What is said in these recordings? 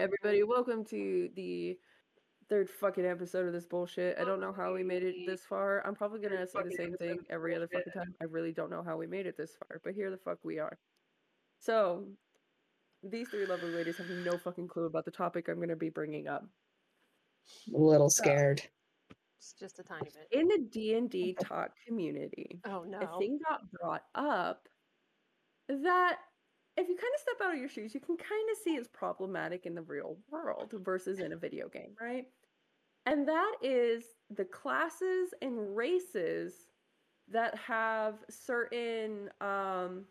everybody. Welcome to the third fucking episode of this bullshit. I don't know how we made it this far. I'm probably gonna say the same thing every other fucking time. I really don't know how we made it this far, but here the fuck we are. So, these three lovely ladies have no fucking clue about the topic I'm gonna be bringing up. A little scared. It's just a tiny bit. In the D&D talk community, Oh no. a thing got brought up that if you kind of step out of your shoes, you can kind of see it's problematic in the real world versus in a video game, right? And that is the classes and races that have certain um,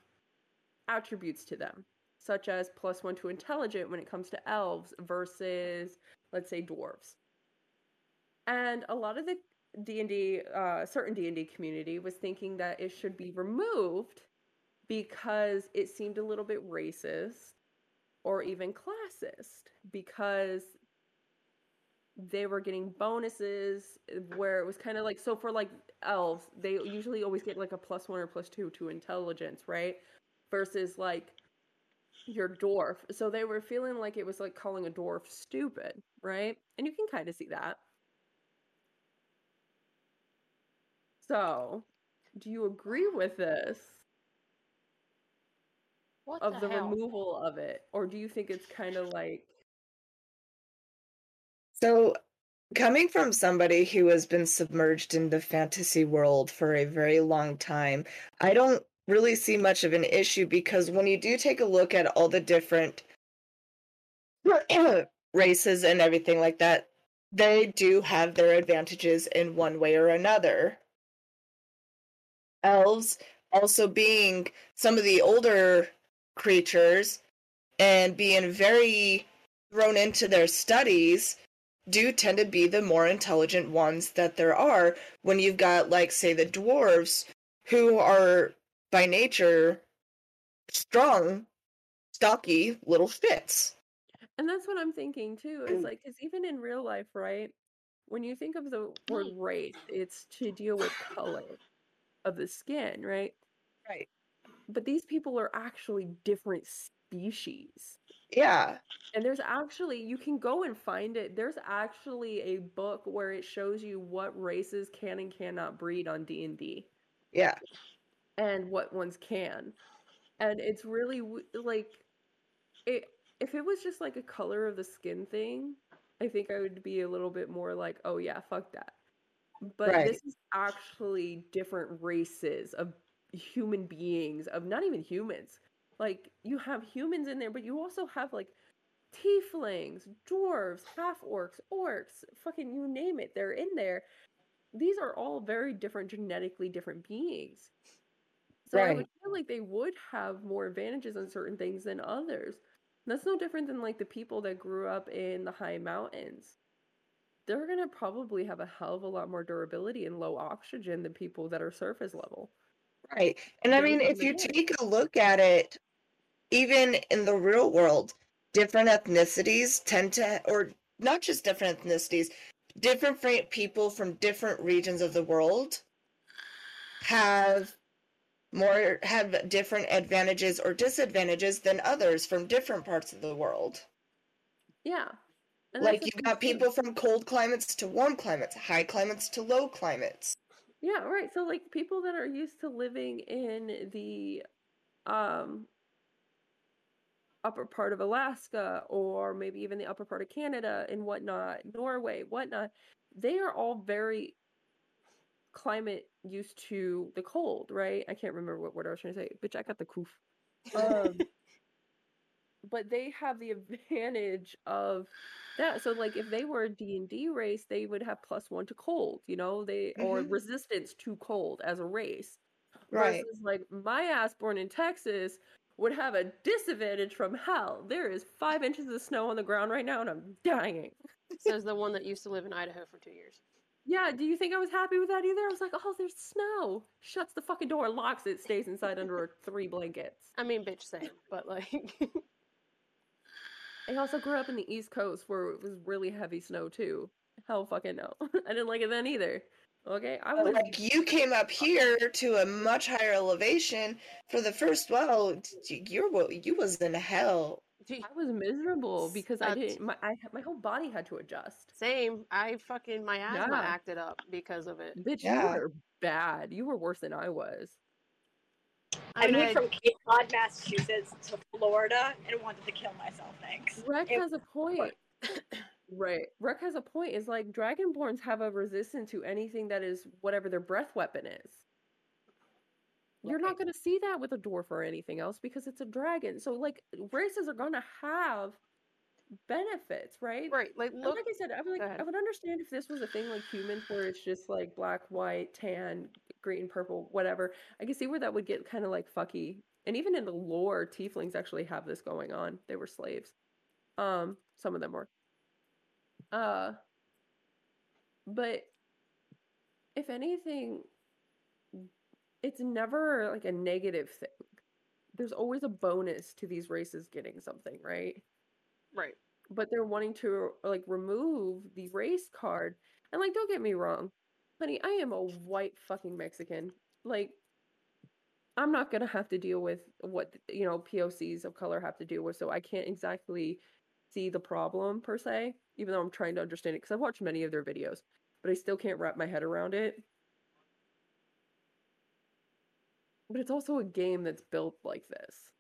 attributes to them, such as plus one to intelligent when it comes to elves versus, let's say, dwarves. And a lot of the D and D, uh, certain D and D community was thinking that it should be removed because it seemed a little bit racist or even classist because they were getting bonuses where it was kind of like so for like elves they usually always get like a plus one or plus two to intelligence right? Versus like your dwarf. So they were feeling like it was like calling a dwarf stupid right? And you can kind of see that. So do you agree with this what of the, hell? removal of it or do you think it's kind of like So, coming from somebody who has been submerged in the fantasy world for a very long time, I don't really see much of an issue because when you do take a look at all the different races and everything like that, they do have their advantages in one way or another. Elves also being some of the older creatures and being very thrown into their studies do tend to be the more intelligent ones that there are when you've got like say the dwarves who are by nature strong stocky little shits And that's what I'm thinking too. Is mm. like, because even in real life, right? When you think of the word mm. race, it's to deal with color of the skin, right? right But these people are actually different species. yeah And there's actually, you can go and find it. There's actually a book where it shows you what races can and cannot breed on D&D. yeah and what ones can. And it's really like it if it was just like a color of the skin thing, I think I would be a little bit more like, "Oh yeah, fuck that." But Right. this is actually different races of human beings, of not even humans. Like you have humans in there, but you also have like tieflings, dwarves, half orcs, orcs, fucking you name it, they're in there. These are all very different genetically different beings. So I would feel like they would have more advantages on certain things than others. That's no different than like the people that grew up in the high mountains. They're gonna probably have a hell of a lot more durability and low oxygen than people that are surface level. Right. And I mean, if you take a look at it, even in the real world, different ethnicities tend to, or not just different ethnicities, different people from different regions of the world have more, have different advantages or disadvantages than others from different parts of the world. Yeah. And Like you've got people from cold climates to warm climates, high climates to low climates. Yeah, right. So like people that are used to living in the um upper part of Alaska or maybe even the upper part of Canada and whatnot, Norway, whatnot, they are all very climate used to the cold, right? I can't remember what word I was trying to say. Bitch, I got the coof. Um but they have the advantage of that. So like if they were a D&D race, they would have plus 1 to cold, you know, they or Mhm. resistance to cold as a race. Right. Versus like my ass born in Texas would have a disadvantage from hell. There is 5 inches of snow on the ground right now and I'm dying. Says the one that used to live in Idaho for two years. Yeah, do you think I was happy with that either? I was like, "Oh, there's snow." Shuts the fucking door, locks it, stays inside under three blankets. I mean, bitch, same, but like, I also grew up in the East Coast where it was really heavy snow too. Hell fucking no. I didn't like it then either. Okay? I was like you came up here to a much higher elevation for the first well you were you was in hell I was miserable because I didn't. My I, my whole body had to adjust. Same. I fucking my asthma Yeah. acted up because of it. Bitch, Yeah. you were bad. You were worse than I was. I mean, moved from Cape Cod, Massachusetts to Florida and wanted to kill myself. Thanks. Rec It- has a point. right. Rec has a point. Is like dragonborns have a resistance to anything that is whatever their breath weapon is. You're not going to see that with a dwarf or anything else because it's a dragon. So like races are going to have benefits, right? right. Like look. like I said, I would like. I would understand if this was a thing like humans where it's just like black, white, tan, green, purple, whatever. I can see where that would get kind of like fucky. And even in the lore, tieflings actually have this going on. They were slaves. Um, some of them were. Uh but if anything, it's never like a negative thing. There's always a bonus to these races getting something, right? Right. but they're wanting to like remove the race card. And like, don't get me wrong, honey, I am a white fucking Mexican. Like, I'm not gonna have to deal with what you know POCs of color have to deal with, so I can't exactly see the problem per se, even though I'm trying to understand it because I've watched many of their videos, but I still can't wrap my head around it. But it's also a game that's built like this.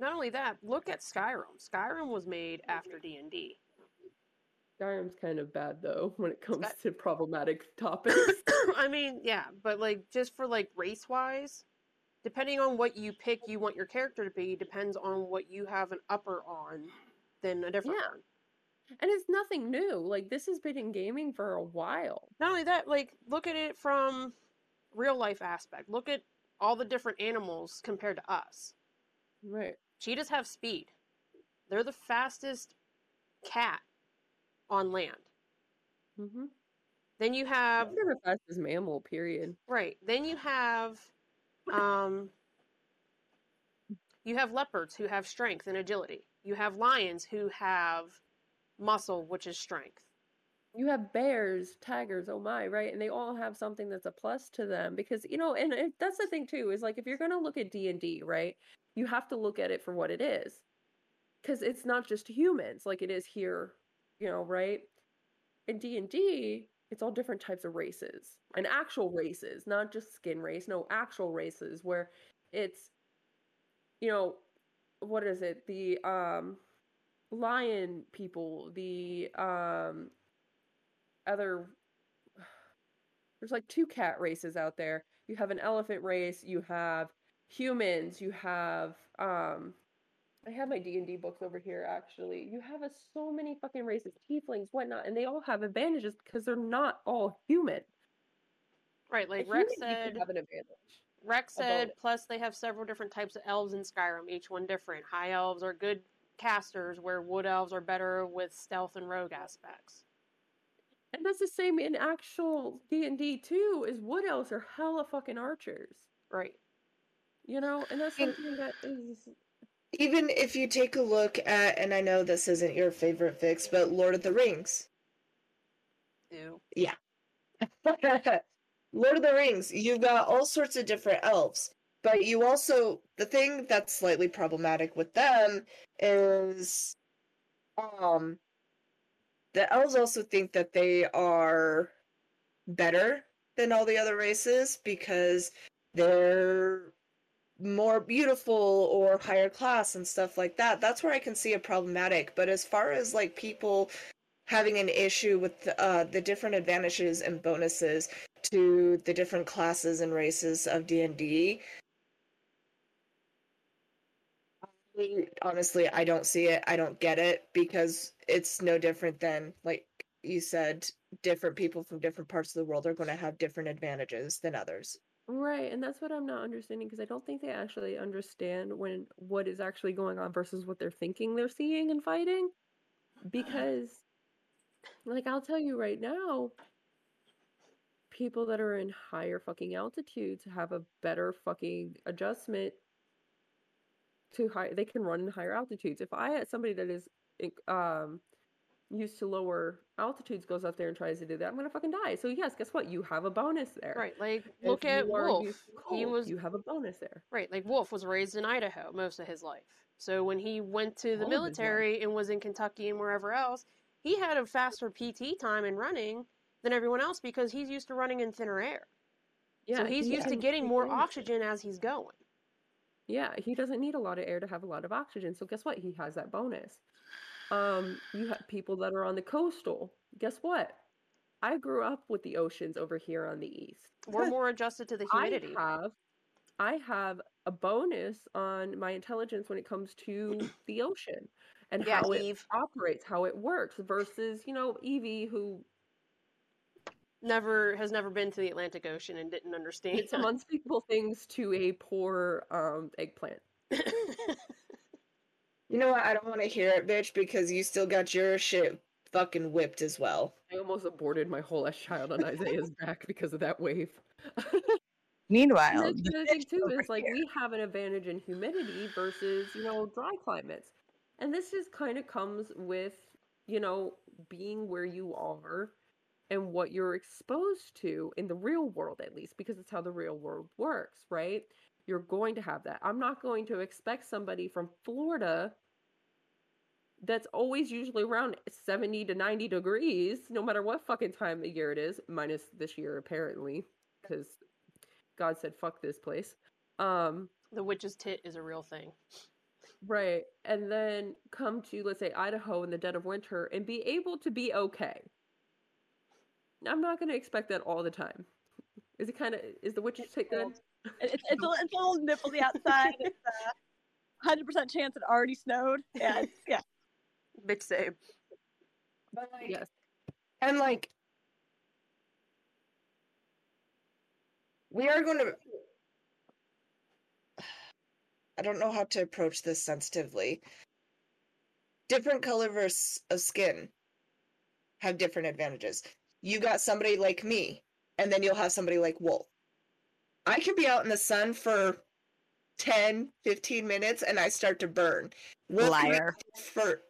Not only that, look at Skyrim. Skyrim was made after D and D. Skyrim's kind of bad though when it comes to problematic topics. I mean, yeah, but like just for like race wise, depending on what you pick, you want your character to be depends on what you have an upper on than a different Yeah. one. And it's nothing new. Like this has been in gaming for a while. Not only that, like look at it from real life aspect. Look at all the different animals compared to us. Right. Cheetahs have speed. They're the fastest cat on land. Mm-hmm. Then you have fastest mammal, period. Right. Then you have um you have leopards who have strength and agility. You have lions who have muscle, which is strength. You have bears, tigers, oh my, right? And they all have something that's a plus to them because you know, and it, that's the thing too is like if you're gonna look at D and D, right? You have to look at it for what it is, because it's not just humans like it is here, you know, right? In D and D, it's all different types of races and actual races, not just skin race. No, actual races where it's, you know, what is it? The um, lion people, the um other there's like two cat races out there. You have an elephant race, you have humans, you have um I have my D&D books over here actually. You have a, so many fucking races, tieflings, whatnot, and they all have advantages because they're not all human. Right, like human, Rex said have an advantage. Rex said plus they have several different types of elves in Skyrim, each one different. High elves are good casters where wood elves are better with stealth and rogue aspects. And that's the same in actual D&D too, is wood elves are hella fucking archers. Right. You know, and that's something that is Even if you take a look at, and I know this isn't your favorite fix, but Lord of the Rings. Ew. Lord of the Rings, you've got all sorts of different elves, but you also the thing that's slightly problematic with them is um the elves also think that they are better than all the other races because they're more beautiful or higher class and stuff like that. That's where I can see a problematic. But as far as like people having an issue with uh, the different advantages and bonuses to the different classes and races of D&D, honestly, I don't see it. I don't get it because it's no different than like you said different people from different parts of the world are going to have different advantages than others. Right, and that's what I'm not understanding because I don't think they actually understand when what is actually going on versus what they're thinking they're seeing and fighting. Because, like, I'll tell you right now, people that are in higher fucking altitudes have a better fucking adjustment to high. They can run in higher altitudes. If I had somebody that is um used to lower altitudes goes up there and tries to do that, I'm gonna fucking die. So yes, guess what? You have a bonus there. Right. Like If look at Wolf. to He was you have a bonus there. right, like Wolf was raised in Idaho most of his life. So when he went to the All of his life. military and was in Kentucky and wherever else, he had a faster PT time in running than everyone else because he's used to running in thinner air. Yeah, so he's he used to getting more oxygen as he's going. Yeah, he doesn't need a lot of air to have a lot of oxygen. So guess what? He has that bonus. Um, you have people that are on the coastal. Guess what? I grew up with the oceans over here on the east. We're more adjusted to the humidity. I have I have a bonus on my intelligence when it comes to the ocean and Yeah, how it operates, how it works versus, you know, Evie who Never has never been to the Atlantic Ocean and didn't understand. some unspeakable things to a poor um eggplant. You know what? I don't want to hear it, bitch, because you still got your shit fucking whipped as well. I almost aborted my whole S child on Isaiah's back because of that wave. Meanwhile, And the the other thing too is like here. we have an advantage in humidity versus you know dry climates, and this just kind of comes with you know being where you are and what you're exposed to in the real world at least because it's how the real world works, right? You're going to have that. I'm not going to expect somebody from Florida that's always usually around 70 to 90 degrees no matter what fucking time of year it is minus this year apparently because god said fuck this place um the witch's tit is a real thing. right and then come to let's say idaho in the dead of winter and be able to be okay i'm not going to expect that all the time is it kind of is the witch's tit good It's, it's, a, it's a little nipply outside. It's a hundred percent chance it already snowed. Yeah, yeah. Bitch save. But like, yes and like, we are going to. I don't know how to approach this sensitively. Different color versus of skin have different advantages. You got somebody like me, and then you'll have somebody like Wolf. I can be out in the sun for 10, 15 minutes and I start to burn. Wolf can Liar. For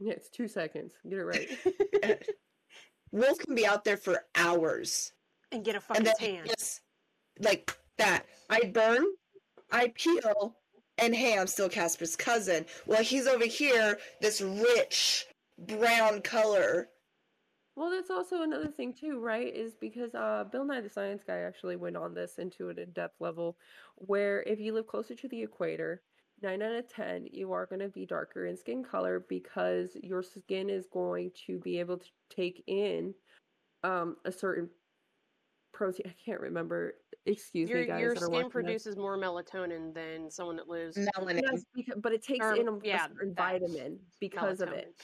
yeah it's two seconds get it right Wolf can be out there for hours. and get a fucking then tan. just like that. I burn, I peel, and hey, I'm still Casper's cousin. Well, he's over here, this rich brown color. Well, that's also another thing too, right? Is because uh, Bill Nye the Science Guy actually went on this into an in-depth level, where if you live closer to the equator, nine out of ten, you are going to be darker in skin color because your skin is going to be able to take in um, a certain protein. I can't remember. Excuse your me, guys. your skin watching this. produces more melatonin than someone that lives Melanin. Yes, because, but it takes Or, in a, a certain vitamin because of it.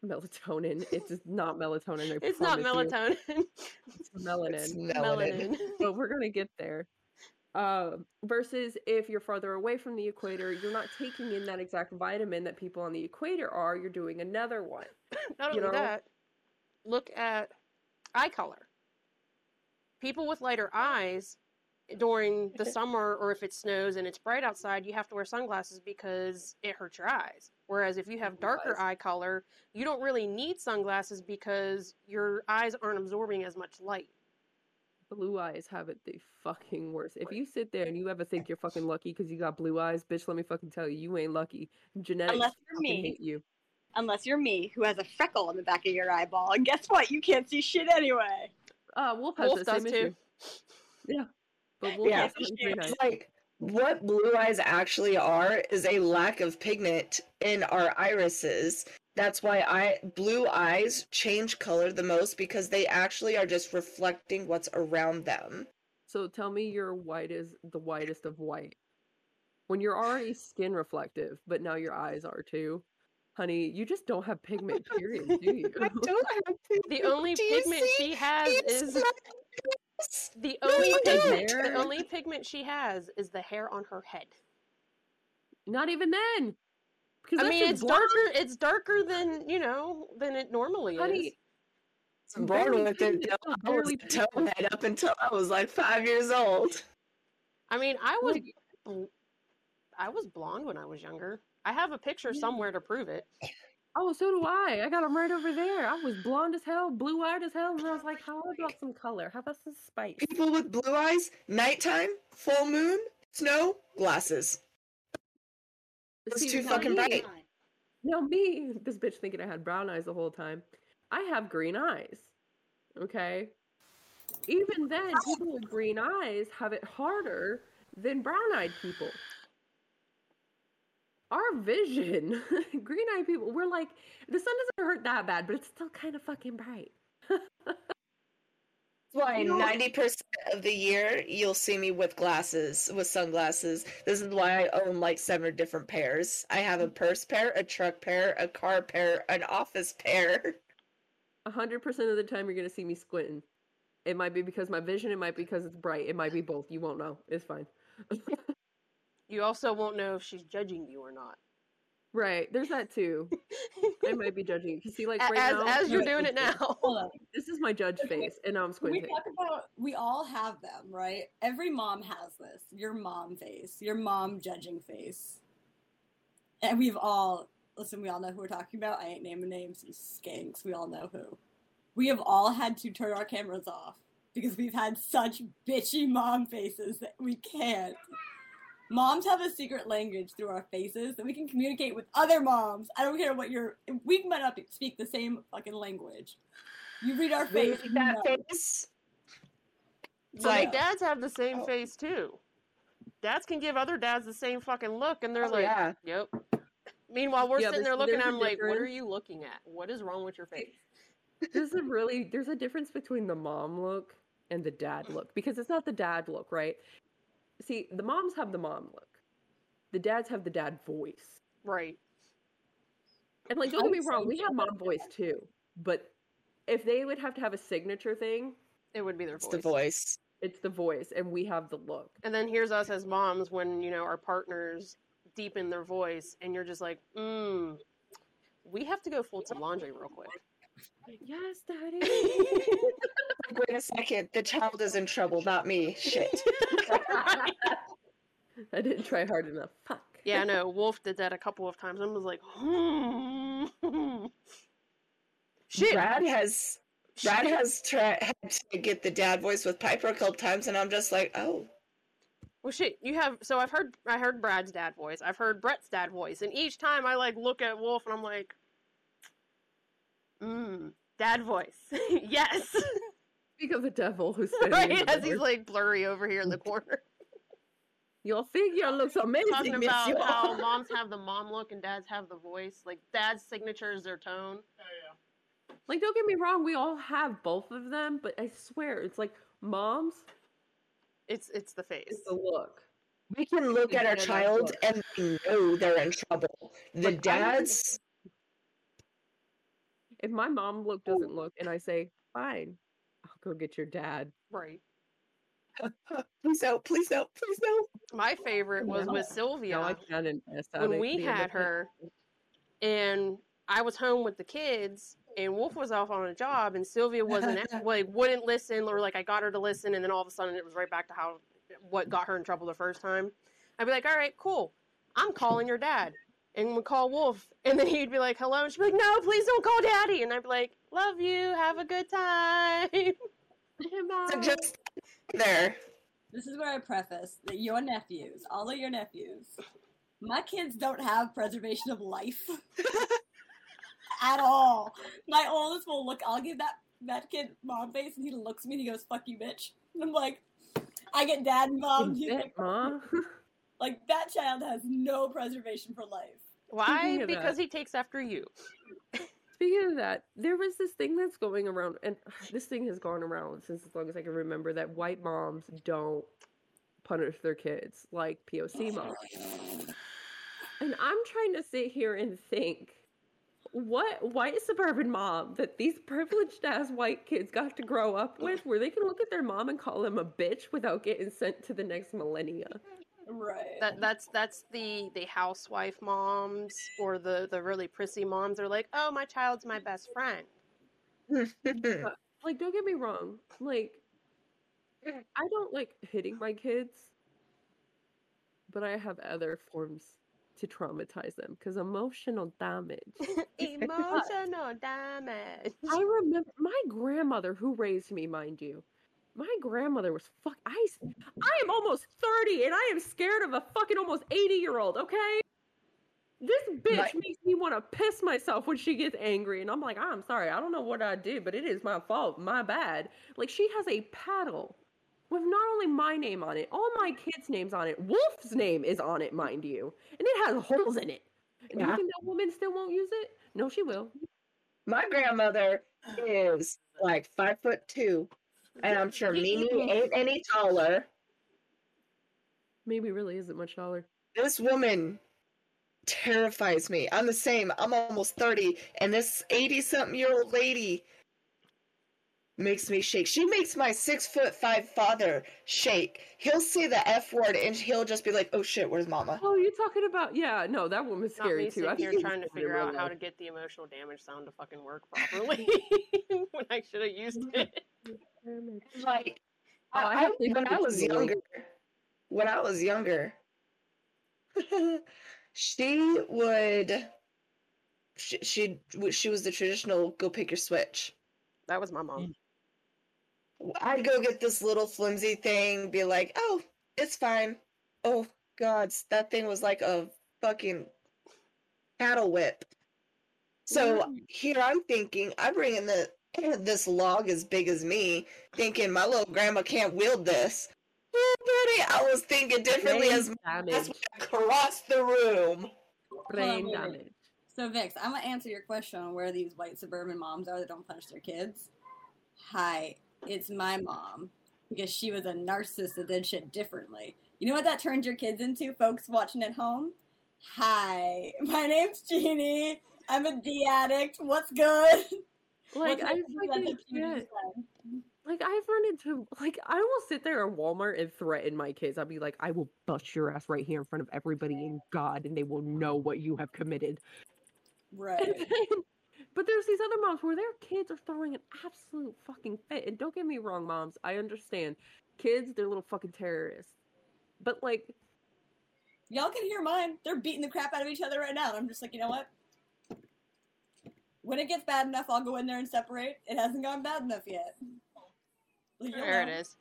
Melatonin. It's just not melatonin. I It's not you. melatonin. It's melanin. It's melanin. melanin. but we're gonna get there. Uh, versus if you're farther away from the equator, you're not taking in that exact vitamin that people on the equator are. You're doing another one. Not you only know? that, look at eye color. People with lighter eyes during the summer or if it snows and it's bright outside, you have to wear sunglasses because it hurts your eyes. Whereas if you have darker eye color, you don't really need sunglasses because your eyes aren't absorbing as much light. Blue eyes have it the fucking worst. If you sit there and you ever think you're fucking lucky because you got blue eyes, bitch, let me fucking tell you, you ain't lucky. Genetics Unless you're fucking me. hate you. Unless you're me, who has a freckle on the back of your eyeball, and guess what? You can't see shit anyway. Uh, Wolf has Wolf the does same too. Yeah, but Wolf Yeah. has something pretty like what blue eyes actually are is a lack of pigment in our irises. That's why I blue eyes change color the most because they actually are just reflecting what's around them. So tell me your white is the whitest of white. When you're already skin reflective, but now your eyes are too. Honey, you just don't have pigment, period, do you? I don't have pigment. The pigment. only pigment see? she has It's is not the only you pigment. The only pigment she has is the hair on her head. Not even then. Because I mean, it's blonde. darker. It's darker than you know than it normally is. Honey, I'm born with it. pigment, though. it's I was barely a towhead up until I was like five years old. I mean, I was I was blonde when I was younger. I have a picture somewhere to prove it. Oh, so do I. I got them right over there. I was blonde as hell, blue eyed as hell, and I was like, how about some color? How about some spice? People with blue eyes, nighttime, full moon, snow, glasses. It's See, too fucking bright. Now me, this bitch thinking I had brown eyes the whole time. I have green eyes. Okay? Even then, people with green eyes have it harder than brown-eyed people. Our vision, green-eyed people, we're like, the sun doesn't hurt that bad, but it's still kind of fucking bright. That's why ninety percent of the year you'll see me with glasses, with sunglasses. This is why I own like seven different pairs. I have a purse pair, a truck pair, a car pair, an office pair. A hundred percent of the time, you're gonna see me squinting. It might be because my vision. It might be because it's bright. It might be both. You won't know. It's fine. You also won't know if she's judging you or not. right. There's that too. I might be judging. You see, like right as now, as you're doing it now. This is my judge face, and now I'm squinting. we squinting. talk about we all have them, right? Every mom has this. Your mom face, your mom judging face. And we've all listen, we all know who we're talking about. I ain't naming names, you skanks. We all know who. We have all had to turn our cameras off because we've had such bitchy mom faces that we can't. Moms have a secret language through our faces that we can communicate with other moms. I don't care what your we might not speak the same fucking language. You read our face. Read you that know. face. It's But like, dads have the same Oh. face too. Dads can give other dads the same fucking look, and they're oh, like, yeah. "Yep." Meanwhile, we're Yeah, sitting there looking there's at a him like, "What are you looking at? What is wrong with your face?" there's a really there's a difference between the mom look and the dad look because it's not the dad look, right? See, the moms have the mom look. The dads have the dad voice. Right. And like don't I get me wrong, we have mom voice too. But if they would have to have a signature thing, It would be their voice. It's the voice. it's the voice and we have the look. And then here's us as moms when you know our partners deepen their voice, and you're just like, "Mmm, we have to go fold some laundry real quick." Yes, daddy. Wait a second. The child is in trouble, not me. Shit. I didn't try hard enough. Fuck. yeah, no, Wolf did that a couple of times. and was like, "Hmm." Shit. Brad has Brad has tried had to get the dad voice with Piper a couple times, and I'm just like, oh, Well, shit, you have. So I've heard, I heard Brad's dad voice. I've heard Brett's dad voice, and each time I like look at Wolf, and I'm like, "Mmm, dad voice, yes." Speak of the devil who's standing in right the as he's like blurry over here in the corner, Your figure looks amazing, talking Miss about York. how moms have the mom look and dads have the voice. Like dad's signature is their tone. Oh, like, don't get me wrong, we all have both of them, but I swear, it's like moms, It's it's the face. it's the look. we can look at our child and know they're in trouble. The Like, I don't- dads, If my mom look doesn't look, and I say, fine, I'll go get your dad. Right. please no, please no, please no. My favorite was No. with Sylvia. Now I can invest when we had her and I was home with the kids and Wolf was off on a job and Sylvia wasn't like wouldn't listen or like I got her to listen and then all of a sudden it was right back to how what got her in trouble the first time. I'd be like, "All right, cool. I'm calling your dad." And we call Wolf and then he'd be like, "Hello." And she'd be like, "No, please don't call daddy." And I'd be like, "Love you. Have a good time." So just there. This is where I preface that your nephews, all of your nephews, my kids don't have preservation of life at all. My oldest will look. I'll give that that kid mom face, and he looks at me and he goes, "Fuck you, bitch." And I'm like, I get dad involved. He's Bit, like, Ma. like that child has no preservation for life. Why? Because that- he takes after you. Speaking of that, there was this thing that's going around, and this thing has gone around since as long as I can remember that white moms don't punish their kids like POC oh. moms. And I'm trying to sit here and think what white suburban mom that these privileged ass white kids got to grow up with where they can look at their mom and call them a bitch without getting sent to the next millennia. Right. That that's that's the the housewife moms or the the really prissy moms. They're like, oh, my child's my best friend. Like, don't get me wrong. Like, I don't like hitting my kids, but I have other forms to traumatize them because emotional damage. Emotional damage. I remember my grandmother, who raised me, mind you. My grandmother was fuck. I I am almost thirty, and I am scared of a fucking almost eighty year old. Okay, This bitch makes me want to piss myself when she gets angry, and I'm like, I'm sorry, I don't know what I did, but it is my fault, my bad. Like she has a paddle with not only my name on it, all my kids' names on it. Wolf's name is on it, mind you, and it has holes in it. And Yeah. you think that woman still won't use it? No, she will. My grandmother is like five foot two, and I'm sure Mimi ain't any taller. Maybe really isn't much taller. This woman terrifies me. I'm the same. I'm almost 30, and this 80 something year old lady makes me shake. She makes my six foot five father shake. He'll say the F word and he'll just be like, oh shit, where's mama? Oh, you're talking about yeah? No, that woman's Not scary too. I'm here trying to figure out how to get the emotional damage sound to fucking work properly when I should have used it. Like, Oh, I I, I- when I was younger, when I was younger, she would, she, she, she was the traditional go pick your switch. That was my mom. I'd go get this little flimsy thing, be like, oh, it's fine. Oh, God, that thing was like a fucking cattle whip. So here I'm thinking, I bring in the this log as big as me, thinking my little grandma can't wield this. Oh, buddy, I was thinking differently Brain as as damage. we across the room. Brain wait, wait. damage. So Vix, I'm gonna answer your question on where these white suburban moms are that don't punish their kids. Hi, it's my mom because she was a narcissist that did shit differently. You know what that turns your kids into, folks watching at home? Hi, my name's Jeannie. I'm a D addict. What's good? Like I fucking can't. Like I've run into like I will sit there at Walmart and threaten my kids. I'll be like, I will bust your ass right here in front of everybody in God, and they will know what you have committed. Right. then- but there's these other moms where their kids are throwing an absolute fucking fit. And don't get me wrong, moms, I understand. Kids, they're little fucking terrorists. But like, Y'all can hear mine. They're beating the crap out of each other right now. And I'm just like, you know what? When it gets bad enough, I'll go in there and separate. It hasn't gone bad enough yet. Well, you'll There know. it is.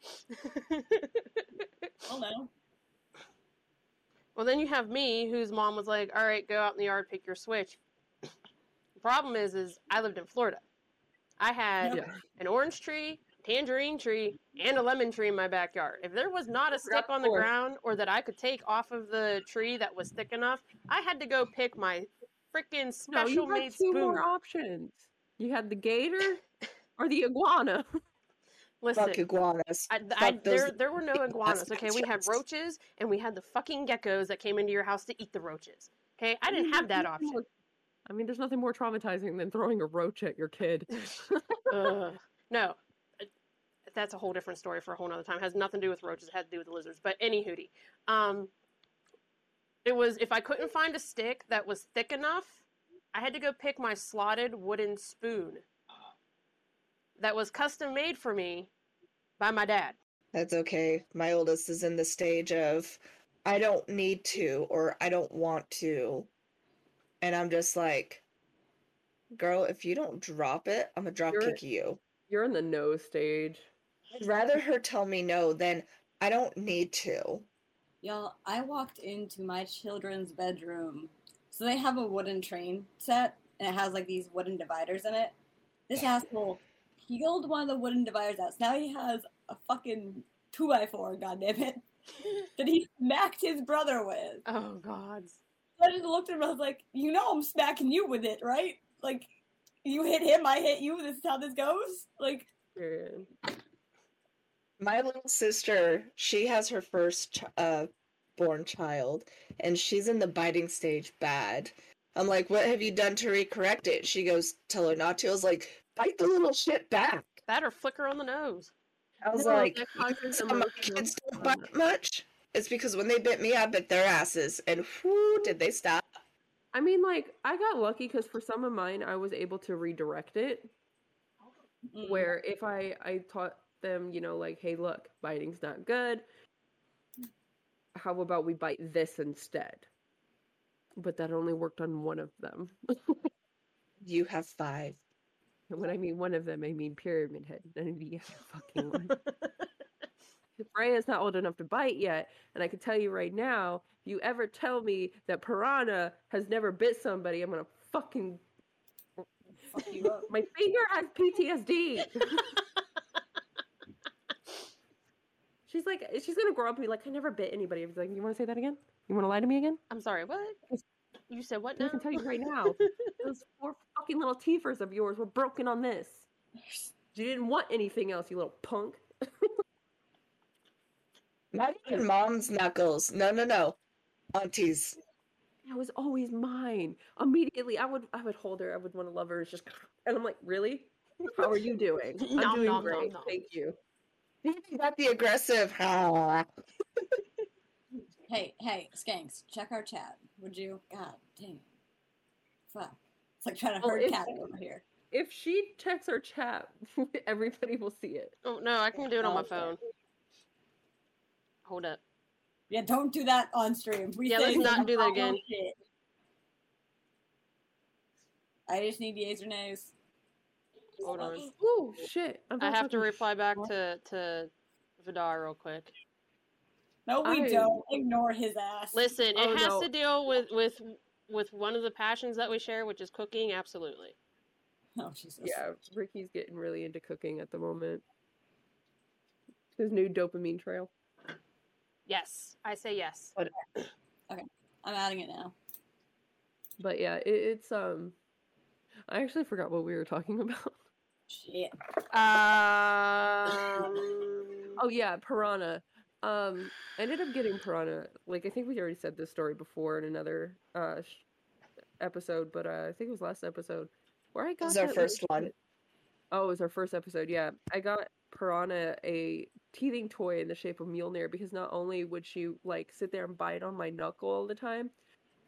I'll know. well, then you have me, whose mom was like, "All right, go out in the yard, pick your switch." The problem is, is I lived in Florida. I had yeah. an orange tree, tangerine tree, and a lemon tree in my backyard. If there was not a stick on the ground or that I could take off of the tree that was thick enough, I had to go pick my freaking special No, special you had two spoon. more options. You had the gator or the iguana. Listen, Fuck iguanas. I, I, those there, there were no iguanas. Okay, we had roaches and we had the fucking geckos that came into your house to eat the roaches. Okay, I didn't have that option. I mean, there's nothing more traumatizing than throwing a roach at your kid. Ugh. no, uh, that's a whole different story for a whole nother time. It has nothing to do with roaches. It had to do with the lizards. But any hootie, um, it was if I couldn't find a stick that was thick enough, I had to go pick my slotted wooden spoon that was custom made for me by my dad. That's okay. My oldest is in the stage of I don't need to or I don't want to. And I'm just like, girl, if you don't drop it, I'm gonna drop You're- kick you. You're in the no stage. I'd rather her tell me no than I don't need to. Y'all, I walked into my children's bedroom. So they have a wooden train set, and it has like these wooden dividers in it. This asshole peeled one of the wooden dividers out. So now he has a fucking 2x4, goddammit, that he smacked his brother with. Oh God. So I just looked at him and I was like, you know I'm smacking you with it, right? Like, you hit him, I hit you, this is how this goes? Like, Period. My little sister, she has her first ch- uh born child and she's in the biting stage bad. I'm like, "What have you done to recorrect it?" She goes, "Tell her not to." I was like, "Bite the little shit back." That or flicker on the nose. I was No, like, that "So my kids don't bite much." It's because when they bit me, I bit their asses, and whoo, did they stop? I mean, like, I got lucky because for some of mine, I was able to redirect it. mm. Where if I I taught them, you know, like, hey, look, biting's not good. How about we bite this instead? But that only worked on one of them. You have five. And when I mean one of them, I mean Pyramid Head. None of other fucking ones. Freya's not old enough to bite yet, and I can tell you right now, if you ever tell me that Piranha has never bit somebody, I'm gonna fucking Fuck you up. my finger has PTSD. She's like, she's gonna grow up and be like, I never bit anybody. I was like, you want to say that again? You want to lie to me again? I'm sorry, what? You said what Now? I can tell you right now, those four fucking little teethers of yours were broken on this. You didn't want anything else, you little punk. Not even mom's knuckles. No, no, no. Auntie's. That was always mine. Immediately, I would, I would hold her. I would want to love her. It's just, and I'm like, really? How are you doing? I'm Nom, doing nom, nom, great. nom. Thank you. You got the aggressive. Hey, hey, skanks, check our chat, would you? God damn. Fuck. It's like trying to Oh, herd cat over here. If she checks her chat, everybody will see it. Oh no, I can do it on my Okay. phone. Hold up. Yeah, don't do that on stream. We Yeah, let's not do that again. shit. I just need yeas or nays. Hold on. Oh shit! I'm I have to reply back to to Vidar real quick. No, we I- don't. Ignore his ass. Listen, it Oh, has no. to deal with with with one of the passions that we share, which is cooking. Absolutely. Oh, Jesus. Yeah, Ricky's getting really into cooking at the moment. His new dopamine trail. Yes, I say yes. Okay. I'm adding it now. But yeah, it, it's um. I actually forgot what we were talking about. Shit. Um. Oh yeah, piranha. Um, I ended up getting piranha. Like I think we already said this story before in another uh sh- episode, but uh, I think it was last episode where I got. was our first little one. Oh, it was our first episode. Yeah, I got piranha a teething toy in the shape of Mjolnir because not only would she like sit there and bite on my knuckle all the time,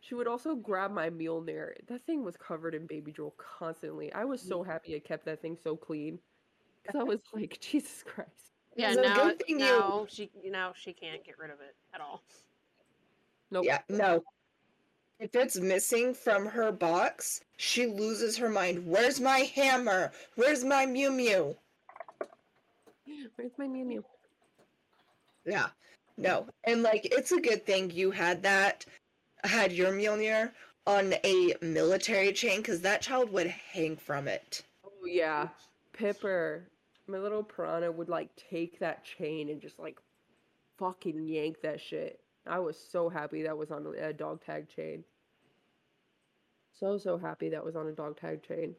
she would also grab my Mjolnir. That thing was covered in baby drool constantly. I was so happy I kept that thing so clean because I was like, Jesus Christ. yeah, So now good thing you- now she now she can't get rid of it at all. Nope. Yeah, no. If it's missing from her box, she loses her mind. Where's my hammer? Where's my Mew Mew? Where's my Mew Mew? Yeah, no. And like, it's a good thing you had that, had your Mjolnir on a military chain, because that child would hang from it. Oh yeah, Pipper, my little piranha would like take that chain and just like fucking yank that shit. I was so happy that was on a a dog tag chain. So so happy that was on a dog tag chain.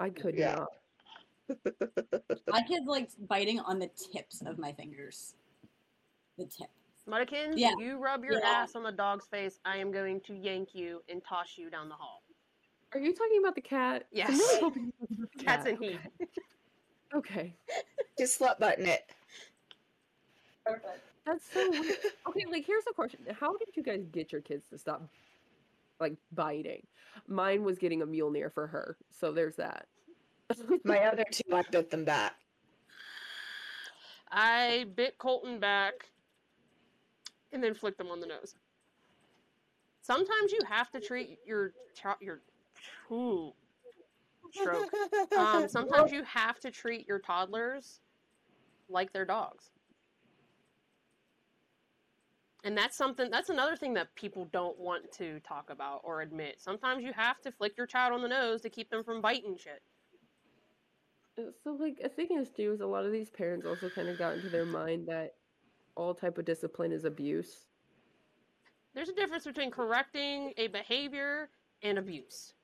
I could Yeah. not. My kid's like biting on the tips of my fingers. The tip. Muddikins, Yeah. you rub your Yeah. ass on the dog's face, I am going to yank you and toss you down the hall. Are you talking about the cat? I'm Yes. really hoping you're talking about the Cats cat. and heat. Okay, Just slut button it. Perfect. that's so weird. Okay, like here's a question: How did you guys get your kids to stop, like biting? Mine was getting a Mjolnir for her, so there's that. My other two, I bit them back. I bit Colton back and then flick them on the nose. Sometimes you have to treat your child your ooh, stroke. Um, sometimes you have to treat your toddlers like they're dogs. And that's something that's another thing that people don't want to talk about or admit. Sometimes you have to flick your child on the nose to keep them from biting shit. So like a thing is too is a lot of these parents also kind of got into their mind that all type of discipline is abuse. There's a difference between correcting a behavior and abuse.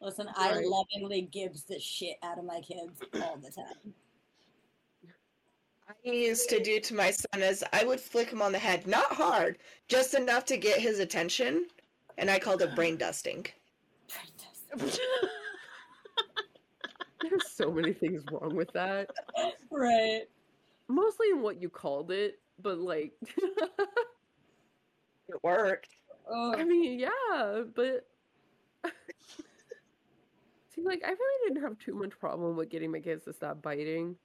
Listen, I lovingly gives the shit out of my kids all the time. I used to do to my son is I would flick him on the head, not hard, just enough to get his attention, and I called it brain dusting. There's so many things wrong with that. right. Mostly in what you called it, but like It worked. Oh, I mean, yeah, but see like I really didn't have too much problem with getting my kids to stop biting.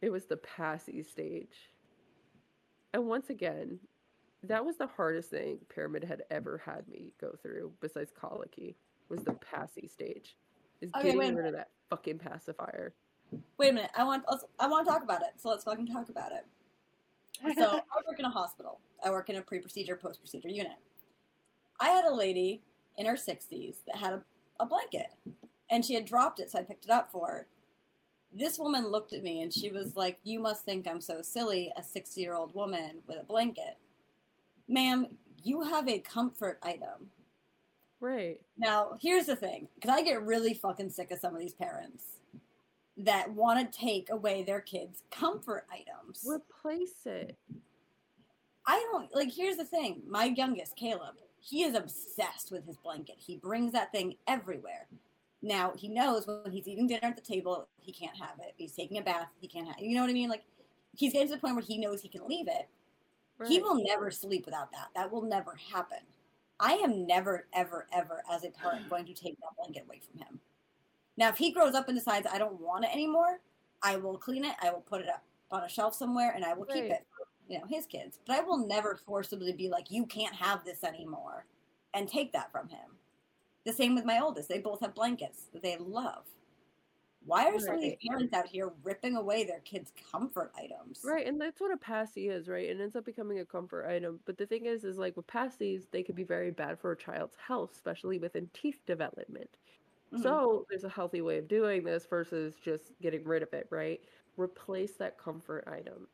It was the passy stage. And once again, that was the hardest thing Pyramid had ever had me go through, besides colicky, was the passy stage. Is Okay, getting rid of that fucking pacifier. wait a minute. I want let's, I want to talk about it. So let's fucking talk about it. So I work in a hospital. I work in a pre-procedure, post-procedure unit. I had a lady in her 60s that had a, a blanket, and she had dropped it, so I picked it up for her. This woman looked at me and she was like, "You must think I'm so silly, a 60-year-old woman with a blanket." Ma'am, you have a comfort item. Right. Now, here's the thing, because I get really fucking sick of some of these parents that want to take away their kids' comfort items. Replace it. I don't like. Here's the thing: my youngest, Caleb, he is obsessed with his blanket. He brings that thing everywhere. Now he knows when he's eating dinner at the table, he can't have it. He's taking a bath, he can't have. You know what I mean? Like he's getting to the point where he knows he can leave it. He will never sleep without that. That will never happen. I am never, ever, ever, as a parent, going to take that blanket away from him. Now, if he grows up and decides I don't want it anymore, I will clean it. I will put it up on a shelf somewhere, and I will keep it for you know his kids. But I will never forcibly be like, "You can't have this anymore," and take that from him. The same with my oldest. They both have blankets that they love. Why are some of these parents out here ripping away their kids' comfort items? Right, and that's what a passy is, right? It ends up becoming a comfort item. But the thing is, is like with passies, they could be very bad for a child's health, especially within teeth development. Mhm. So there's a healthy way of doing this versus just getting rid of it, right? Replace that comfort item.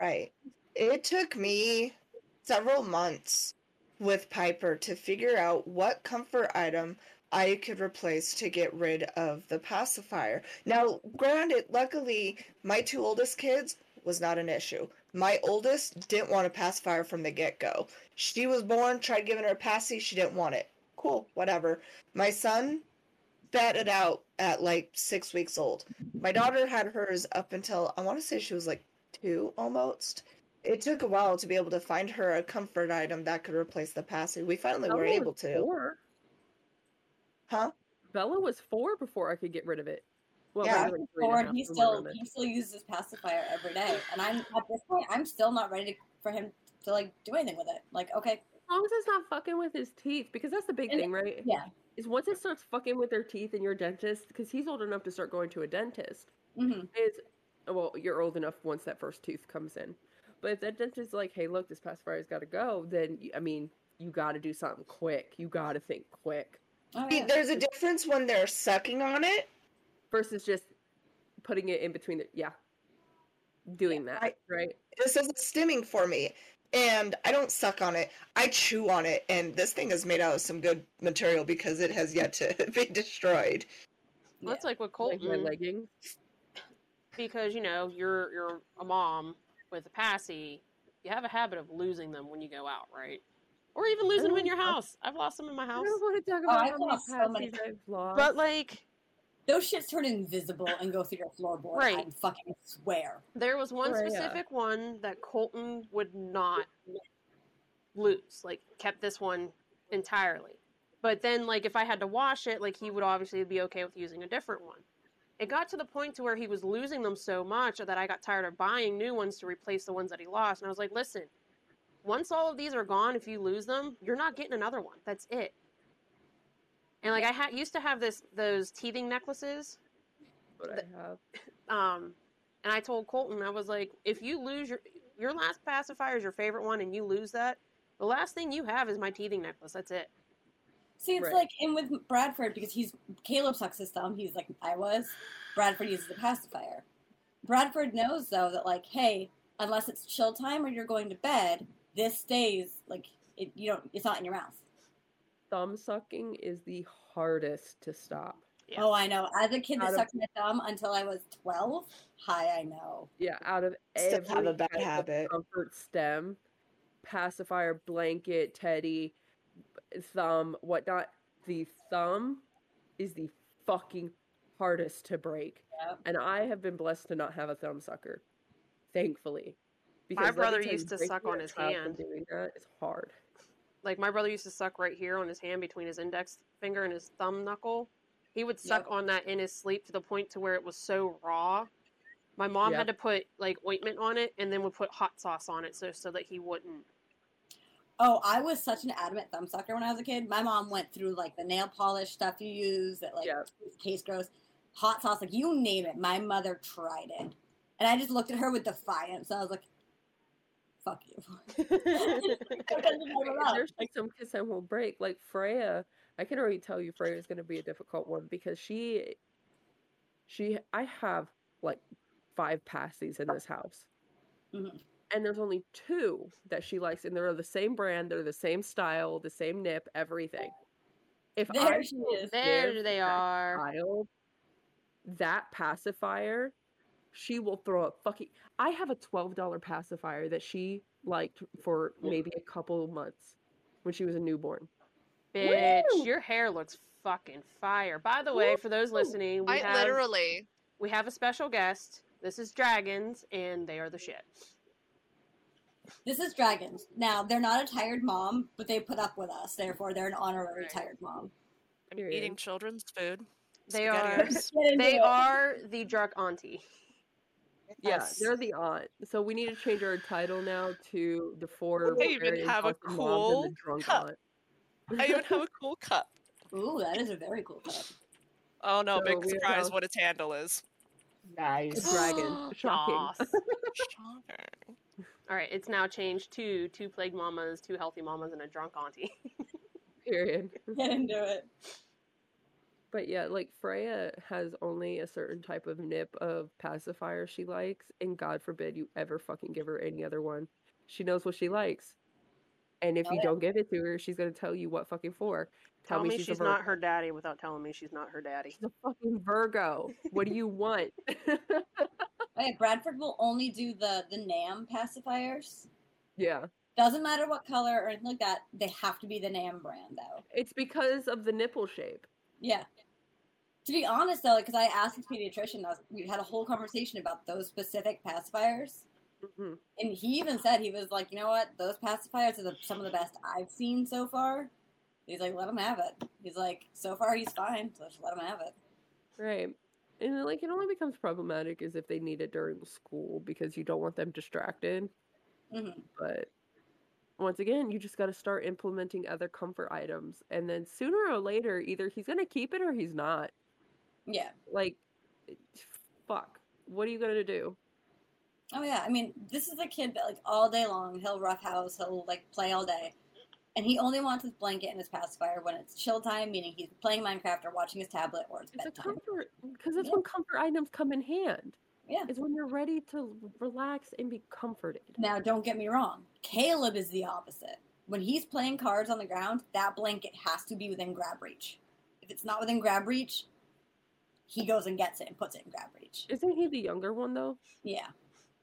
Right. It took me several months with Piper to figure out what comfort item I could replace to get rid of the pacifier. Now, granted, luckily, my two oldest kids was not an issue. My oldest didn't want a pacifier from the get go. She was born, tried giving her a passy, she didn't want it. Cool, whatever. My son spat it out at like six weeks old. My daughter had hers up until I want to say she was like two almost. It took a while to be able to find her a comfort item that could replace the passy. We finally were Bella able was to. Four. Huh? Bella was four before I could get rid of it. Well, Yeah. maybe like and a Or half, he still he still uses pacifier every day, and I'm at this point I'm still not ready to, for him to like do anything with it. Like, okay, As long as it's not fucking with his teeth, because that's the big And- thing, right? yeah. Is once it starts fucking with their teeth and your dentist, because he's old enough to start going to a dentist. hmm Is well, you're old enough once that first tooth comes in. But if that dentist's like, "Hey, look, this pacifier's got to go," then I mean, you got to do something quick. You got to think quick oh, yeah. There's a difference when they're sucking on it. versus just putting it in between the yeah, doing that I- right. This is a stimming for me. And I don't suck on it. I chew on it. And this thing is made out of some good material because it has yet to be destroyed. Well, That's Yeah. like with Like my Colton leggings. because you know you're you're a mom with a passy. You have a habit of losing them when you go out, right? Or even losing them in oh, your Oh, house. I've lost them in my house. I don't want to talk Oh, about I've how many lost so many I've lost. But like Those shits turn invisible and go through your floorboard. Right. I fucking swear. there was one Right, yeah. specific one that Colton would not lose. Like kept this one entirely. But then like if I had to wash it, like he would obviously be okay with using a different one. It got to the point to where he was losing them so much that I got tired of buying new ones to replace the ones that he lost. And I was like, listen, once all of these are gone, if you lose them, you're not getting another one. That's it. And like I ha- used to have this those teething necklaces what I have. um, and I told Colton, I was like, if you lose your your last pacifier is your favorite one, and you lose that, the last thing you have is my teething necklace. That's it. See, it's Right. like, and with Bradford, because he's Caleb sucks his thumb. He's like I was. Bradford uses the pacifier. Bradford knows though that like, hey, unless it's chill time or you're going to bed, this stays like it. You don't. It's not in your mouth. Thumb sucking is the hardest to stop. Yeah. Oh, I know. As a kid that Out of- sucked my thumb until I was twelve. Hi, I know. Yeah, out of Still every have a bad type of habit. comfort stem, pacifier, blanket, teddy, thumb, whatnot. The thumb is the fucking hardest to break, Yep. and I have been blessed to not have a thumb sucker, thankfully. Because My brother used to suck on his hand. Doing that is hard. Like my brother used to suck right here on his hand between his index finger and his thumb knuckle. He would suck Yep. on that in his sleep to the point to where it was so raw. My mom Yep. had to put like ointment on it and then would put hot sauce on it so so that he wouldn't. Oh, I was such an adamant thumb sucker when I was a kid. My mom went through like the nail polish stuff you use that like Yeah. case gross, hot sauce, like you name it. My mother tried it, and I just looked at her with defiance. I was like, fuck you. There's like some kiss and will break. Like Freya, I can already tell you Freya is going to be a difficult one because she, she, I have like five pasties in this house, Mhm. and there's only two that she likes, and they're the same brand, they're the same style, the same nip, everything. If I There she is. there they are. child that pacifier, she will throw a fucking. I have a twelve dollar pacifier that she liked for maybe a couple of months when she was a newborn. Bitch, Woo! your hair looks fucking fire. By the way, for those listening, we I have literally. we have a special guest. This is Dragons, and they are the shit. This is Dragons. Now, they're not a tired mom, but they put up with us. Therefore, they're an honorary Right. tired mom. I'm eating children's food. They are SpaghettiOs. Get into they are the drunk auntie. Yeah, Yes. they're the aunt. So we need to change our title now to the four. They even very have a moms and the cool drunk cup. aunt. I even have a cool cup. Ooh, that is a very cool cup. Oh no, So big surprise have- what its handle is. A Nice. dragon. Shocking. Yas. Shocker. All right, it's now changed to two plague mamas, two healthy mamas, and a drunk auntie. Period. Get into it. But yeah, like Freya has only a certain type of nip of pacifier she likes, and God forbid you ever fucking give her any other one. She knows what she likes. And if Oh, you yeah. don't give it to her, she's gonna tell you what fucking for. Tell me a she's Vir- not her daddy without telling me she's not her daddy. She's a fucking Virgo. What do you want? Okay, Bradford will only do the the MAM pacifiers. yeah. Doesn't matter what color or anything like that. They have to be the MAM brand, though. It's because of the nipple shape. Yeah. To be honest, though, because I asked his pediatrician, was, we had a whole conversation about those specific pacifiers, hmm and he even said he was like, you know what, those pacifiers are the, some of the best I've seen so far. He's like, let him have it. He's like, so far he's fine, so just let him have it. Right. And like it only becomes problematic is if they need it during school because you don't want them distracted. hmm But once again, you just got to start implementing other comfort items. And then sooner or later, either he's going to keep it or he's not. Yeah. Like, eh, fuck. What are you going to do? Oh yeah. I mean, this is a kid that like all day long he'll roughhouse, he'll like play all day, and he only wants his blanket and his pacifier when it's chill time, meaning he's playing Minecraft or watching his tablet or it's It's bedtime. comfort because that's Yeah. when comfort items come in hand. Yeah. It's when you're ready to relax and be comforted. Now, don't get me wrong. Caleb is the opposite. When he's playing cards on the ground, that blanket has to be within grab reach. If it's not within grab reach, he goes and gets it and puts it in grab reach. Isn't he the younger one though? Yeah.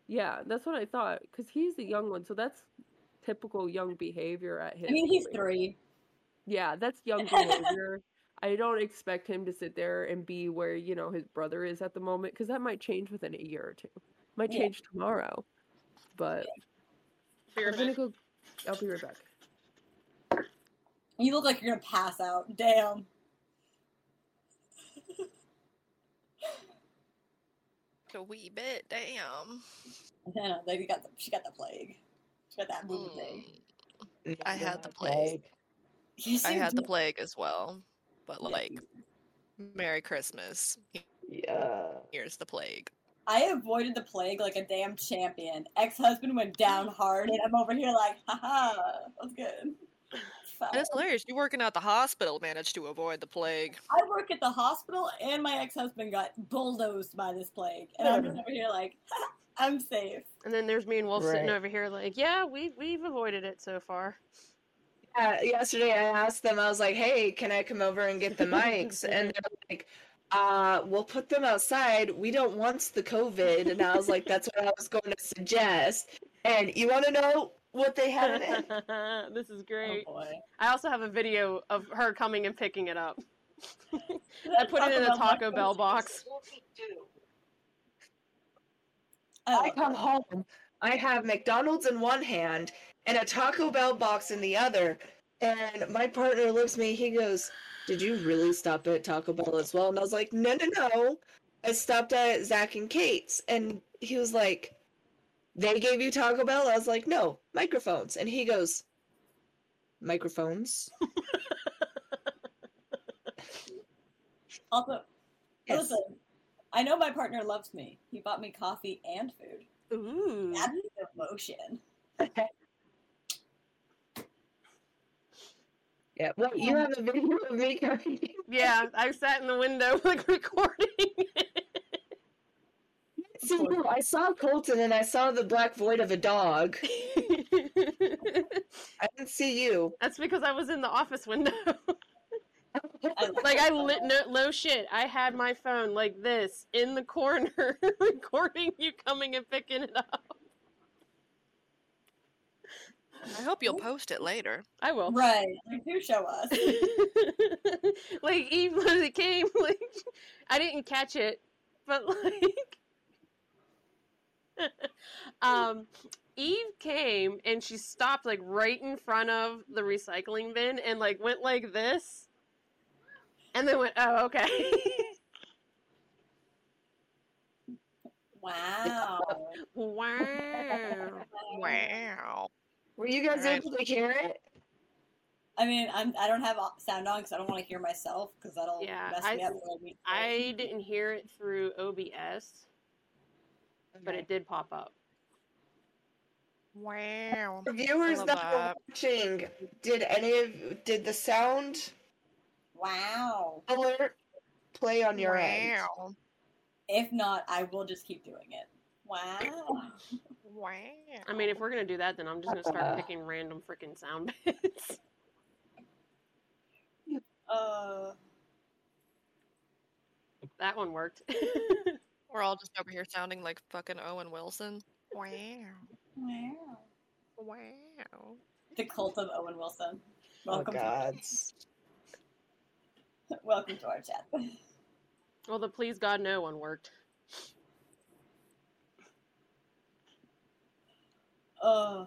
Yeah, that's what I thought. Because he's the young one, so that's typical young behavior at his. I mean, he's three. Yeah, that's young behavior. I don't expect him to sit there and be where you know his brother is at the moment, because that might change within a year or two. Might Yeah. change tomorrow. But Be I'm gonna go I'll be right back. You look like you're gonna pass out. Damn. A wee bit, damn. I know, they got the, she got the plague. She got that movie plague. Mm, I had the plague. Yes, I you had the plague as well. But like, you Merry Christmas. Yeah. Here's the plague. I avoided the plague like a damn champion. Ex husband went down hard, and I'm over here like, haha, that's good. It's fine. And it's hilarious. You working at the hospital managed to avoid the plague. I work at the hospital, and my ex husband got bulldozed by this plague, and I'm just over here like, I'm safe. And then there's me and Wolf sitting over here like, yeah, we we've avoided it so far. Yeah, yesterday I asked them, I was like, hey, can I come over and get the mics? and they're like, uh, we'll put them outside. We don't want the COVID. And I was like, that's what I was going to suggest. And you want to know what they had in it? this is Oh great. boy. I also have a video of her coming and picking it up. I put it in a Taco Bell box. I come home, I have McDonald's in one hand and a Taco Bell box in the other. And my partner looks at me, he goes, Did you really stop at Taco Bell as well? And I was like, No, no, no. I stopped at Zach and Kate's. And he was like, They gave you Taco Bell? I was like, No, microphones. And he goes, Microphones? Also, Yes. listen, I know my partner loves me. He bought me coffee and food. Ooh. That is emotion. Yeah. Well, you um have a video of me coming. Yeah, I sat in the window like recording. See, no, I saw Colton and I saw the black void of a dog. I didn't see you. That's because I was in the office window. Like I lit no, no shit. I had my phone like this in the corner, recording you coming and picking it up. I hope you'll post it later. I will. Right. Like, do show us. like Eve when it came, like I didn't catch it, but like um Eve came and she stopped like right in front of the recycling bin and like went like this and then went, Oh, okay. Wow. wow. Wow. Were you guys Alright. able to hear it? I mean, I'm I don't have sound on because I don't want to hear myself because that'll Yeah, mess I- me up. I meet I didn't hear it through OBS, but it did pop up. Wow. For viewers that are watching, did any of did the sound Wow. alert play on your end? If not, I will just keep doing it. Wow. Wow. I mean, if we're gonna do that, then I'm just gonna start picking random freaking sound bits. Uh. that one worked. We're all just over here sounding like fucking Owen Wilson. Wow. Wow. Wow. The cult of Owen Wilson. Oh Welcome. God. To, welcome to our chat. well, the please God no one worked. Uh.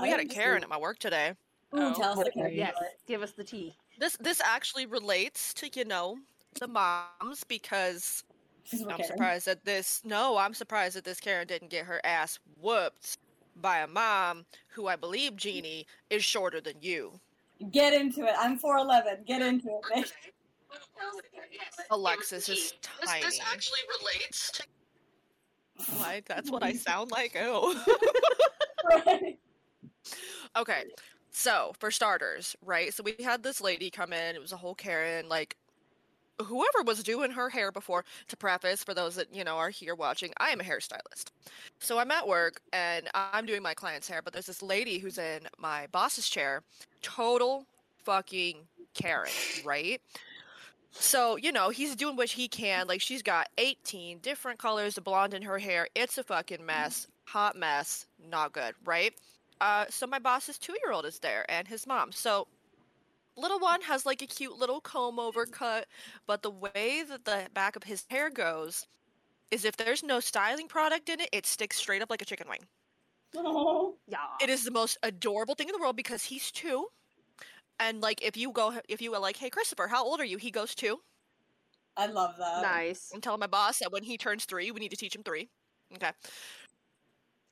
We I had a Karen just- at my work today. Ooh, Oh, tell us the Karen Yes, give us the tea. This this actually relates to you know the moms because Because I'm Karen. surprised that this. No, I'm surprised that this Karen didn't get her ass whooped by a mom who I believe Jeannie is shorter than you. Get into it. I'm 4'11. Get into it. bitch. Alexis is tiny. relates to Like that's what I mm-hmm. sound like. Oh. Right. okay, so for starters, right? So we had this lady come in. It was a whole Karen, like whoever was doing her hair before. To preface, for those that you know are here watching, I am a hairstylist. So I'm at work and I'm doing my client's hair, but there's this lady who's in my boss's chair, total fucking Karen, right? So, you know, he's doing what he can. Like, she's got 18 different colors of blonde in her hair. It's a fucking mess. Hot mess. Not good, right? Uh, so, my boss's two year old is there and his mom. So, little one has like a cute little comb over cut, but the way that the back of his hair goes is if there's no styling product in it, it sticks straight up like a chicken wing. Oh. Yeah. It is the most adorable thing in the world because he's two. And like if you go if you are like, hey Christopher, how old are you? He goes two. I love that. Nice. I'm telling my boss that when he turns three, we need to teach him three. Okay.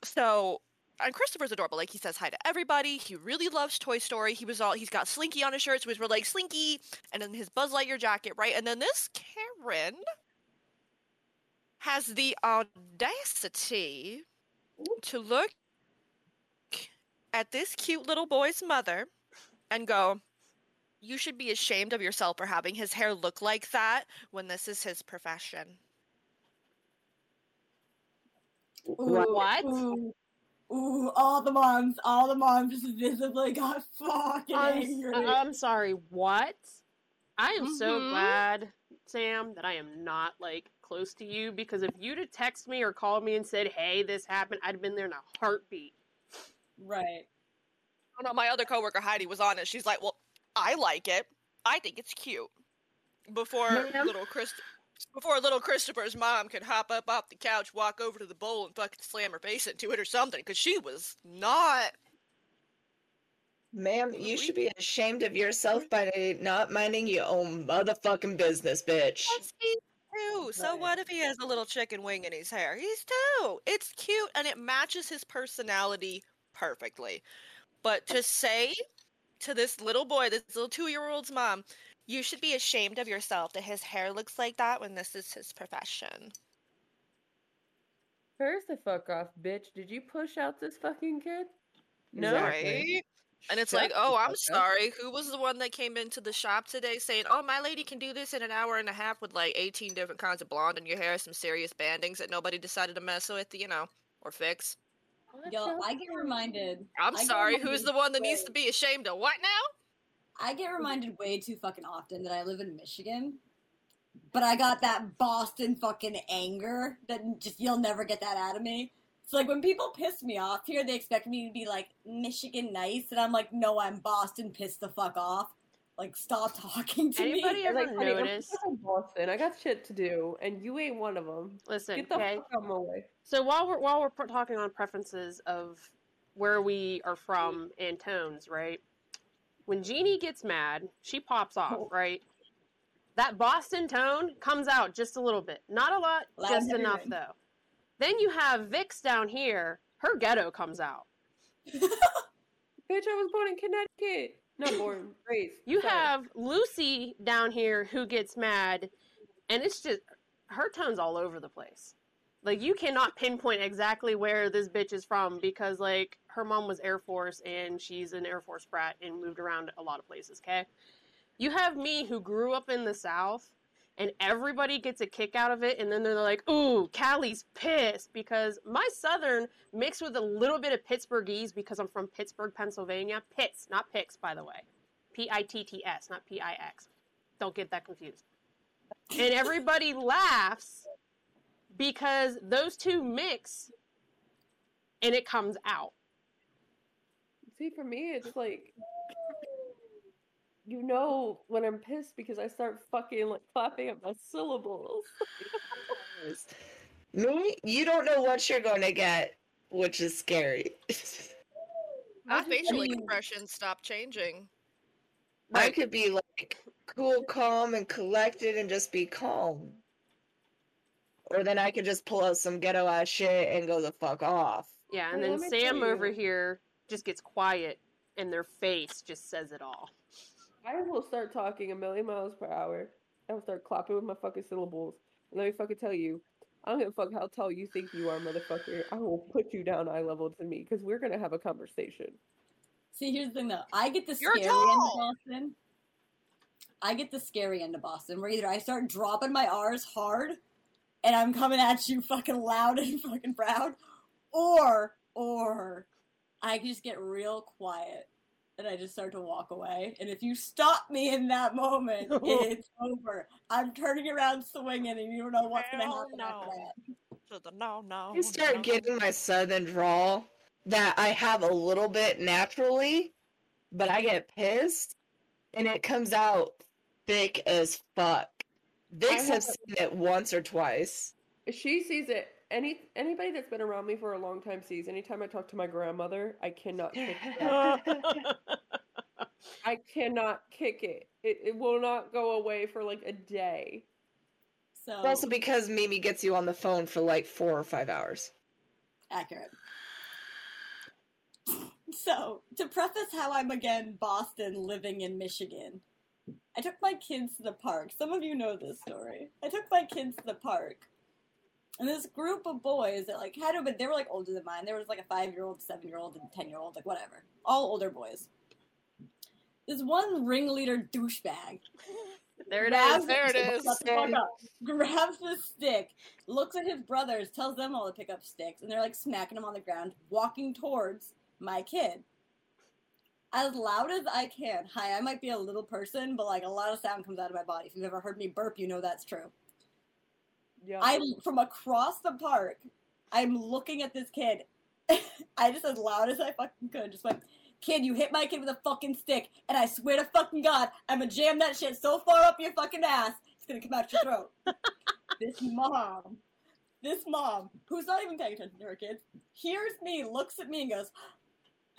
So and Christopher's adorable. Like he says hi to everybody. He really loves Toy Story. He was all he's got Slinky on his shirt, so we're like Slinky, and then his Buzz Lightyear jacket, right? And then this Karen has the audacity to look at this cute little boy's mother and go, You should be ashamed of yourself for having his hair look like that when this is his profession. Ooh, What? Ooh, ooh, all the moms, all the moms just visibly got fucking I'm, angry. I'm sorry. What? I am so Mhm. glad, Sam, that I am not like close to you because if you'd have texted me or called me and said, "Hey, this happened," I'd have been there in a heartbeat. right. Oh no, my other coworker Heidi was on it. She's like, "Well, I like it. I think it's cute." Before Ma'am? little Chris, before little Christopher's mom could hop up off the couch, walk over to the bowl, and fucking slam her face into it or something, because she was not. Ma'am, you should be ashamed of yourself by not minding your own motherfucking business, bitch. Yes, he's two. So what if he has a little chicken wing in his hair? He's two. It's cute and it matches his personality perfectly. But to say to this little boy, this little two-year-old's mom, you should be ashamed of yourself that his hair looks like that when this is his profession. First the fuck off, bitch. Did you push out this fucking kid? No. Exactly. Right? And it's Shut like, oh, I'm fuck up. sorry. Who was the one that came into the shop today saying, oh, my lady can do this in an hour and a half with like 18 different kinds of blonde in your hair, some serious bandings that nobody decided to mess with, you know, or fix? Watch Yo, I get reminded. I'm I get sorry. Who's the one that needs to be ashamed of what now? I get reminded way too fucking often that I live in Michigan. But I got that Boston fucking anger that just you'll never get that out of me. It's like when people piss me off here, they expect me to be like Michigan nice, and I'm like, no, I'm Boston pissed the fuck off. Like, stop talking to Anybody me. ever Like, honey, I'm Boston. I got shit to do, and you ain't one of them. Listen, Get the okay. fuck out of my way. So while we're while we're pr- talking on preferences of where we are from and tones, right? When Jeannie gets mad, she pops off, Oh. right? That Boston tone comes out just a little bit, not a lot, Loud just enough though. Then you have Vix down here. Her ghetto comes out. Bitch, I was born in Connecticut. Not born, raised. You Sorry. have Lucy down here who gets mad, and it's just her tone's all over the place. Like you cannot pinpoint exactly where this bitch is from because like her mom was Air Force and she's an Air Force brat and moved around a lot of places. Okay, you have me who grew up in the South, and everybody gets a kick out of it, and then they're like, "Ooh, Callie's pissed because my Southern mixed with a little bit of Pittsburghese because I'm from Pittsburgh, Pennsylvania. Pitts, not Pix, by the way. P I T T S, not P I X. Don't get that confused. And everybody laughs because those two mix and it comes out. See, for me, it's like you know when I'm pissed because I start fucking like clapping at my syllables. Me, you don't know what you're going to get, which is scary. My Imagine facial being- expressions stop changing. I could be like cool, calm, and collected and just be calm. Or then I could just pull out some ghetto ass shit and go the fuck off. Yeah, and Well, then Sam over here just gets quiet and their face just says it all. I will start talking a million miles per hour. I will start clapping with my fucking syllables. And let me fucking tell you, I don't give a fuck how tall you think you are, motherfucker. I will put you down eye level to me because we're gonna have a conversation. See, here's the thing though. I get the You're scary end of. Boston. I get the scary end of Boston, where either I start dropping my R's hard, and I'm coming at you fucking loud and fucking proud, or or I can just get real quiet and I just start to walk away. And if you stop me in that moment, it's over. I'm turning around swinging, and you don't know what's gonna Hell happen after no. that. No, no. You start getting my southern drawl that I have a little bit naturally, but I get pissed and it comes out thick as fuck. Vix have have seen it once or twice. She sees it. Any anybody that's been around me for a long time sees. Anytime I talk to my grandmother, I cannot kick that. I cannot kick it. It it will not go away for like a day. So Also because Mimi gets you on the phone for like four or five hours. accurate. So, to preface how I'm again Boston living in Michigan, I took my kids to the park. Some of you know this story. I took my kids to the park. And this group of boys that like had to but they were like older than mine. There was like a five year old, seven year old, and ten year old, like whatever. All older boys. This one ringleader douchebag There it is. There it is. The up. Grabs the stick, looks at his brothers, tells them all to pick up sticks, and they're like smacking him on the ground, walking towards my kid. As loud as I can. Hi, I might be a little person, but like a lot of sound comes out of my body. If you've ever heard me burp, you know that's true. Yeah. I'm from across the park. I'm looking at this kid. I just as loud as I fucking could just went, Kid, you hit my kid with a fucking stick, and I swear to fucking God, I'm gonna jam that shit so far up your fucking ass, it's gonna come out your throat. this mom, this mom, who's not even paying attention to her kids, hears me, looks at me, and goes,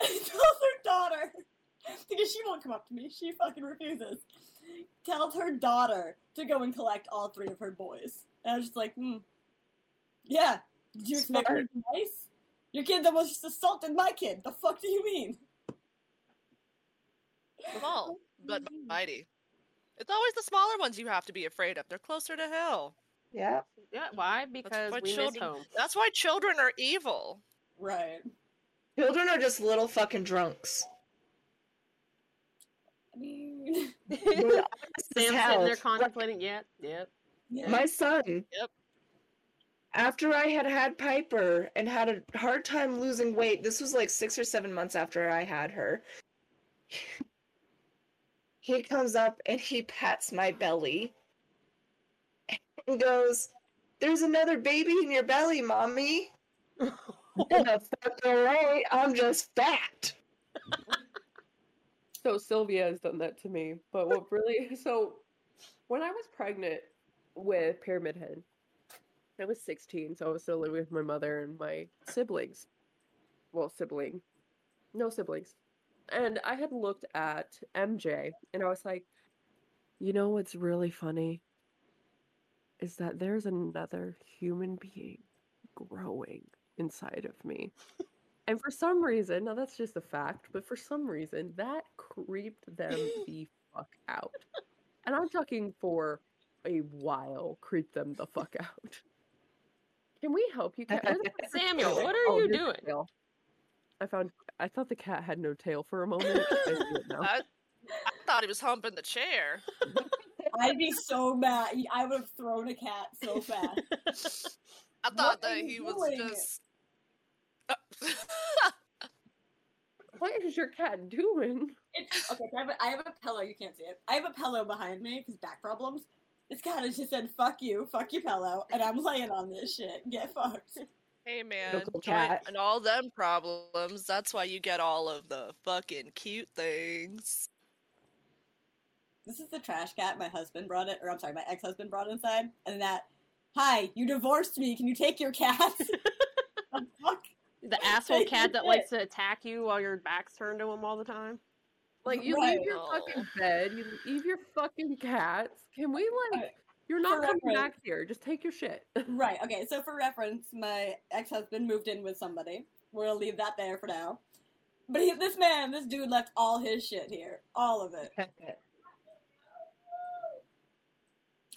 tells her daughter, because she won't come up to me, she fucking refuses, tells her daughter to go and collect all three of her boys. And I was just like, hmm. Yeah. Did you expect me to be nice? Your kid almost just assaulted my kid. The fuck do you mean? Small, but mighty. It's always the smaller ones you have to be afraid of. They're closer to hell. Yeah. Yeah, why? Because why we miss home. That's why children are evil. Right. Children are just little fucking drunks. I mean, Sam's sitting there contemplating. Yep, yep. yeah. My son. Yep. After I had had Piper and had a hard time losing weight, this was like six or seven months after I had her. He comes up and he pats my belly and goes, There's another baby in your belly, mommy. the fuck alright, I'm just fat. So Sylvia has done that to me. But what really so when I was pregnant with Pyramid Head, I was 16, so I was still living with my mother and my siblings. Well, sibling. No siblings. And I had looked at MJ and I was like, you know what's really funny? Is that there's another human being growing inside of me. And for some reason, now that's just a fact, but for some reason, that creeped them the fuck out. And I'm talking for a while, creep them the fuck out. Can we help you, cat? Where's the fucking Samuel, what are Oh, you doing? tail. I found. I thought the cat had no tail for a moment. I see it. I, I thought he was humping the chair. I'd be so mad. I would have thrown a cat so fast. I thought are that you he was just. Uh, What is your cat doing? It's, okay, so I have, a, I have a pillow. You can't see it. I have a pillow behind me because back problems. This cat has just said "fuck you, fuck your pillow," and I'm laying on this shit. Get fucked. hey man, Local cat. and all them problems. That's why you get all of the fucking cute things. This is the trash cat my husband brought it, or I'm sorry, my ex-husband brought inside, and that. Hi, you divorced me. Can you take your cat? the fuck? The asshole cat that likes to attack you while your back's turned to him all the time. Like you Right. leave your fucking bed, you leave your fucking cats. Can we uh, like? You're not For coming reference- back here. Just take your shit. Right. Okay. So for reference, my ex-husband moved in with somebody. We'll leave that there for now. But he, this man, this dude, left all his shit here, all of it.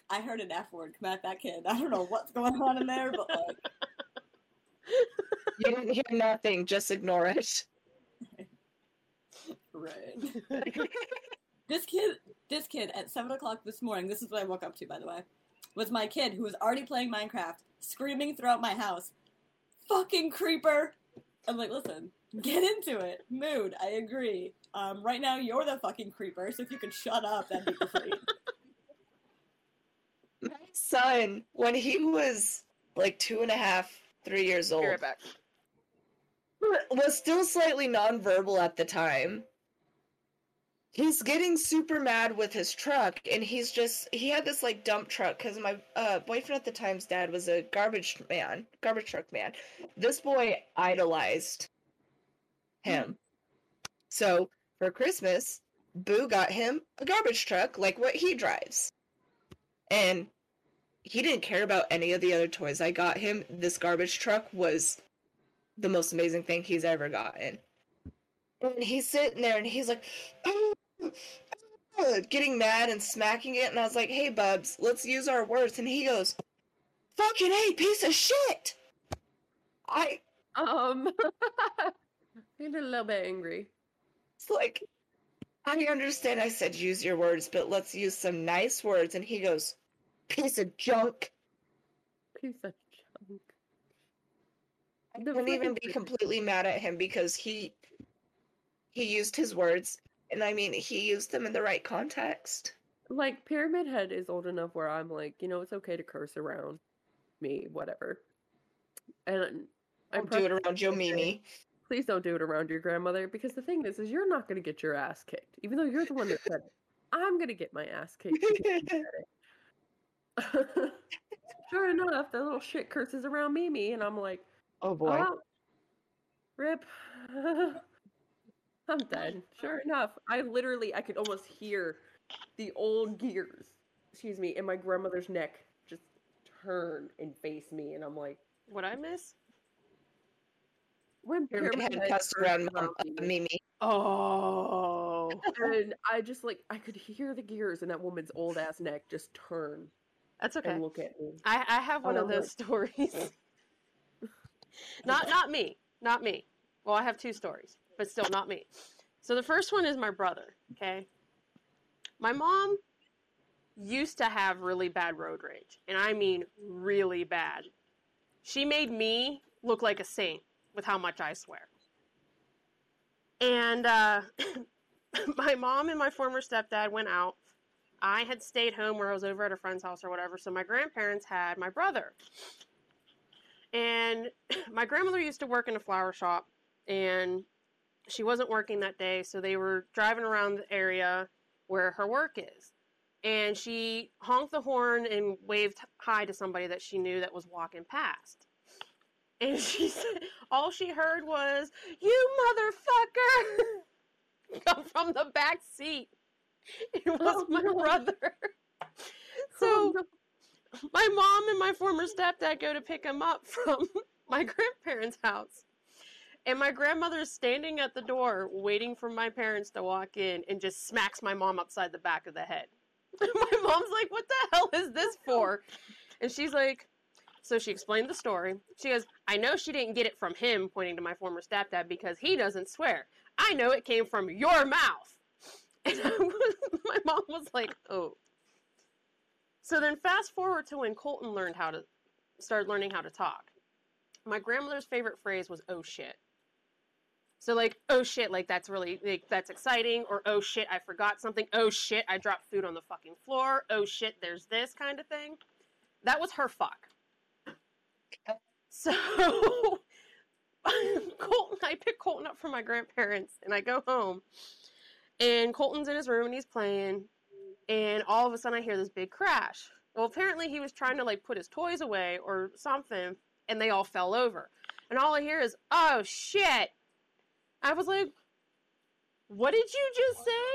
I heard an F word come at that kid. I don't know what's going on in there, but like, You didn't hear nothing, just ignore it. Right. this kid, this kid at seven o'clock this morning. This is what I woke up to, by the way. Was my kid who was already playing Minecraft, screaming throughout my house, "Fucking creeper!" I'm like, listen, get into it. Mood, I agree. Um, right now you're the fucking creeper, so if you could shut up, that'd be great. My son, when he was like two and a half, three years old, right back. was still slightly nonverbal at the time. He's getting super mad with his truck, and he's just he had this like dump truck because my uh, boyfriend at the time's dad was a garbage man, garbage truck man. This boy idolized him. So for Christmas, Boo got him a garbage truck like what he drives. And he didn't care about any of the other toys I got him. This garbage truck was the most amazing thing he's ever gotten. And he's sitting there and he's like, getting mad and smacking it. And I was like, hey, Bubs, let's use our words. And he goes, fucking hey, piece of shit. I Um, he's a little bit angry. It's like, I understand I said use your words, but let's use some nice words. And he goes, piece of junk. Piece of junk. I couldn't even be completely mad at him because he he used his words, and I mean he used them in the right context. Like Pyramid Head is old enough where I'm like, you know, it's okay to curse around me, whatever. And I'm Don't do it around your Mimi. please don't do it around your grandmother because the thing is, is you're not going to get your ass kicked, even though you're the one that said it. I'm going to get my ass kicked. because you said it. sure enough, the little shit curses around Mimi, and I'm like, oh boy. oh, rip. I'm dead. Sure enough, I literally, I could almost hear the old gears, excuse me, in my grandmother's neck just turn and face me, and I'm like, What I miss? when Pyramid Pyramid Head Head cussed cursed around Mom, me, Mimi. Oh. and I just like I could hear the gears in that woman's old ass neck just turn That's okay. and look at me. I, I have one Oh, of those stories. not not me. Not me. Well, I have two stories, but still not me. So the first one is my brother, okay? My mom used to have really bad road rage, and I mean really bad. She made me look like a saint with how much I swear. And uh, my mom and my former stepdad went out. I had stayed home where I was over at a friend's house or whatever. So my grandparents had my brother. And my grandmother used to work in a flower shop and she wasn't working that day. So they were driving around the area where her work is. And she honked the horn and waved hi to somebody that she knew that was walking past. And she said, all she heard was, You motherfucker! come from the back seat. It was Oh, my no. brother. Oh, So no. my mom and my former stepdad go to pick him up from my grandparents' house. And my grandmother's standing at the door waiting for my parents to walk in and just smacks my mom upside the back of the head. my mom's like, What the hell is this for? And she's like, So she explained the story. She goes, I know she didn't get it from him, pointing to my former stepdad, because he doesn't swear. I know it came from your mouth. And my mom was like, Oh. So then fast forward to when Colton learned how to start learning how to talk. My grandmother's favorite phrase was oh shit. So like oh shit like that's really like that's exciting or oh shit I forgot something. Oh shit I dropped food on the fucking floor. Oh shit there's this kind of thing. That was her fuck. So Colton I pick Colton up from my grandparents and I go home and Colton's in his room and he's playing and all of a sudden I hear this big crash. Well, apparently he was trying to like put his toys away or something, and they all fell over. And all I hear is, "Oh shit!" I was like, "What did you just say?"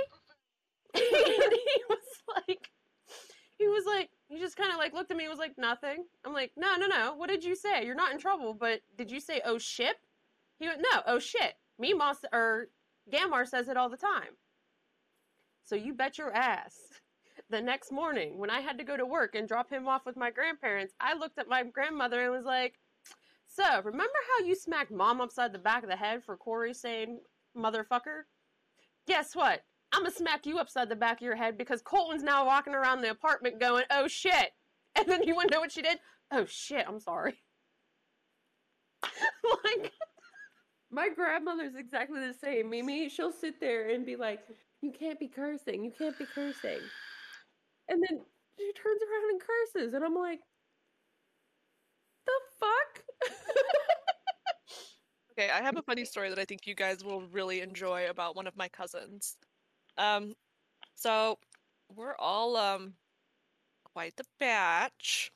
and he was like, he was like, he just kind of like looked at me and was like, "Nothing." I'm like, "No, no, no. What did you say? You're not in trouble, but did you say oh shit?" He went, "No, oh shit." Me, Moss or Gamar says it all the time. So you bet your ass. The next morning, when I had to go to work and drop him off with my grandparents, I looked at my grandmother and was like, So, remember how you smacked mom upside the back of the head for Corey saying motherfucker? Guess what? I'm gonna smack you upside the back of your head because Colton's now walking around the apartment going, Oh shit. And then you wanna know what she did? Oh shit, I'm sorry. like, My grandmother's exactly the same. Mimi, she'll sit there and be like, "You can't be cursing. You can't be cursing," and then she turns around and curses, and I'm like, "The fuck." Okay, I have a funny story that I think you guys will really enjoy about one of my cousins. Um, so we're all um quite the batch.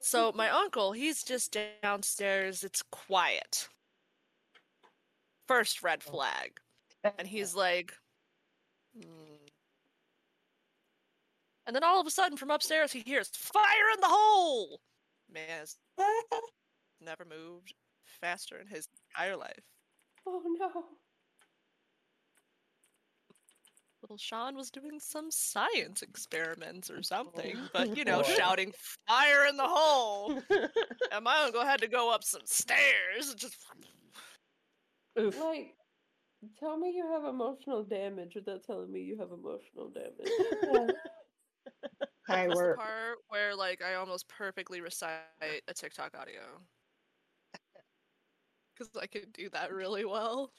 So my uncle, he's just downstairs. It's quiet. First red flag, and he's like, "Hmm." and then all of a sudden from upstairs he hears fire in the hole. Man, has never moved faster in his entire life. oh no. Little Sean was doing some science experiments or something, oh. but you know, shouting fire in the hole. and my uncle had to go up some stairs. and Just oof. Like, tell me you have emotional damage without telling me you have emotional damage. Hi, that's the we're part where like I almost perfectly recite a TikTok audio. Because I could do that really well.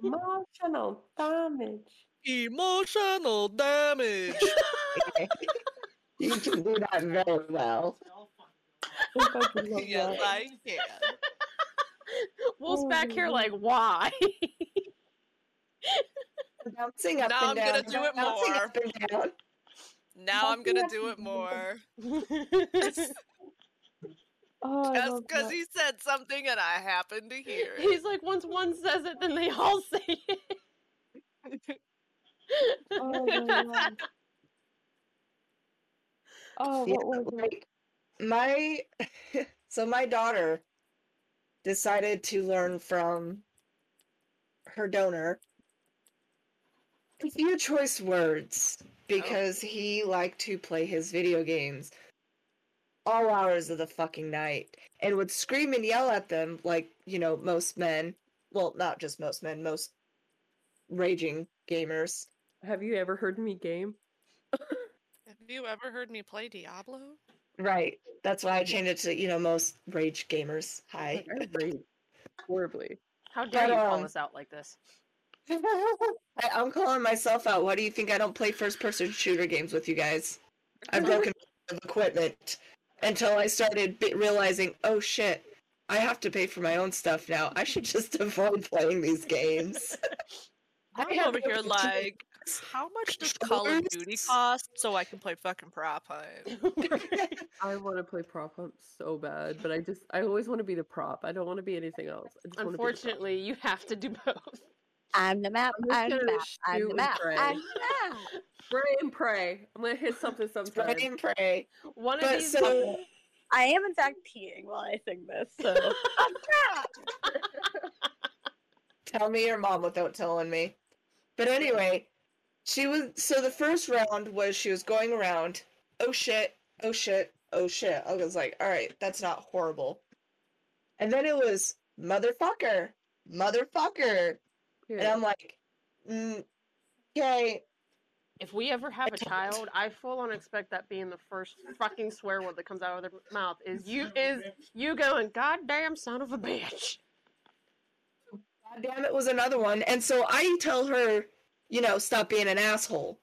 emotional damage. Emotional damage. you can do that very well. I yes. I can. Wolf's back here Oh. like, why? Bouncing up Now and I'm down. gonna do it bouncing more. up and down. Now I'm gonna do it more. Oh, Just because he said something and I happened to hear it. He's like, once one says it, then they all say it. Oh my god. Oh, Yeah, what was it? like my so my daughter decided to learn from her donor a few choice words because he liked to play his video games. all hours of the fucking night and would scream and yell at them like, you know, most men. Well, not just most men, most raging gamers. Have you ever heard me game? Have you ever heard me play Diablo? Right. That's why I changed it to, you know, most rage gamers. Hi. I rage horribly. How dare But, you call um, us out like this? I, I'm calling myself out. Why do you think I don't play first person shooter games with you guys? I've broken equipment until I started bi- realizing, oh shit, I have to pay for my own stuff now. I should just avoid playing these games. I I'm have over here like, how much does Call of Duty cost so I can play fucking prop hunt? I want to play prop hunt so bad, but I just I always want to be the prop. I don't want to be anything else. I just wanna be. Unfortunately, you have to do both. I'm the map. I'm I'm the map. I'm the map. pray. I'm the map. pray and pray. I'm gonna hit something sometime. Pray and pray. One of these. so I am in fact peeing while I sing this. So I'm trapped. tell me your mom without telling me. But anyway, she was so the first round was she was going around, oh shit, oh shit, oh shit. I was like, all right, that's not horrible. And then it was motherfucker, motherfucker. And I'm like, mm, okay, If we ever have a don't. child, I full on expect that being the first fucking swear word that comes out of their mouth is you is you going goddamn son of a bitch. God damn it was another one. And so I tell her, you know, stop being an asshole.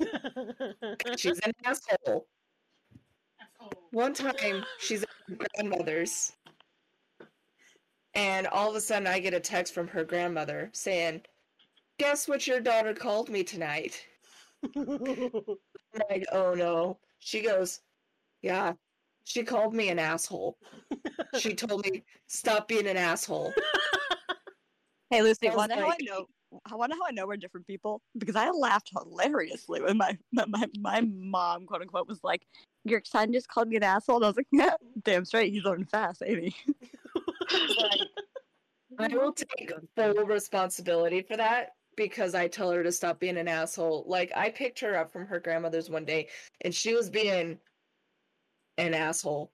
She's an asshole. One time, she's at her grandmother's, and all of a sudden, I get a text from her grandmother saying, "Guess what your daughter called me tonight?" Like, "Oh no!" She goes, "Yeah, she called me an asshole. She told me stop being an asshole." hey, Lucy, I wonder how I like- know. I wonder how I know we're different people because I laughed hilariously when my my, my, mom, quote unquote, was like, "Your son just called me an asshole." And I was like, "Yeah, damn straight, he's learning fast, ain't he?" I will take full responsibility for that because I tell her to stop being an asshole. Like I picked her up from her grandmother's one day and she was being an asshole.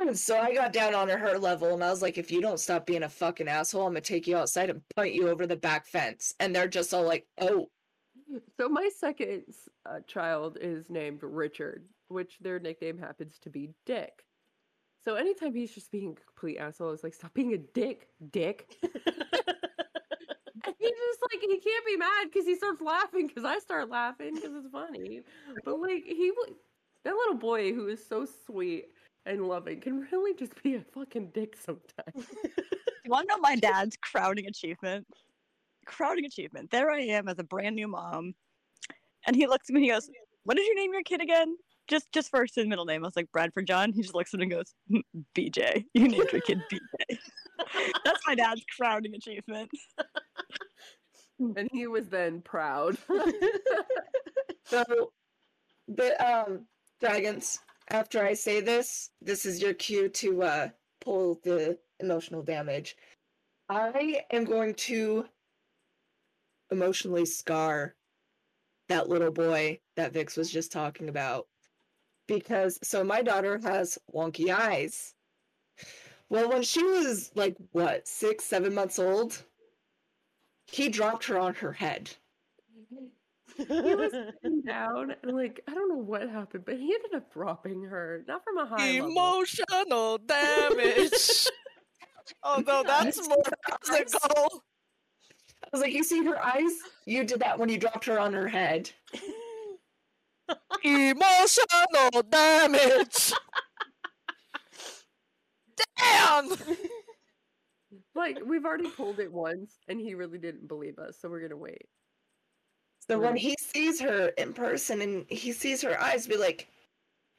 And so I got down on her level and I was like, if you don't stop being a fucking asshole, I'm gonna take you outside and punt you over the back fence. And they're just all like, oh, So my second uh, child is named Richard, which their nickname happens to be Dick. So anytime he's just being a complete asshole, it's like stop being a dick, Dick. And he just like he can't be mad because he starts laughing because I start laughing because it's funny. But like he, that little boy who is so sweet and loving can really just be a fucking dick sometimes. You want to know my dad's crowning achievement? Crowning achievement. There I am as a brand new mom, and he looks at me and he goes, "What did you name your kid again?" Just, just first and middle name. I was like Bradford John. He just looks at me and goes, "Hmm, "BJ. You named your kid BJ." That's my dad's crowning achievement. and he was then proud. So, but um, dragons. After I say this, this is your cue to uh pull the emotional damage. I am going to emotionally scar that little boy that Vix was just talking about. Because so my daughter has wonky eyes. Well, when she was like what, six, seven months old, he dropped her on her head. he was down and like I don't know what happened, but he ended up dropping her, not from a high level. Emotional damage. Although that's That's more physical. I was like, you see her eyes? You did that when you dropped her on her head. Emotional damage. Damn. Like we've already pulled it once, and he really didn't believe us, so we're gonna wait. So when Right. he sees her in person and he sees her eyes, be like,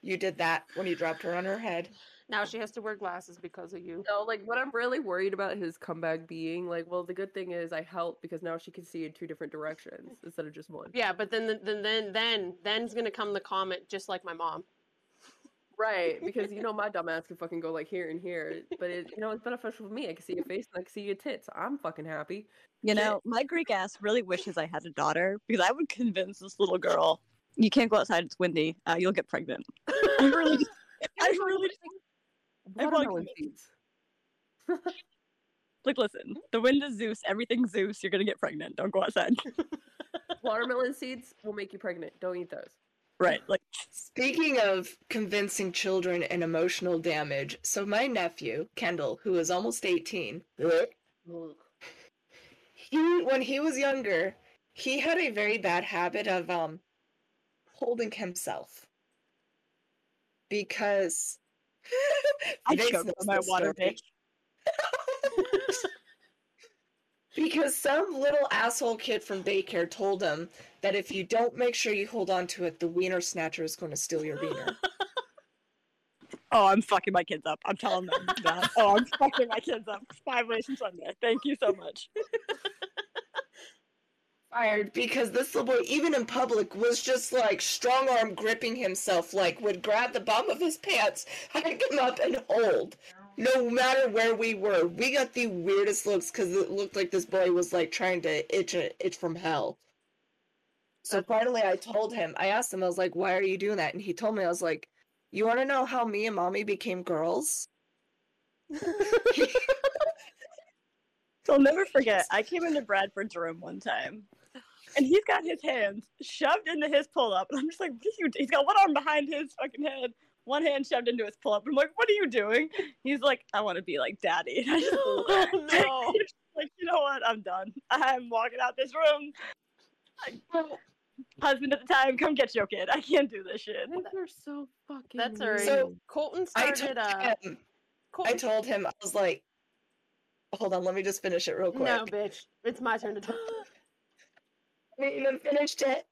you did that when you dropped her on her head. Now she has to wear glasses because of you. No, like what I'm really worried about his comeback being like, well, the good thing is I helped because now she can see in two different directions instead of just one. Yeah, but then then then then then's gonna come the comment just like my mom. Right, because you know my dumb ass can fucking go like here and here, but it you know it's beneficial for me. I can see your face and I can see your tits. I'm fucking happy. You know, my Greek ass really wishes I had a daughter because I would convince this little girl, "You can't go outside; it's windy. Uh, you'll get pregnant." I really, I really, Watermelon seeds. Like, listen, the wind is Zeus. Everything's Zeus. You're gonna get pregnant. Don't go outside. Watermelon seeds will make you pregnant. Don't eat those. right. Like, Speaking of convincing children and emotional damage, so my nephew, Kendall, who is almost 18, he when he was younger, he had a very bad habit of um holding himself. Because I Vince choked on my water, story. bitch. because some little asshole kid from daycare told him that if you don't make sure you hold on to it, the wiener snatcher is going to steal your wiener. Oh, I'm fucking my kids up. I'm telling them that. Oh, I'm fucking my kids up. Five Nation Sunday. Thank you so much. Fired because this little boy, even in public, was just like strong arm gripping himself, like would grab the bottom of his pants, hike him up, and hold. No matter where we were, we got the weirdest looks because it looked like this boy was like trying to itch a itch from hell. So finally, I told him. I asked him. I was like, "Why are you doing that?" And he told me. I was like, "You want to know how me and mommy became girls?" So I'll never forget. I came into Bradford's room one time, and he's got his hands shoved into his pull up, and I'm just like, "What are you?" do-" He's got one arm behind his fucking head, one hand shoved into his pull up. I'm like, "What are you doing?" He's like, "I want to be like daddy." And I just Oh, no. like, you know what? I'm done. I'm walking out this room. I, husband at the time, come get your kid. I can't do this shit. Kids are so fucking. That's alright. So, Colton I started. told Uh, him. I told him. I was like, "Hold on, let me just finish it real quick." no, bitch. It's my turn to talk. Haven't even finished it.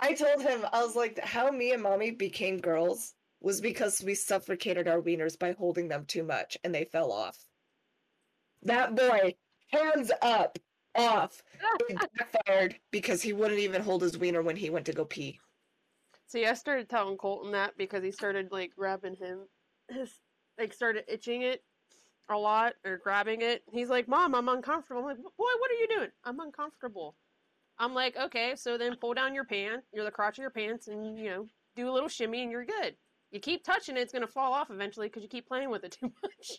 I told him, I was like, how me and mommy became girls was because we suffocated our wieners by holding them too much and they fell off. That boy, hands up, off, it backfired because he wouldn't even hold his wiener when he went to go pee. See, I started telling Colton that because he started like grabbing him, his like started itching it a lot or grabbing it. He's like, "Mom, I'm uncomfortable." I'm like, "Boy, what are you doing? I'm uncomfortable." I'm like, "Okay, so then pull down your pant, you're the crotch of your pants, and you know, do a little shimmy, and you're good. You keep touching it, it's gonna fall off eventually because you keep playing with it too much."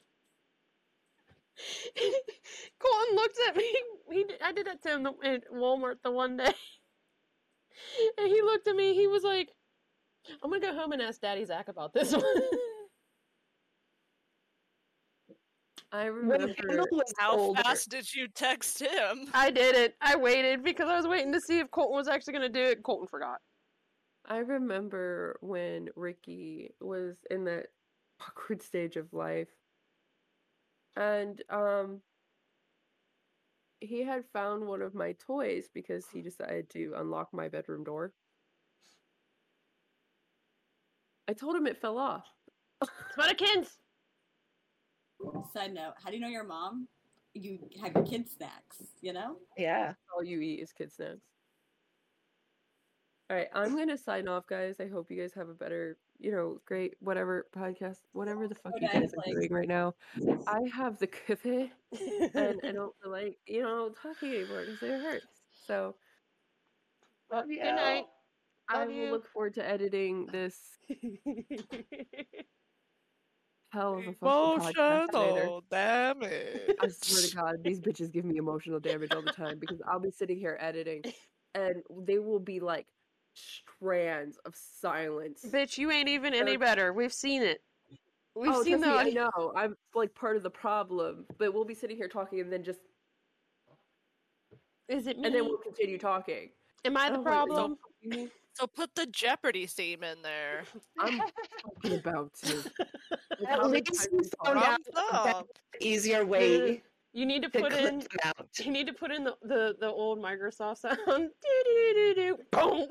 Colton looked at me. He, I did that to him at Walmart the one day, and he looked at me. He was like. I'm gonna go home and ask Daddy Zach about this one. I remember. How older, fast did you text him? I did it. I waited because I was waiting to see if Colton was actually gonna do it. Colton forgot. I remember when Ricky was in that awkward stage of life. And um he had found one of my toys because he decided to unlock my bedroom door. I told him it fell off. Smuttikins! Side note: How do you know your mom? You have your kid snacks. You know. yeah. All you eat is kid snacks. All right, I'm gonna sign off, guys. I hope you guys have a better, you know, great whatever podcast, whatever the fuck you Okay, guys are like- doing right now. I have the COVID. and I don't feel like you know talking anymore because it hurts. So Well, good Yeah. night. I will you. look forward to editing this hell of a fucking podcast later. Emotional damage. I swear to God, these bitches give me emotional damage all the time because I'll be sitting here editing, and they will be like strands of silence. Bitch, you ain't even any better. We've seen it. We've oh, seen trust me, I know. I'm like part of the problem, but we'll be sitting here talking and then just Is it me? and then we'll continue talking. Am I the I'm like, "Are you problem? fucking me?" So put the Jeopardy theme in there. I'm talking about to. At least times we we found out Thumbs a better, up. easier way You need to to put clip in. You need to put in the the, the old Microsoft sound. do do do do. Boom.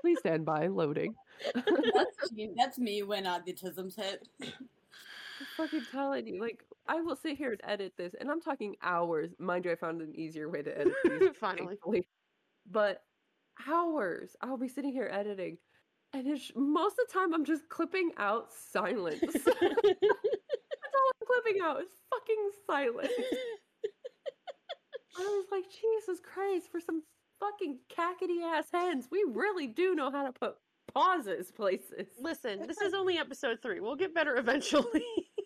Please stand by. Loading. That's me, that's me when the hit. I'm fucking telling you, like I will sit here and edit this, and I'm talking hours. Mind you, I found an easier way to edit these, Finally. But hours, I'll be sitting here editing, and it's most of the time I'm just clipping out silence. That's all I'm clipping out is fucking silence. I was like, Jesus Christ, for some fucking cackety ass hens, we really do know how to put pauses places. Listen, this is only episode three. We'll get better eventually.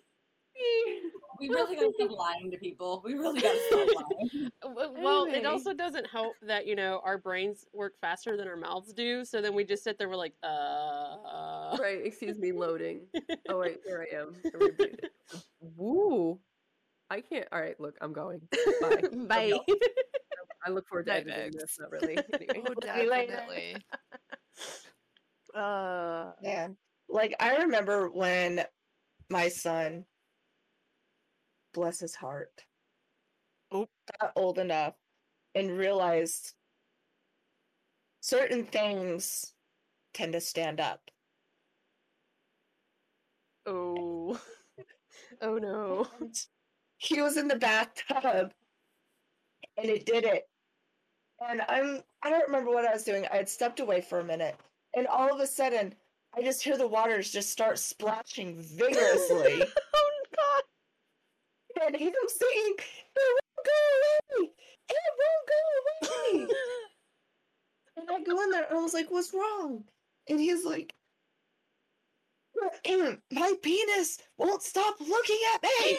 We really gotta stop lying to people. We really gotta stop lying. W- well, it also doesn't help that you know our brains work faster than our mouths do. So then we just sit there. We're like, uh. right, excuse me, loading. Oh wait, here I am. I. Woo. I can't. All right, look, I'm going. Bye. Bye. I look forward to Bye, editing this. Not really. Anyway. Oh, See you later. definitely. uh. Yeah. Like I remember when my son, bless his heart, Oop. got old enough and realized certain things tend to stand up. Oh. Oh no. And he was in the bathtub and it did it. And I'm I don't remember what I was doing. I had stepped away for a minute. And all of a sudden I just hear the waters just start splashing vigorously. and he was saying, It won't go away! It won't go away! and I go in there and I was like, What's wrong? And he's like, "Mm, My penis won't stop looking at me!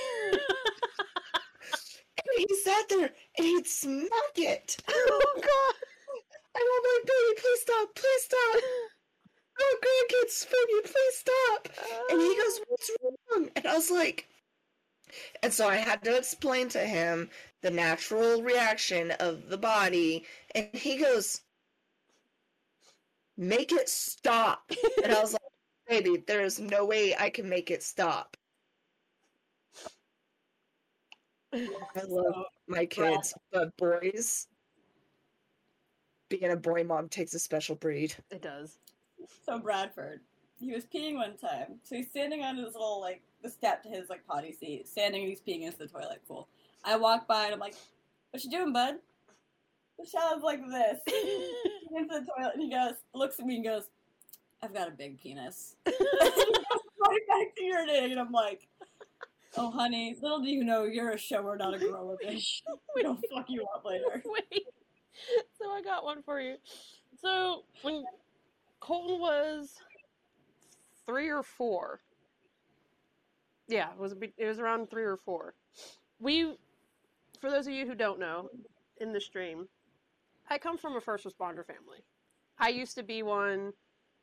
And he sat there and he'd smack it. oh god. And I'm like, baby, please stop, please stop. Oh, god, grandkids, baby, please stop. And he goes, what's wrong? And I was like, and so I had to explain to him the natural reaction of the body. And he goes, make it stop. And I was like, baby, there is no way I can make it stop. I love my kids, but boys, being a boy mom takes a special breed. It does. So Bradford, he was peeing one time. So he's standing on his little like the step to his like potty seat, standing and he's peeing into the toilet. Cool. I walk by and I'm like, "What you doing, bud?" The child's like this, into the toilet, and he goes, looks at me and goes, "I've got a big penis." right back to urinating, and I'm like, "Oh, honey, little do you know you're a shower, not a grower, bitch. We don't fuck you up later." Wait. So I got one for you. So when Colton was three or four, yeah, it was it was around three or four. We, for those of you who don't know, in the stream, I come from a first responder family. I used to be one.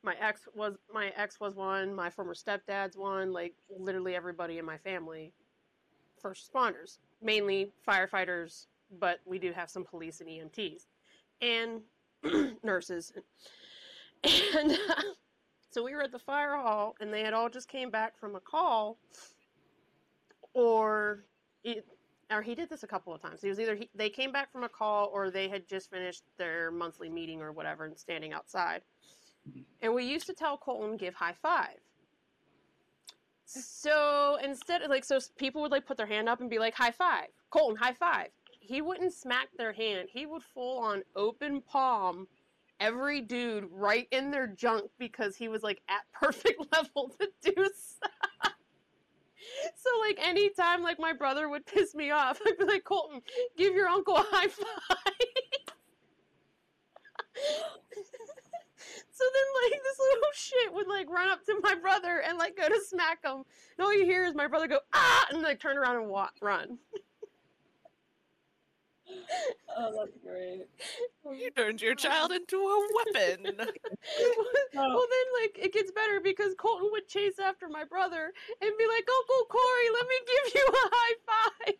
My ex was my ex was one. My former stepdad's one. Like literally everybody in my family, first responders, mainly firefighters, but we do have some police and EMTs and nurses. And uh, so we were at the fire hall, and they had all just came back from a call, or it, or he did this a couple of times. He was either he, they came back from a call, or they had just finished their monthly meeting or whatever, and standing outside. And we used to tell Colton give high five. So instead, like, so people would like put their hand up and be like, high five, Colton, high five. He wouldn't smack their hand. He would full on open palm every dude right in their junk because he was like at perfect level to do so. So like anytime like my brother would piss me off, I'd be like, Colton, give your uncle a high five. so then like this little shit would like run up to my brother and like go to smack him. And all you hear is my brother go, ah and like turn around and run. Oh, that's great. You turned your child into a weapon. well, then, like, it gets better because Colton would chase after my brother and be like, Uncle Corey, let me give you a high five.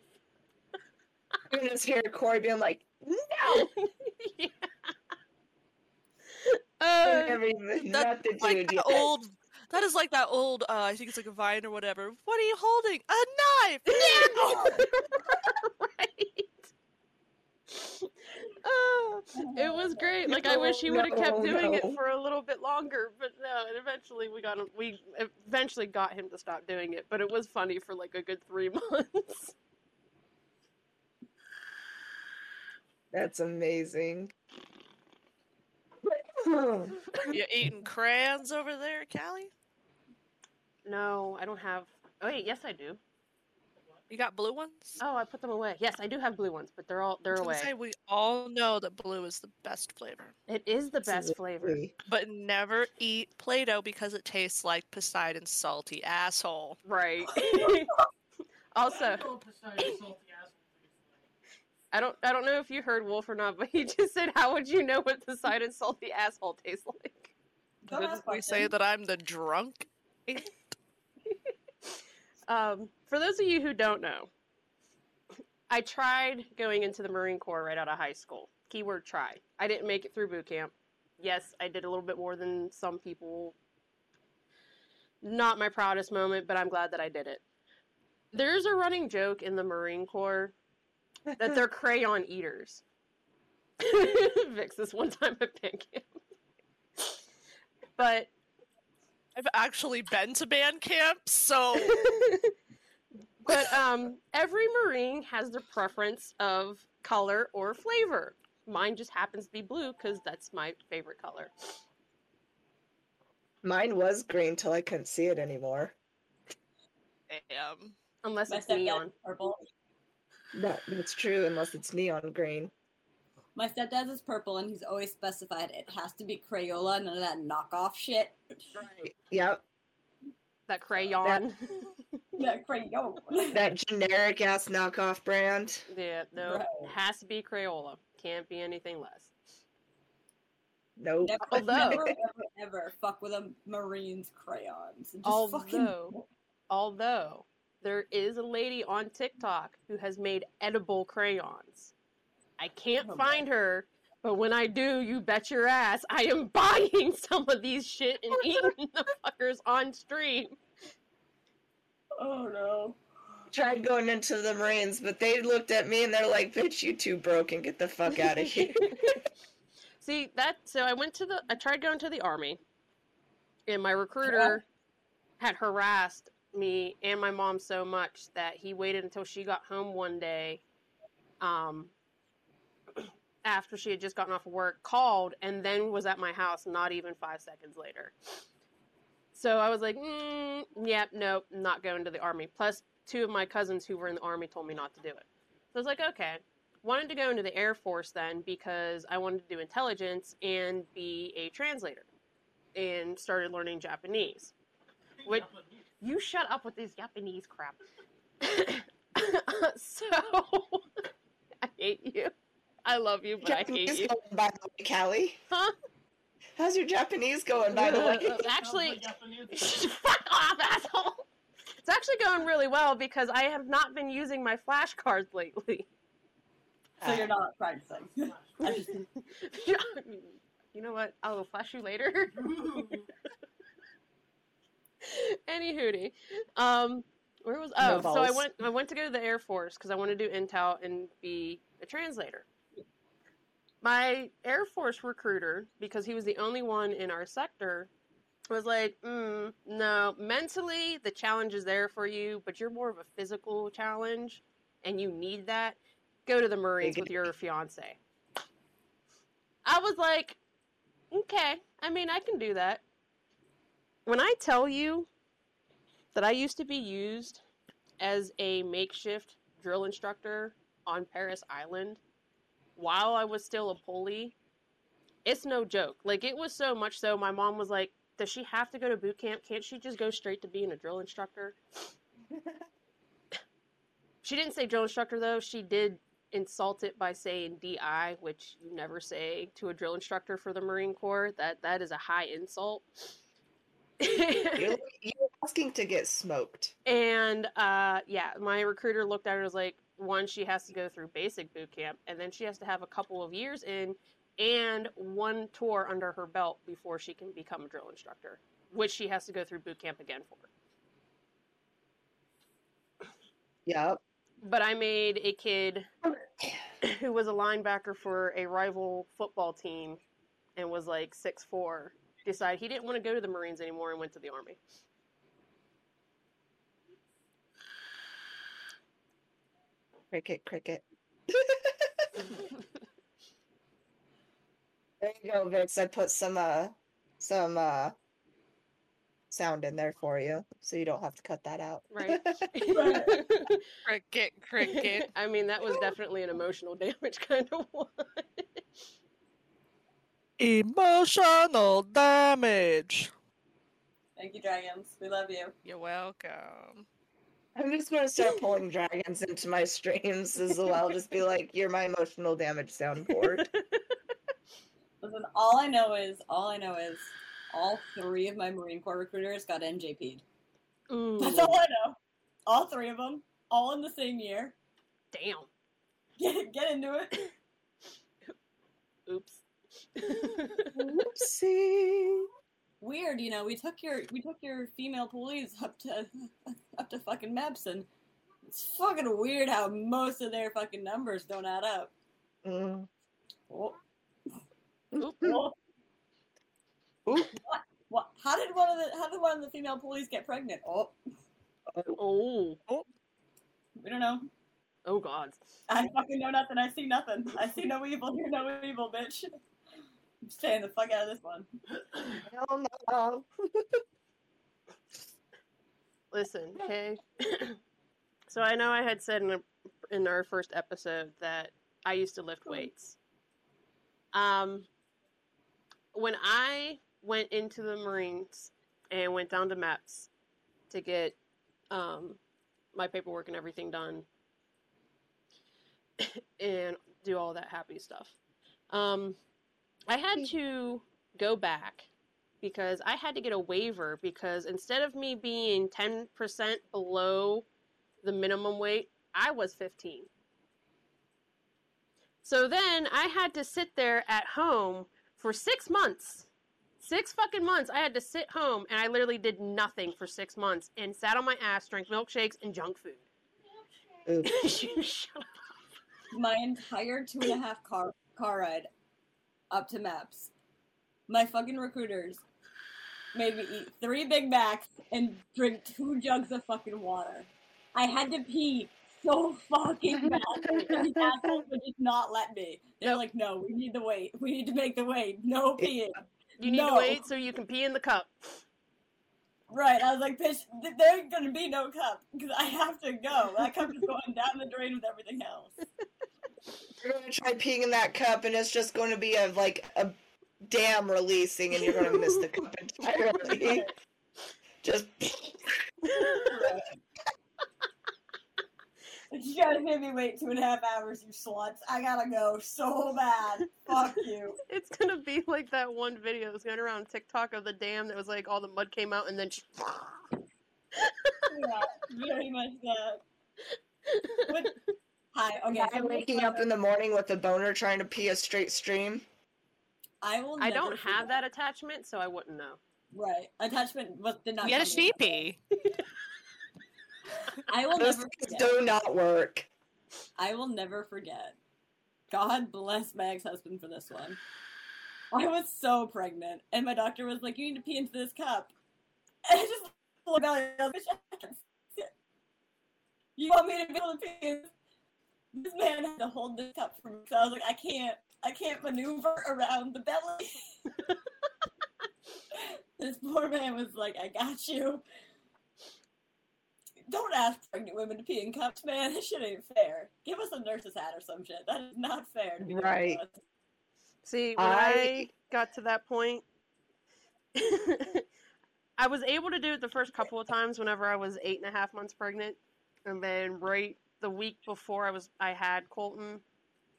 You can just hear Corey being like, no! yeah. Uh, Everything, That's not like that old. That is like that old. Uh, I think it's like a vine or whatever. What are you holding? A knife. Yeah. right. Oh, it was great. Like I wish he would have kept No, doing it for a little bit longer, but no. And eventually, we got him. We eventually got him to stop doing it. But it was funny for like a good three months. That's amazing. you eating crayons over there, Callie? No, I don't have. Oh wait, yes I do. You got blue ones? Oh, I put them away. Yes, I do have blue ones, but they're all they're I was away. say we all know that blue is the best flavor, It is the best flavor. But never eat Play-Doh because it tastes like Poseidon's salty asshole. Right. also, I don't I don't know if you heard Wolf or not, but he just said, "How would you know what Poseidon's salty asshole tastes like?" Don't Didn't we say that I'm the drunk? Um, for those of you who don't know, I tried going into the Marine Corps right out of high school. Keyword try. I didn't make it through boot camp. Yes, I did a little bit more than some people. Not my proudest moment, but I'm glad that I did it. There's a running joke in the Marine Corps that they're crayon eaters. Vix this one time at band camp. But I've actually been to band camp, so but um, every Marine has their preference of color or flavor. Mine just happens to be blue because that's my favorite color. Mine was green till I couldn't see it anymore. um, Unless My it's neon. purple. That, that's true, unless it's neon green. My stepdad's is purple, and he's always specified it has to be Crayola, none of that knockoff shit. Right. Yep. That crayon. Yeah, Crayola. That generic ass knockoff brand. yeah, no. Right. Has to be Crayola. Can't be anything less. Nope. Never, Although- never, ever, ever fuck with a Marine's crayons. Just fucking- Although, although there is a lady on TikTok who has made edible crayons. I can't Oh, find her, but when I do, you bet your ass I am buying some of these shit and eating the fuckers on stream. Oh no. Tried going into the Marines, but they looked at me and they're like, bitch, you too broke and get the fuck out of here. See that? So I went to the. I tried going to the army, and my recruiter had harassed me and my mom so much that he waited until she got home one day, um, after she had just gotten off of work, called, and then was at my house. Not even five seconds later. So I was like, mm, "Yep, nope, not going to the army." Plus, two of my cousins who were in the army told me not to do it. So I was like, "Okay." wanted to go into the Air Force then because I wanted to do intelligence and be a translator and started learning Japanese. Which, you shut up with this Japanese crap. so, I hate you. I love you, but I hate Japanese you. going, by the way, Callie. Huh? How's your Japanese going, by the way? Actually, fuck off, asshole. It's actually going really well because I have not been using my flashcards lately. So you're not practicing. You know what? I'll flash you later. Any hootie. Um, where was? No Oh, so I went. I went to go to the Air Force because I want to do intel and be a translator. My Air Force recruiter, because he was the only one in our sector, was like, mm, "No, mentally the challenge is there for you, but you're more of a physical challenge, and you need that. Go to the Marines with your fiance." I was like, "Okay, I mean, I can do that." When I tell you that I used to be used as a makeshift drill instructor on Parris Island while I was still a poolee, it's no joke. Like, it was so much so, my mom was like, Does she have to go to boot camp? Can't she just go straight to being a drill instructor? she didn't say drill instructor, though. She did insult it by saying DI, which you never say to a drill instructor for the Marine Corps. That That is a high insult. You're, you're asking to get smoked. And uh, yeah, my recruiter looked at her and was like, one, she has to go through basic boot camp, and then she has to have a couple of years in and one tour under her belt before she can become a drill instructor, which she has to go through boot camp again for. Yep. But I made a kid who was a linebacker for a rival football team and was like six four decide he didn't want to go to the Marines anymore and went to the Army. Cricket, cricket. There you go, Vix. I put some uh some uh sound in there for you, so you don't have to cut that out. Right. Cricket, cricket. I mean, that was definitely an emotional damage kind of one. Emotional damage. Thank you, dragons. We love you. You're welcome. I'm just gonna start pulling dragons into my streams as well. Just be like, "You're my emotional damage soundboard." Listen, all I know is, all I know is, all three of my Marine Corps recruiters got NJP'd. Ooh, That's all I know. All three of them, all in the same year. damn. Get get into it. Oops. Whoopsie. Weird, you know. We took your we took your female police up to up to fucking MEPS, and it's fucking weird how most of their fucking numbers don't add up. Mm. Oh, Oop. oh. Oop. What? What? How did one of the how did one of the female police get pregnant? Oh, Oh. we don't know. Oh God. I fucking know nothing. I see nothing. I see no evil. Hear no evil, bitch. I'm staying the fuck out of this one. Hell no. Listen, okay. so I know I had said in, a, in our first episode that I used to lift weights. Um, when I went into the Marines and went down to MEPS to get um, my paperwork and everything done and do all that happy stuff, um, I had hmm. to go back because I had to get a waiver because instead of me being 10% below the minimum weight, I was 15. So then I had to sit there at home for six months. Six fucking months. I had to sit home and I literally did nothing for six months and sat on my ass, drank milkshakes and junk food. Shut up. My entire two and a half car car ride up to MEPS. My fucking recruiters made me eat three Big Macs and drink two jugs of fucking water. I had to pee so fucking bad. and These assholes would just not let me. They're like, no, we need the weight. We need to make the weight. No peeing. You need No. to wait so you can pee in the cup. Right. I was like, bitch, th- there ain't gonna be no cup because I have to go. That cup is going down the drain with everything else. You're gonna try peeing in that cup, and it's just going to be a like a dam releasing, and you're gonna miss the cup entirely. Just You guys made me wait two and a half hours, you sluts. I gotta go so bad. Fuck you. It's gonna be like that one video that was going around TikTok of the dam that was like all the mud came out and then. She... Yeah, very much that. What? Hi. Okay. guy so waking up in the morning with a boner trying to pee a straight stream. I will. I don't have forget- that attachment, so I wouldn't know. Right. Attachment was did not. Get a come with sheepy. I will Those never forget. do not work. I will never forget. God bless my ex-husband for this one. I was so pregnant, and my doctor was like, "You need to pee into this cup." And I just looked at it. I was like, "I can't see it. You want me to be able to pee? In this?" This man had to hold this cup for me, so I was like, "I can't. I can't maneuver around the belly." this poor man was like, "I got you." Don't ask pregnant women to pee in cups, man. This shit ain't fair. Give us a nurse's hat or some shit. That is not fair. To be Right. See, when I... I- got to that point, I was able to do it the first couple of times whenever I was eight and a half months pregnant, and then right the week before I was I had Colton,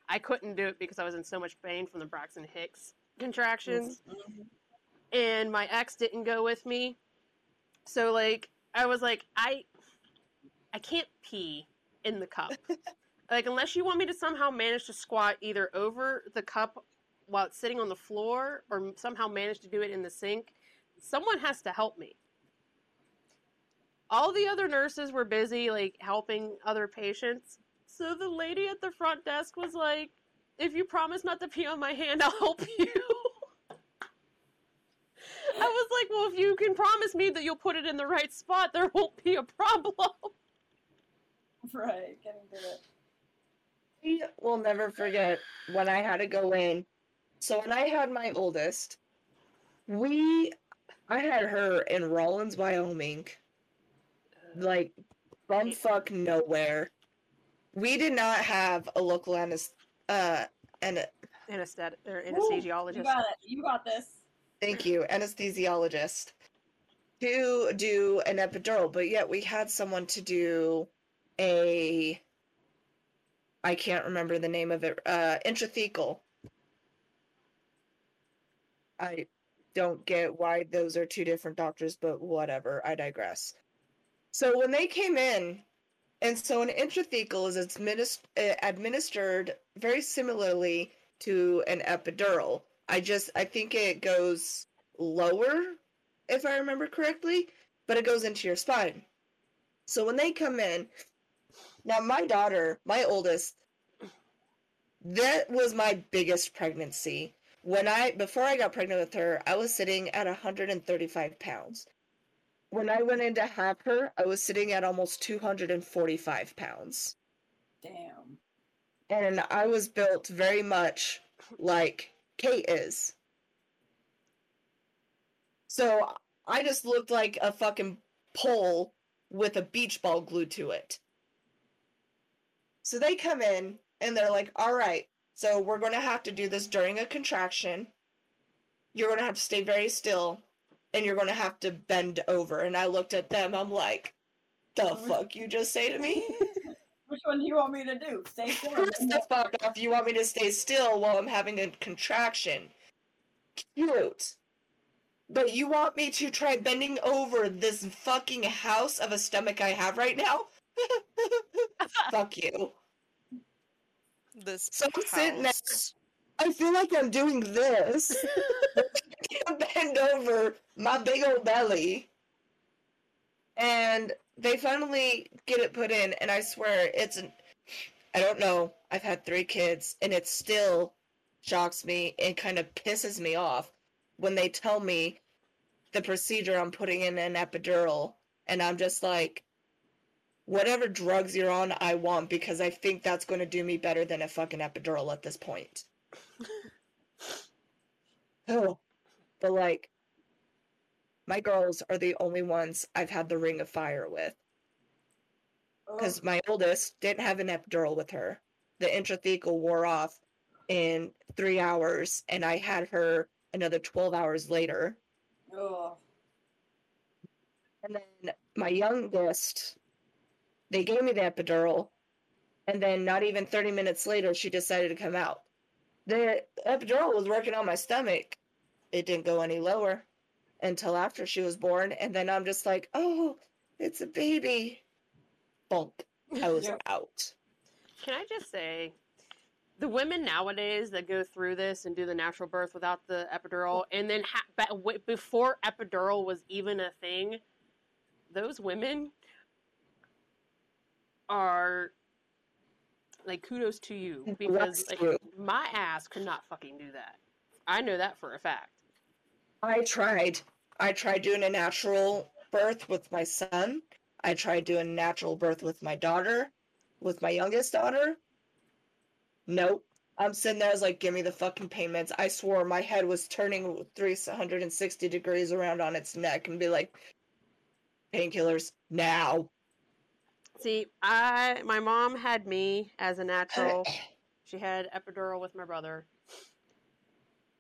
I couldn't do it because I was in so much pain from the Braxton Hicks contractions. Mhm. and my ex didn't go with me. So like I was like I I can't pee in the cup. like unless you want me to somehow manage to squat either over the cup while it's sitting on the floor or somehow manage to do it in the sink, someone has to help me. All the other nurses were busy like helping other patients. So the lady at the front desk was like, "If you promise not to pee on my hand, I'll help you." I was like, well, if you can promise me that you'll put it in the right spot, there won't be a problem. Right, getting to it. I will never forget when I had to go in. So when I had my oldest, we I had her in Rawlins, Wyoming. Like bumfuck nowhere. We did not have a local anes- uh and Anesthetic or You anesthesiologist. got it. You got this. thank you, anesthesiologist to do an epidural, but yet we had someone to do a I can't remember the name of it, uh intrathecal. I don't get why those are two different doctors, but whatever, I digress. So when they came in, and so an intrathecal is administ- uh, administered very similarly to an epidural. I just I think it goes lower, if I remember correctly, but it goes into your spine. So when they come in, now my daughter, my oldest, that was my biggest pregnancy. When I before I got pregnant with her, I was sitting at 135 pounds. When I went in to have her, I was sitting at almost 245 pounds. Damn. And I was built very much like Kate is. So I just looked like a fucking pole with a beach ball glued to it. So they come in and they're like, all right, so we're going to have to do this during a contraction. You're going to have to stay very still and you're going to have to bend over. And I looked at them, I'm like, the fuck you just say to me? Which one do you want me to do? Stay still. First the fuck off, you want me to stay still while I'm having a contraction. Cute. But you want me to try bending over this fucking house of a stomach I have right now? Fuck you. This So I'm sitting there- house. I feel like I'm doing this. I bend over my big old belly. And they finally get it put in, and I swear it's an. I don't know. I've had three kids, and it still shocks me and kind of pisses me off when they tell me the procedure I'm putting in an epidural, and I'm just like, whatever drugs you're on, I want because I think that's going to do me better than a fucking epidural at this point. oh, but like, my girls are the only ones I've had the ring of fire with oh. because my oldest didn't have an epidural with her. The intrathecal wore off in three hours, and I had her another 12 hours later. Oh, And then my youngest, they gave me the epidural, and then not even 30 minutes later, she decided to come out. The epidural was working on my stomach. It didn't go any lower until after she was born, and then I'm just like, oh, it's a baby. Bonk. I was Yep. out. Can I just say, the women nowadays that go through this and do the natural birth without the epidural, oh. and then ha- ba- before epidural was even a thing, those women are like kudos to you because like, my ass could not fucking do that. I know that for a fact. I tried. I tried doing a natural birth with my son. I tried doing a natural birth with my daughter, with my youngest daughter. Nope. I'm sitting there, I was like, give me the fucking payments. I swore my head was turning 360 degrees around on its neck and be like, painkillers now. See, I my mom had me as a natural. She had epidural with my brother.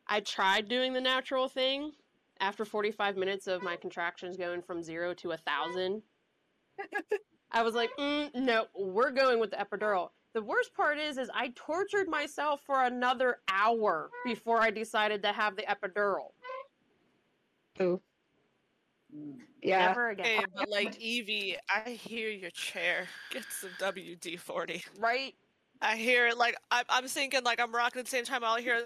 I tried doing the natural thing. After 45 minutes of my contractions going from zero to a thousand, I was like, mm, "No, we're going with the epidural." The worst part is, is I tortured myself for another hour before I decided to have the epidural. Ooh. Yeah. Never again. Hey, but like Evie, I hear your chair. Get some WD forty. Right? I hear it like I'm, I'm thinking like I'm rocking at the same time. I'll hear.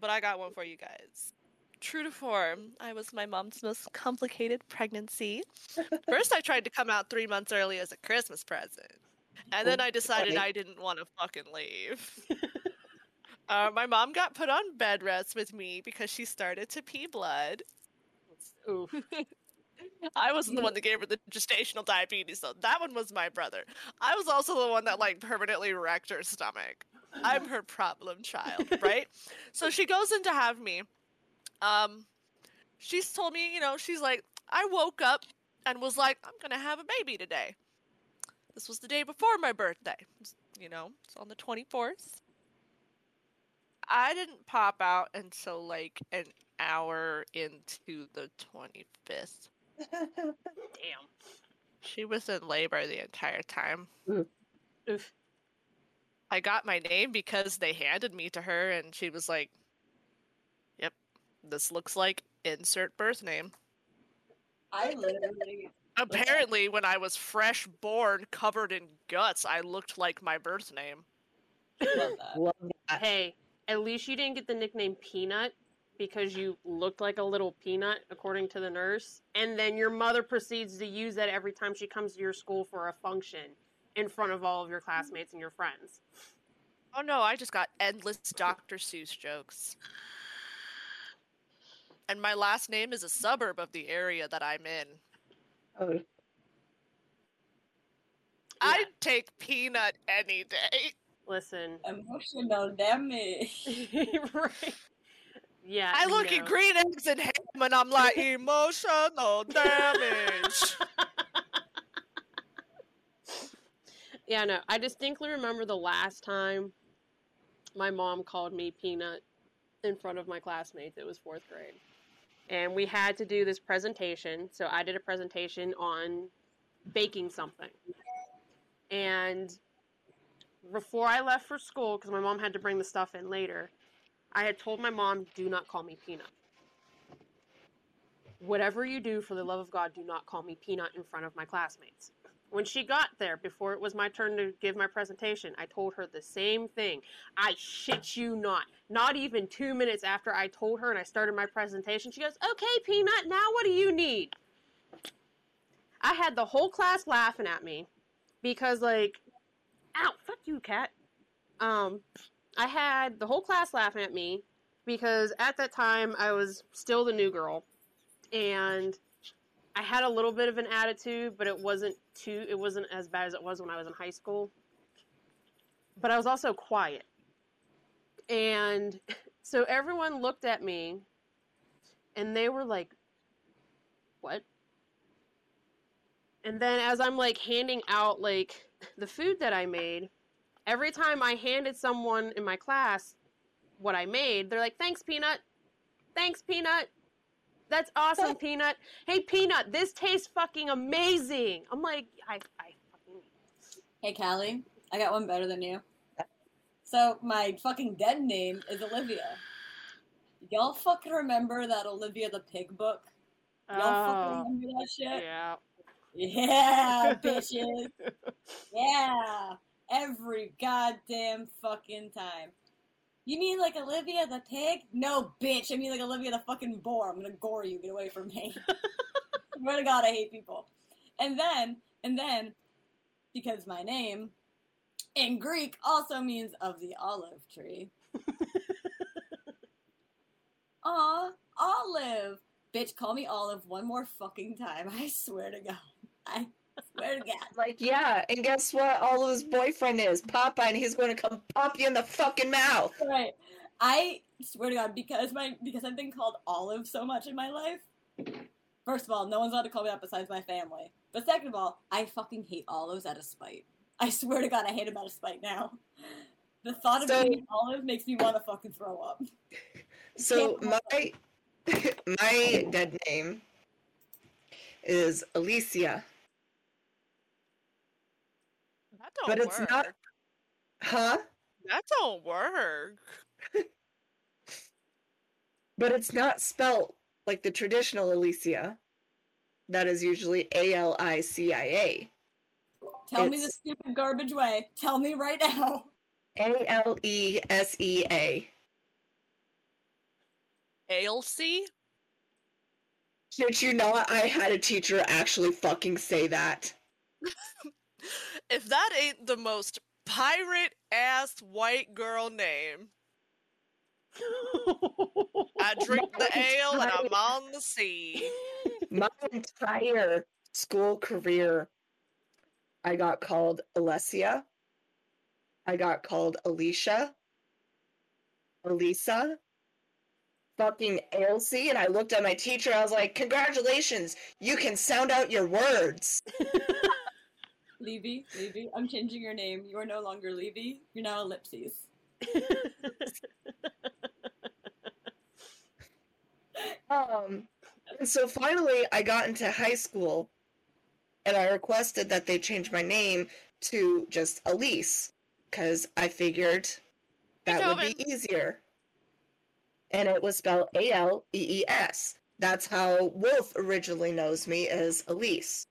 but I got one for you guys. True to form, I was my mom's most complicated pregnancy. First, I tried to come out three months early as a Christmas present, and then I decided. I didn't want to fucking leave. Uh, my mom got put on bed rest with me because she started to pee blood. Oof. I wasn't the one that gave her the gestational diabetes, though. that one was my brother. I was also the one that like permanently wrecked her stomach. I'm her problem child, right? so she goes in to have me. Um, she's told me, you know, she's like, I woke up and was like, I'm gonna have a baby today. This was the day before my birthday. You know, it's on the 24th. I didn't pop out until like an hour into the 25th. Damn. She was in labor the entire time. Oof. I got my name because they handed me to her and she was like, Yep, this looks like insert birth name. I literally. Apparently, when I was fresh born, covered in guts, I looked like my birth name. Love that. Love that. Hey, at least you didn't get the nickname Peanut because you looked like a little peanut, according to the nurse. And then your mother proceeds to use that every time she comes to your school for a function in front of all of your classmates and your friends. Oh no, I just got endless Dr. Seuss jokes. And my last name is a suburb of the area that I'm in. Oh, I'd take Peanut any day. Listen. Emotional damage. right. Yeah. I look no. at green eggs and ham and I'm like, emotional damage. Yeah, no. I distinctly remember the last time my mom called me Peanut in front of my classmates. It was fourth grade. And we had to do this presentation. So I did a presentation on baking something. And before I left for school, because my mom had to bring the stuff in later, I had told my mom, do not call me Peanut. Whatever you do, for the love of God, do not call me Peanut in front of my classmates. When she got there, before it was my turn to give my presentation, I told her the same thing. I shit you not. Not even two minutes after I told her and I started my presentation, she goes, Okay, Peanut, now what do you need? I had the whole class laughing at me because, like, ow, fuck you, cat. Um, I had the whole class laughing at me because at that time I was still the new girl and I had a little bit of an attitude, but it wasn't too it wasn't as bad as it was when I was in high school. But I was also quiet. And so everyone looked at me and they were like, "What?" And then as I'm like handing out like the food that I made, every time I handed someone in my class what I made, they're like, "Thanks, Peanut. Thanks, Peanut. That's awesome, Peanut. Hey, Peanut, this tastes fucking amazing." I'm like, I, I fucking. Hey, Callie, I got one better than you. So my fucking dead name is Olivia. Y'all fucking remember that Olivia the Pig book? Y'all fucking Oh, remember that shit? yeah. Yeah, bitches. Yeah, every goddamn fucking time. You mean like Olivia the pig? No, bitch. I mean like Olivia the fucking boar. I'm gonna gore you. Get away from me. Swear to God, I hate people. And then, and then, because my name in Greek also means of the olive tree. Aw, olive. Bitch, call me olive one more fucking time. I swear to God. I swear to God. like yeah, and guess what? All his boyfriend is Popeye, and he's going to come pop you in the fucking mouth. Right. I swear to God, because my because I've been called Olive so much in my life. First of all, no one's allowed to call me that besides my family. But second of all, I fucking hate olives out of spite. I swear to God, I hate them out of spite now. The thought of So- eating olive makes me want to fucking throw up. So Yeah. my my dead name is Alicia, That don't but it's work. not. Huh? That don't work. But it's not spelt like the traditional Alicia. That is usually A L I C I A. Tell me the stupid garbage way. Tell me right now. A L E S E A. Ailsey? Did you know I had a teacher actually fucking say that. If that ain't the most pirate ass white girl name, I drink the ale and I'm on the sea. My entire school career, I got called Alessia. I got called Alicia, Elisa, fucking Elsie, and I looked at my teacher. I was like, "Congratulations, you can sound out your words." Levy, Levy, I'm changing your name. You are no longer Levy. You're now Ellipses. Um, and so finally, I got into high school, and I requested that they change my name to just Elise, because I figured that would be easier. And it was spelled A L E E S. That's how Wolf originally knows me as Elise.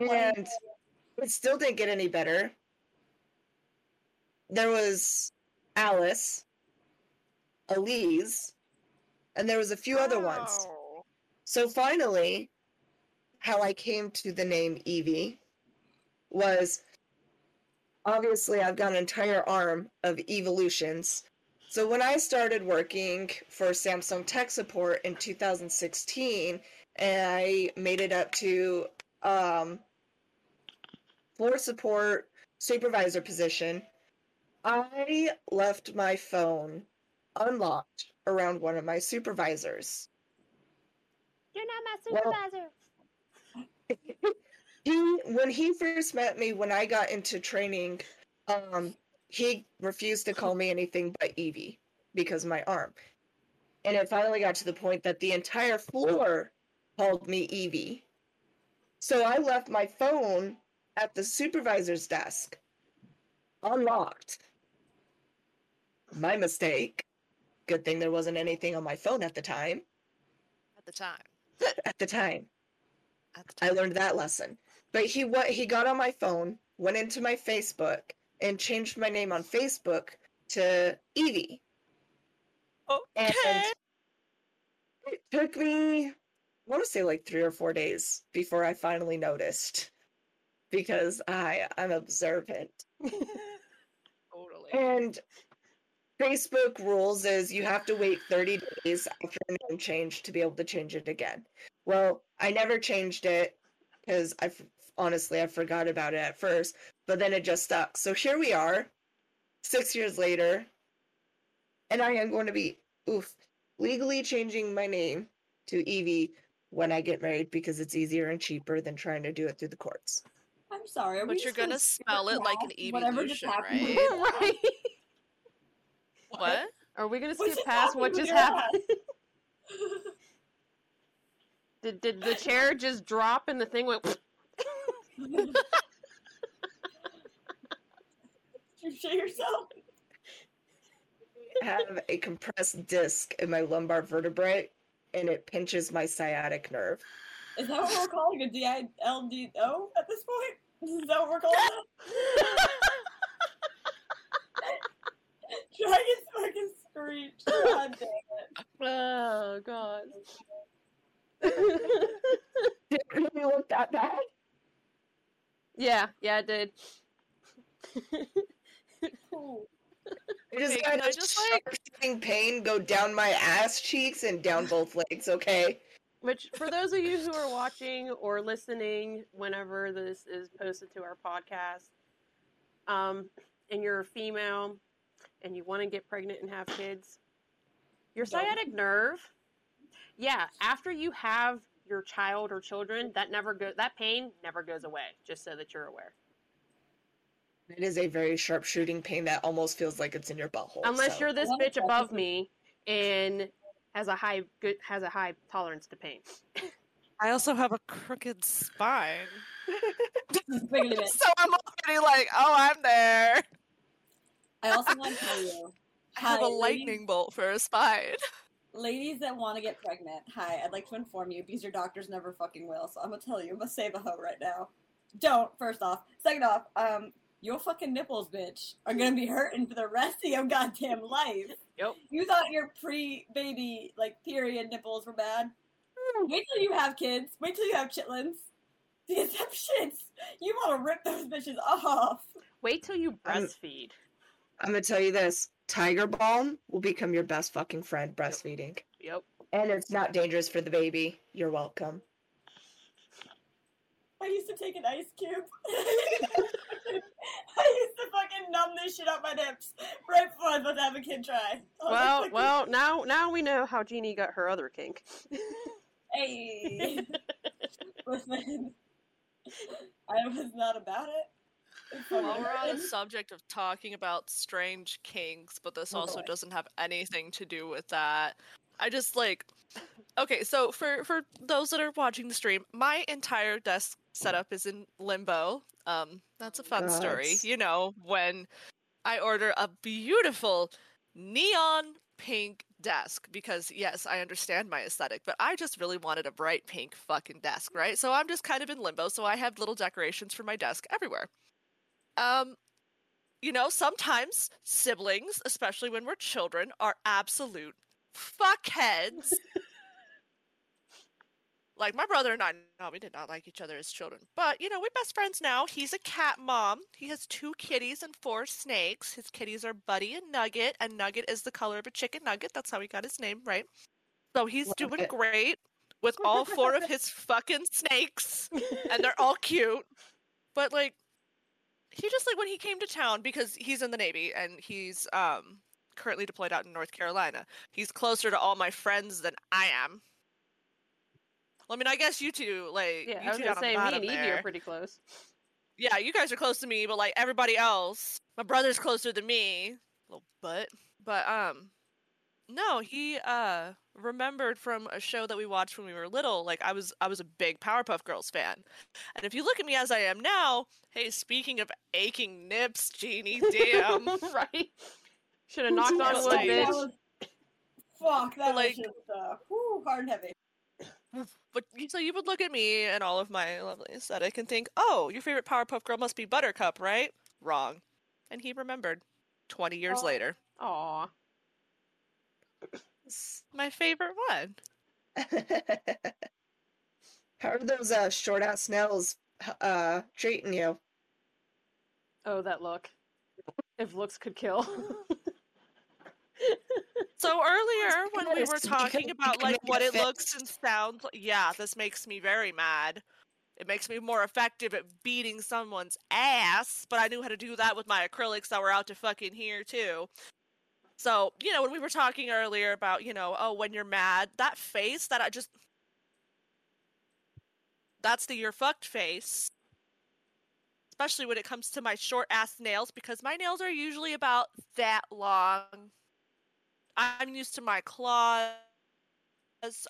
And it still didn't get any better. There was Alice, Elise, and there was a few other ones. Oh. So finally, how I came to the name Evie was obviously I've got an entire arm of evolutions. So when I started working for Samsung Tech Support in 2016, and I made it up to um, floor support supervisor position, I left my phone unlocked around one of my supervisors. You're not my Well- supervisor. he when he first met me when I got into training, um, he refused to call me anything but Evie because of my arm. And it finally got to the point that the entire floor called me Evie. So I left my phone at the supervisor's desk, unlocked. My mistake. Good thing there wasn't anything on my phone at the time. At the time. At the time. At the I learned that lesson. But he what he got on my phone, went into my Facebook, and changed my name on Facebook to Evie. Okay. And it took me, want to say like three or four days before I finally noticed, because I I'm observant. Totally. And Facebook rules is you have to wait 30 days after a name change to be able to change it again. Well, I never changed it because I honestly I forgot about it at first, but then it just stuck. So here we are, six years later, and I am going to be oof legally changing my name to Evie when I get married because it's easier and cheaper than trying to do it through the courts. I'm sorry. Are But you're just gonna skip spell it like an past whatever evolution, right? right. What? Are we gonna skip past what just happened? Did, did the chair just drop and the thing went? Did you shit yourself? I have a compressed disc in my lumbar vertebrae and it pinches my sciatic nerve. Is that what we're calling a D-I-L-D-O at this point? Is that what we're calling it? Dragon's fucking screech. God damn it. oh god. Did it really look that bad? yeah, yeah, it did. Cool. I just Okay, got can I a just, like- pain go down my ass cheeks and down both legs, okay? Which, for those of you who are watching or listening whenever this is posted to our podcast, um, and you're a female and you want to get pregnant and have kids, your sciatic nerve, yeah, after you have your child or children, that never go that pain never goes away. Just so that you're aware. It is a very sharp shooting pain that almost feels like it's in your butthole. Unless so- you're this bitch above me and has a high good has a high tolerance to pain. I also have a crooked spine. Wait a minute. So I'm already like, oh, I'm there. I also want to tell you, I have a Hi, ladies. lightning bolt for a spine. ladies that want to get pregnant, hi, I'd like to inform you because your doctors never fucking will. So I'm gonna tell you, I'm gonna save a hoe right now. Don't. First off, second off, um, your fucking nipples, bitch, are gonna be hurting for the rest of your goddamn life. Yep. You thought your pre-baby like period nipples were bad. Wait till you have kids. Wait till you have chitlins. Because them shits, you want to rip those bitches off. Wait till you I'm- breastfeed. I'm gonna tell you this: Tiger Balm will become your best fucking friend breastfeeding, Yep. and it's not dangerous for the baby. You're welcome. I used to take an ice cube. I used to fucking numb this shit up my nips right before I was about to have a kid try. I Well, like, well, now now we know how Jeannie got her other kink. Hey. Listen, I was not about it. It's While fucking we're on the subject of talking about strange kinks, but this Oh, also boy. doesn't have anything to do with that. I just like okay, so for for those that are watching the stream, my entire desk setup is in limbo. Um, that's a fun story. You know, when I order a beautiful neon pink desk because yes, I understand my aesthetic, but I just really wanted a bright pink fucking desk, right? So I'm just kind of in limbo, so I have little decorations for my desk everywhere. Um you know, sometimes siblings, especially when we're children, are absolute fuckheads. like my brother and I, no, we did not like each other as children. But, you know, we're best friends now. He's a cat mom. He has two kitties and four snakes. His kitties are Buddy and Nugget, and Nugget is the color of a chicken nugget. That's how he got his name, right? So he's Love doing it. great with all four of his fucking snakes, and they're all cute. But, like, he just like when he came to town because he's in the navy and he's um currently deployed out in North Carolina. He's closer to all my friends than I am. Well, I mean, I guess you two like Yeah, you I was two gonna say me and Evie there. are pretty close. Yeah, you guys are close to me, but like everybody else, my brother's closer than me. Little butt. But um no, he uh remembered from a show that we watched when we were little, like I was I was a big Powerpuff Girls fan. And if you look at me as I am now, hey, speaking of aching nips, Jeannie, damn. right? Should have knocked on Just wood, like- bitch. Fuck, that Like- was just uh, whew, hard and heavy. But you- so you would look at me and all of my lovely aesthetic and think, "Oh, your favorite Powerpuff Girl must be Buttercup, right?" Wrong. And he remembered 20 years Oh. later. Aw. My favorite one. How are those uh, short ass nails uh, treating you? Oh, that look. If looks could kill. So earlier when we were talking about like what it looks and sounds like, yeah, this makes me very mad. It makes me more effective at beating someone's ass, but I knew how to do that with my acrylics that were out to fucking here too. So, you know, when we were talking earlier about, you know, oh, when you're mad, that face that I just that's the you're fucked face. Especially when it comes to my short ass nails because my nails are usually about that long. I'm used to my claws.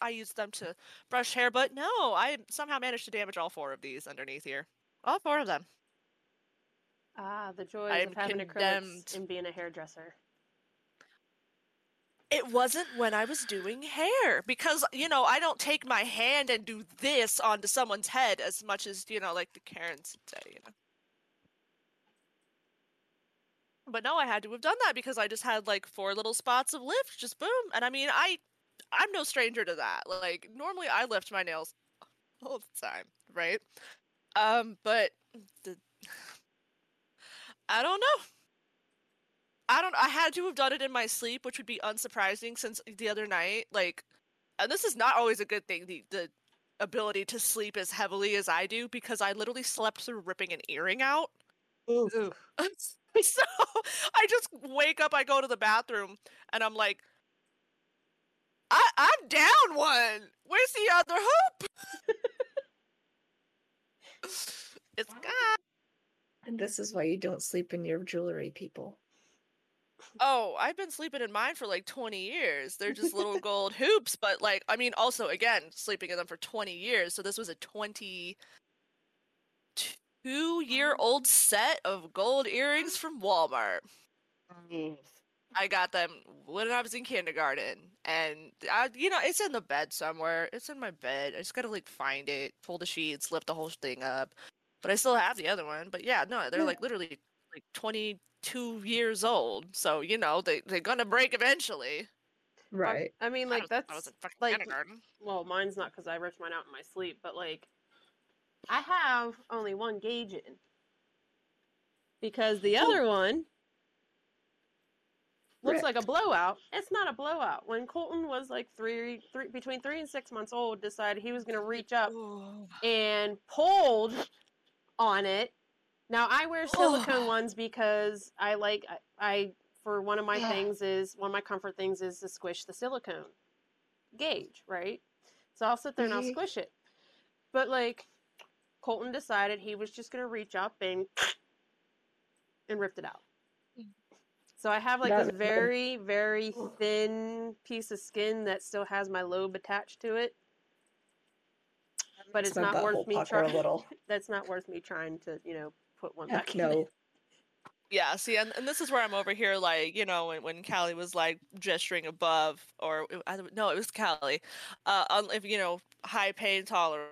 I use them to brush hair, but no, I somehow managed to damage all four of these underneath here. All four of them. ah, the joys of having condemned. acrylics and being a hairdresser. It wasn't when I was doing hair because, you know, I don't take my hand and do this onto someone's head as much as, you know, like the Karens say, you know. But no, I had to have done that because I just had like four little spots of lift, just boom. And I mean, I I'm no stranger to that. Like normally I lift my nails all the time, right? Um, but the I don't know. I don't I had to have done it in my sleep, which would be unsurprising since the other night, like and this is not always a good thing, the the ability to sleep as heavily as I do, because I literally slept through ripping an earring out. Ooh. so I just wake up, I go to the bathroom, and I'm like, I I'm down one. Where's the other hoop? it's gone. And this is why you don't sleep in your jewelry, people. Oh, I've been sleeping in mine for like 20 years. They're just little gold hoops, but like, I mean, also, again, sleeping in them for 20 years. So this was a 22 year mm-hmm. old set of gold earrings from Walmart. I got them when I was in kindergarten. And, I, you know, it's in the bed somewhere. It's in my bed. I just gotta like find it, pull the sheets, lift the whole thing up. But I still have the other one. But yeah, no, they're like literally like 22 years old. So, you know, they, they're gonna break eventually. Right. I mean, I like was- I that's was in fucking like kindergarten. well, mine's not because I ripped mine out in my sleep, but like I have only one gauge in because the other one looks like a blowout. It's not a blowout. When Colton was like three, three between three and six months old, decided he was going to reach up Ooh. and pulled on it. Now I wear silicone ones because I like I, I for one of my Yeah. things is one of my comfort things is to squish the silicone gauge, right? So I'll sit there and I'll squish it. But like Colton decided he was just going to reach up and and ripped it out. So I have like That- this very very thin piece of skin that still has my lobe attached to it. But it's My not butthole worth me trying. That's not worth me trying to, you know, put one Heck back. no. Yeah, see, and, and this is where I'm over here, like, you know, when, when Callie was like gesturing above, or I no, it was Callie, uh, if you know, high pain tolerance.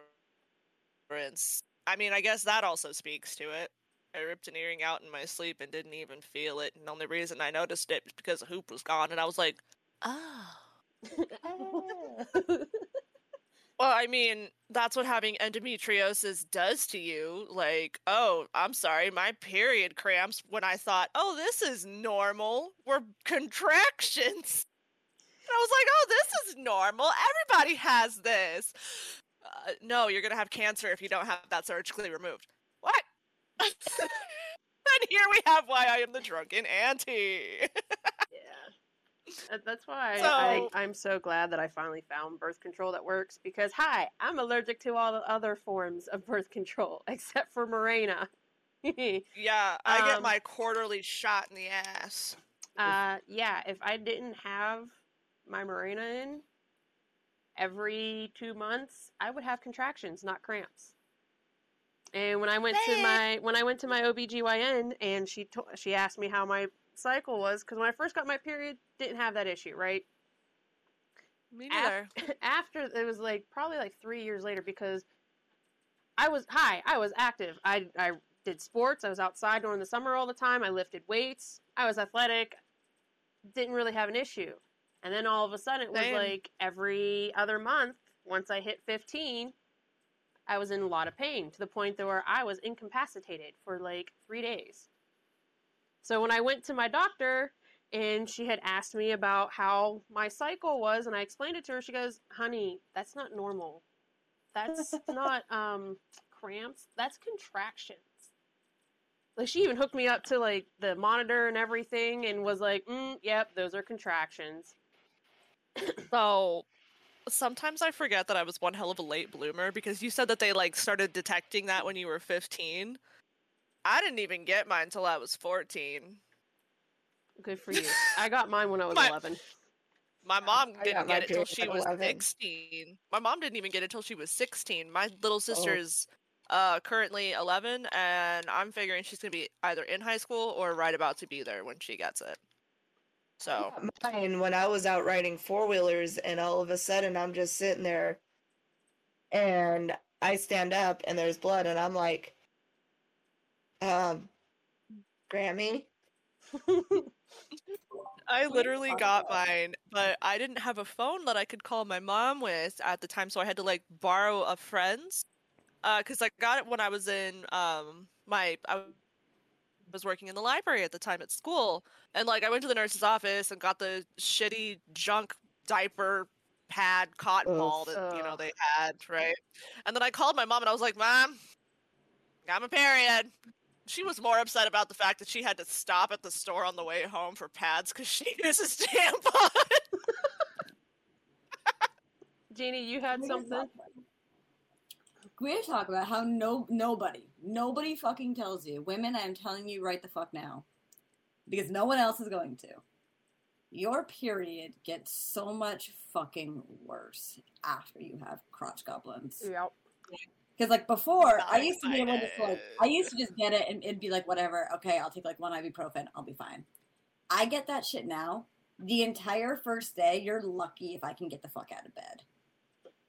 I mean, I guess that also speaks to it. I ripped an earring out in my sleep and didn't even feel it, and the only reason I noticed it was because the hoop was gone, and I was like, oh. Well, I mean, that's what having endometriosis does to you. Like, oh, I'm sorry, my period cramps when I thought, oh, this is normal, were contractions. And I was like, oh, this is normal. Everybody has this. Uh, no, you're going to have cancer if you don't have that surgically removed. What? and here we have why I am the drunken auntie. yeah. That's why So- I, I'm so glad that I finally found birth control that works because, hi, I'm allergic to all the other forms of birth control except for Mirena. yeah, I get Um, my quarterly shot in the ass. uh, yeah, if I didn't have my Mirena in every two months, I would have contractions, not cramps. And when I went to my when I went to my OBGYN and she to, she asked me how my cycle was because when I first got my period, didn't have that issue, right? Me neither. After it was like probably like three years later because I was high, I was active. I I did sports. I was outside during the summer all the time. I lifted weights. I was athletic. Didn't really have an issue. And then all of a sudden it was Same. like every other month. Once I hit 15, I was in a lot of pain to the point that where I was incapacitated for like three days. So when I went to my doctor and she had asked me about how my cycle was and I explained it to her, she goes, "Honey, that's not normal. That's not um cramps. That's contractions." Like she even hooked me up to like the monitor and everything and was like, mm, "Yep, those are contractions." So sometimes I forget that I was one hell of a late bloomer because you said that they like started detecting that when you were 15. I didn't even get mine until I was 14. Good for you. I got mine when I was My- 11. My mom I didn't get it till she at was 11. 16. My mom didn't even get it till she was 16. My little Oh. sister's uh currently 11 and I'm figuring she's going to be either in high school or right about to be there when she gets it. So, Mine when I was out riding four wheelers, and all of a sudden I'm just sitting there, and I stand up, and there's blood, and I'm like, um, Grammy. I What are you literally got mine, but I didn't have a phone that I could call my mom with at the time, so I had to like borrow a friend's. Uh, cause I got it when I was in um my I was working in the library at the time at school, and like I went to the nurse's office and got the shitty junk diaper pad cotton ball Ugh. that you know they had, right? And then I called my mom and I was like, "Mom, got my period." She was more upset about the fact that she had to stop at the store on the way home for pads because she uses tampons. Jeannie, you had something? Talk about- We gotta talk about how no nobody, nobody fucking tells you. Women, I'm telling you right the fuck now, because no one else is going to. Your period gets so much fucking worse after you have crotch goblins. Yep. Because like before, I used to be able to just, like I used to just get it and it'd be like whatever. Okay, I'll take like one ibuprofen. I'll be fine. I get that shit now. The entire first day, you're lucky if I can get the fuck out of bed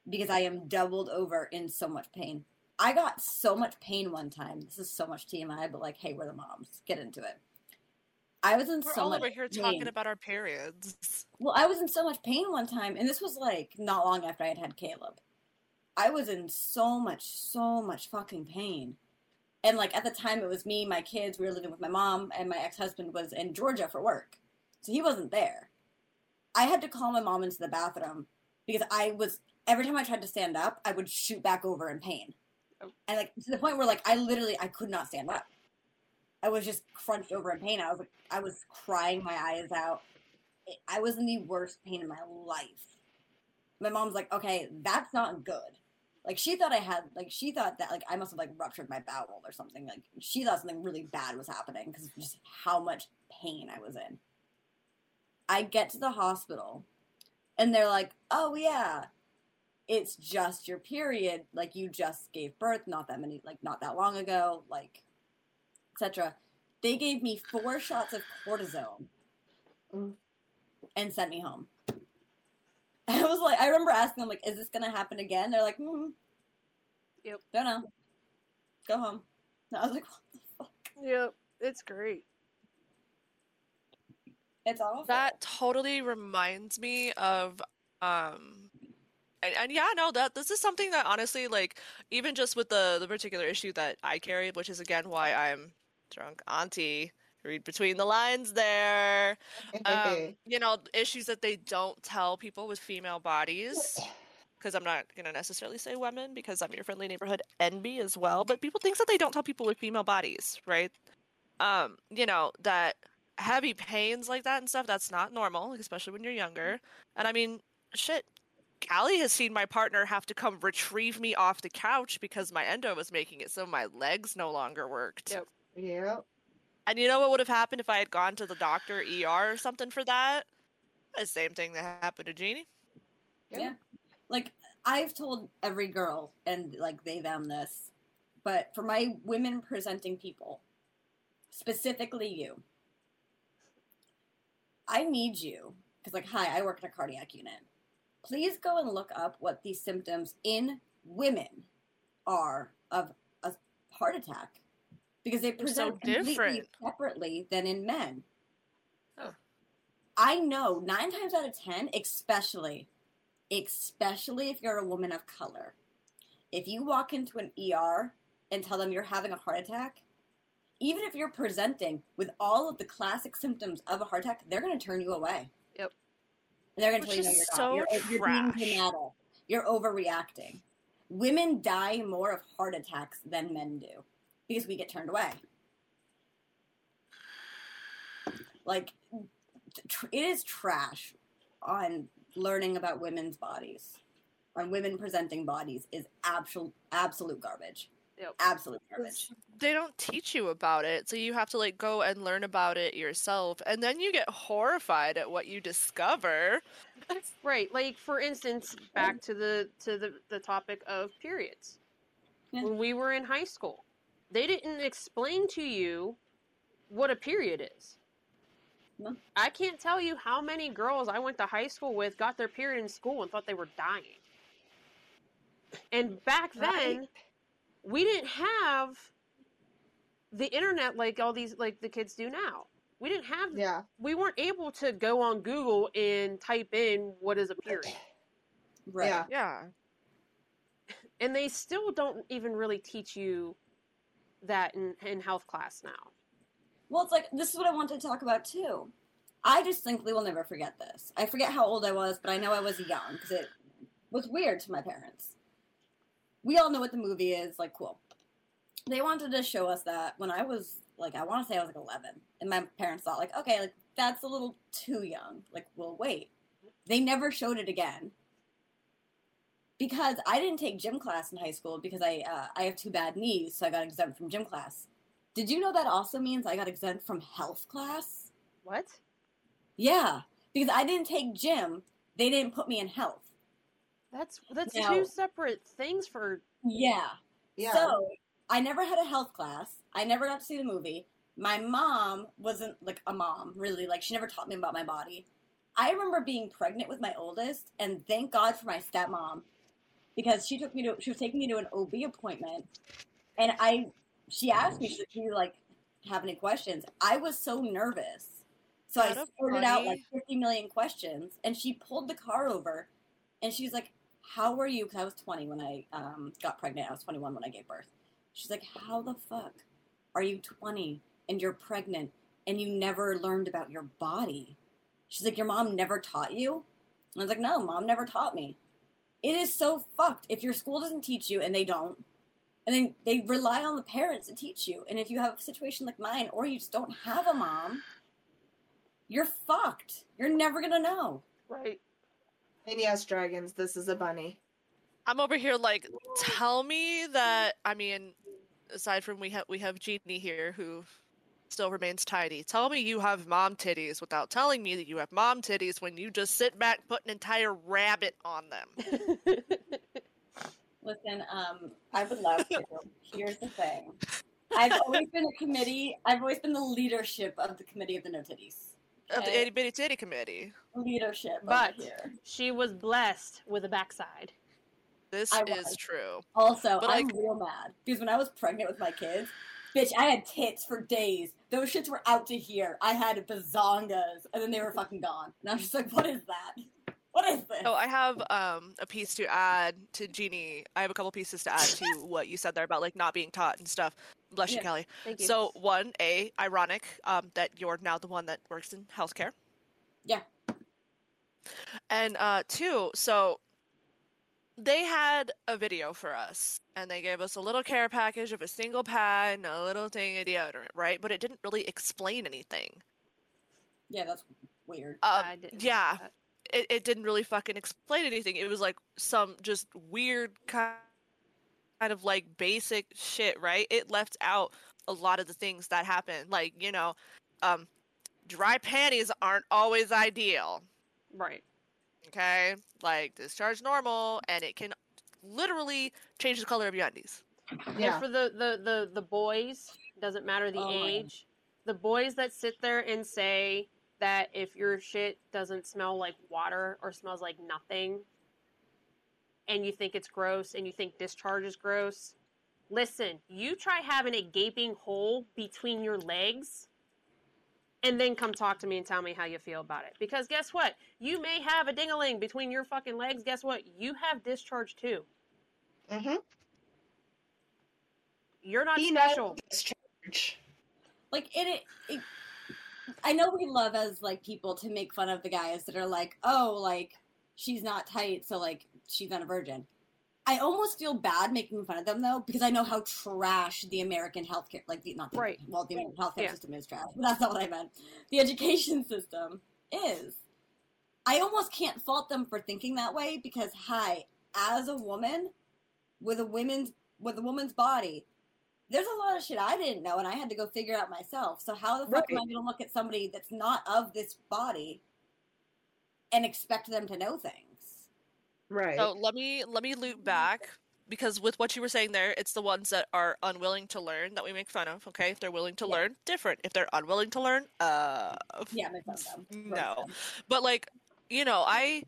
because I am doubled over in so much pain. I got so much pain one time. This is so much TMI, but like, hey, we're the moms. Get into it. I was in We're so all much over here pain. talking about our periods. Well, I was in so much pain one time, and this was like not long after I had had Caleb. I was in so much, so much fucking pain. And like at the time, it was me, my kids. We were living with my mom, and my ex husband was in Georgia for work. So he wasn't there. I had to call my mom into the bathroom because I was every time I tried to stand up, I would shoot back over in pain. Oh. And like to the point where like I literally I could not stand up. I was just crunched over in pain. I was like I was crying my eyes out. It- I was in the worst pain in my life. My mom's like, "Okay, that's not good." Like she thought I had like she thought that like I must have like ruptured my bowel or something. Like she thought something really bad was happening because just how much pain I was in. I get to the hospital and they're like, "Oh yeah, it's just your period. Like you just gave birth not that many like not that long ago, like etc." They gave me four shots of cortisone Mm. and sent me home. I was like, I remember asking them like, "Is this gonna happen again?" They're like, hmm. Yep. Don't know. Go home. And I was like, what the fuck? Yep, it's great. It's awful. That totally reminds me of um and, and yeah, no, that this is something that honestly, like, even just with the the particular issue that I carry, which is again why I'm drunk auntie. Read between the lines there. Um, you know, issues that they don't tell people with female bodies. Because I'm not gonna necessarily say women, because I'm your friendly neighborhood envy as well. But people think that they don't tell people with female bodies, right? Um, you know that heavy pains like that and stuff. That's not normal, especially when you're younger. And I mean, shit. Callie has seen my partner have to come retrieve me off the couch because my endo was making it so my legs no longer worked. Yep. Yeah. And you know what would have happened if I had gone to the doctor, ER, or something for that? The same thing that happened to Jeannie. Yeah. Like I've told every girl and like they them this, but for my women presenting people, specifically you, I need you because like hi, I work in a cardiac unit. Please go and look up what the symptoms in women are of a heart attack because they They're so present completely separately than in men. I know nine times out of ten, especially especially if you're a woman of color. If you walk into an ER and tell them you're having a heart attack, even if you're presenting with all of the classic symptoms of a heart attack, they're going to turn you away. They're going to tell you no, you're so not. You're, you're being dramatic. You're overreacting. Women die more of heart attacks than men do because we get turned away. Like, tr- it is trash on learning about women's bodies, on women presenting bodies is absolute absolute garbage. Yep. Absolute garbage. They don't teach you about it, so you have to like go and learn about it yourself, and then you get horrified at what you discover. Right. Like for instance, back to the to the, the topic of periods. Yeah. When we were in high school, they didn't explain to you what a period is. No. I can't tell you how many girls I went to high school with got their period in school and thought they were dying. And back then, Right. We didn't have the internet like all these like the kids do now. We didn't have Yeah. we weren't able to go on Google and type in what is a period. Right. Yeah. Yeah. And they still don't even really teach you that in, in health class now. Well, it's like this is what I wanted to talk about too. I distinctly will never forget this. I forget how old I was, but I know I was young because it was weird to my parents. We all know what the movie is. Like, cool. They wanted to show us that when I was like, I want to say I was like 11, and my parents thought like, okay, like that's a little too young. Like, we'll wait. They never showed it again because I didn't take gym class in high school because I uh, I have two bad knees, so I got exempt from gym class. Did you know that also means I got exempt from health class? What? Yeah, because I didn't take gym, they didn't put me in health. That's that's Now- two separate things for Yeah. Yeah. So I never had a health class. I never got to see the movie. My mom wasn't like a mom, really. Like she never taught me about my body. I remember being pregnant with my oldest, and thank God for my stepmom, because she took me to she was taking me to an OB appointment, and I she asked me should she like have any questions. I was so nervous, so I What a sorted out like fifty million questions, and she pulled the car over, and she's like, "How were you?" Because I was twenty when I um, got pregnant. I was twenty one when I gave birth. She's like, How the fuck are you 20 and you're pregnant and you never learned about your body? She's like, Your mom never taught you? And I was like, No, mom never taught me. It is so fucked. If your school doesn't teach you and they don't, and then they rely on the parents to teach you. And if you have a situation like mine, or you just don't have a mom, you're fucked. You're never gonna know. Right. And yes, dragons, this is a bunny. I'm over here like, tell me that. I mean, aside from we have we have Jeannie here who still remains tidy. Tell me you have mom titties without telling me that you have mom titties when you just sit back, put an entire rabbit on them. Listen, um, I would love to. Here's the thing. I've always been a committee. I've always been the leadership of the committee of the no titties. Of the itty bitty titty committee. Leadership But- over here. she was blessed with a backside. This I is was. true. Also, But, I'm like- real mad because when I was pregnant with my kids, bitch, I had tits for days. Those shits were out to here. I had bazongas, and then they were fucking gone. And I'm just like, what is that? What is this? Oh, I have um a piece to add to Jeannie. I have a couple pieces to add to what you said there about like not being taught and stuff. Bless you, Yeah. Kelly. Thank you. So one, a ironic um that you're now the one that works in healthcare. Yeah. And uh two, so they had a video for us and they gave us a little care package of a single pad and a little thing of deodorant, right? But it didn't really explain anything. yeah, that's weird. Um, I didn't yeah, it, it didn't really fucking explain anything. It was like some just weird kind kind of like basic shit, right? It left out a lot of the things that happen. Like, you know, um dry panties aren't always ideal. Right. Okay? Like discharge normal and it can literally change the color of your undies. And for the, the, the, the boys, doesn't matter the Oh, age, the boys that sit there and say that if your shit doesn't smell like water or smells like nothing, and you think it's gross and you think discharge is gross, listen, you try having a gaping hole between your legs and then come talk to me and tell me how you feel about it. Because guess what? You may have a dingaling between your fucking legs. Guess what? You have discharge too. Mm-hmm. You're not He special. discharge. like it, it, it i know we love as like people to make fun of the guys that are like oh like she's not tight so like she's not a virgin i almost feel bad making fun of them though because i know how trash the american healthcare like the not the, Right. well the american healthcare Yeah. system is trash but that's not what i meant the education system is i almost can't fault them for thinking that way because hi as a woman with a women's with a woman's body there's a lot of shit I didn't know and I had to go figure out myself. So how the fuck am I going to look at somebody that's not of this body and expect them to know things? Right. So let me let me loop back because with what you were saying there, it's the ones that are unwilling to learn that we make fun of. Okay, if they're willing to Yeah. learn, different. If they're unwilling to learn, uh, Yeah, make fun of them. No. But like, you know, I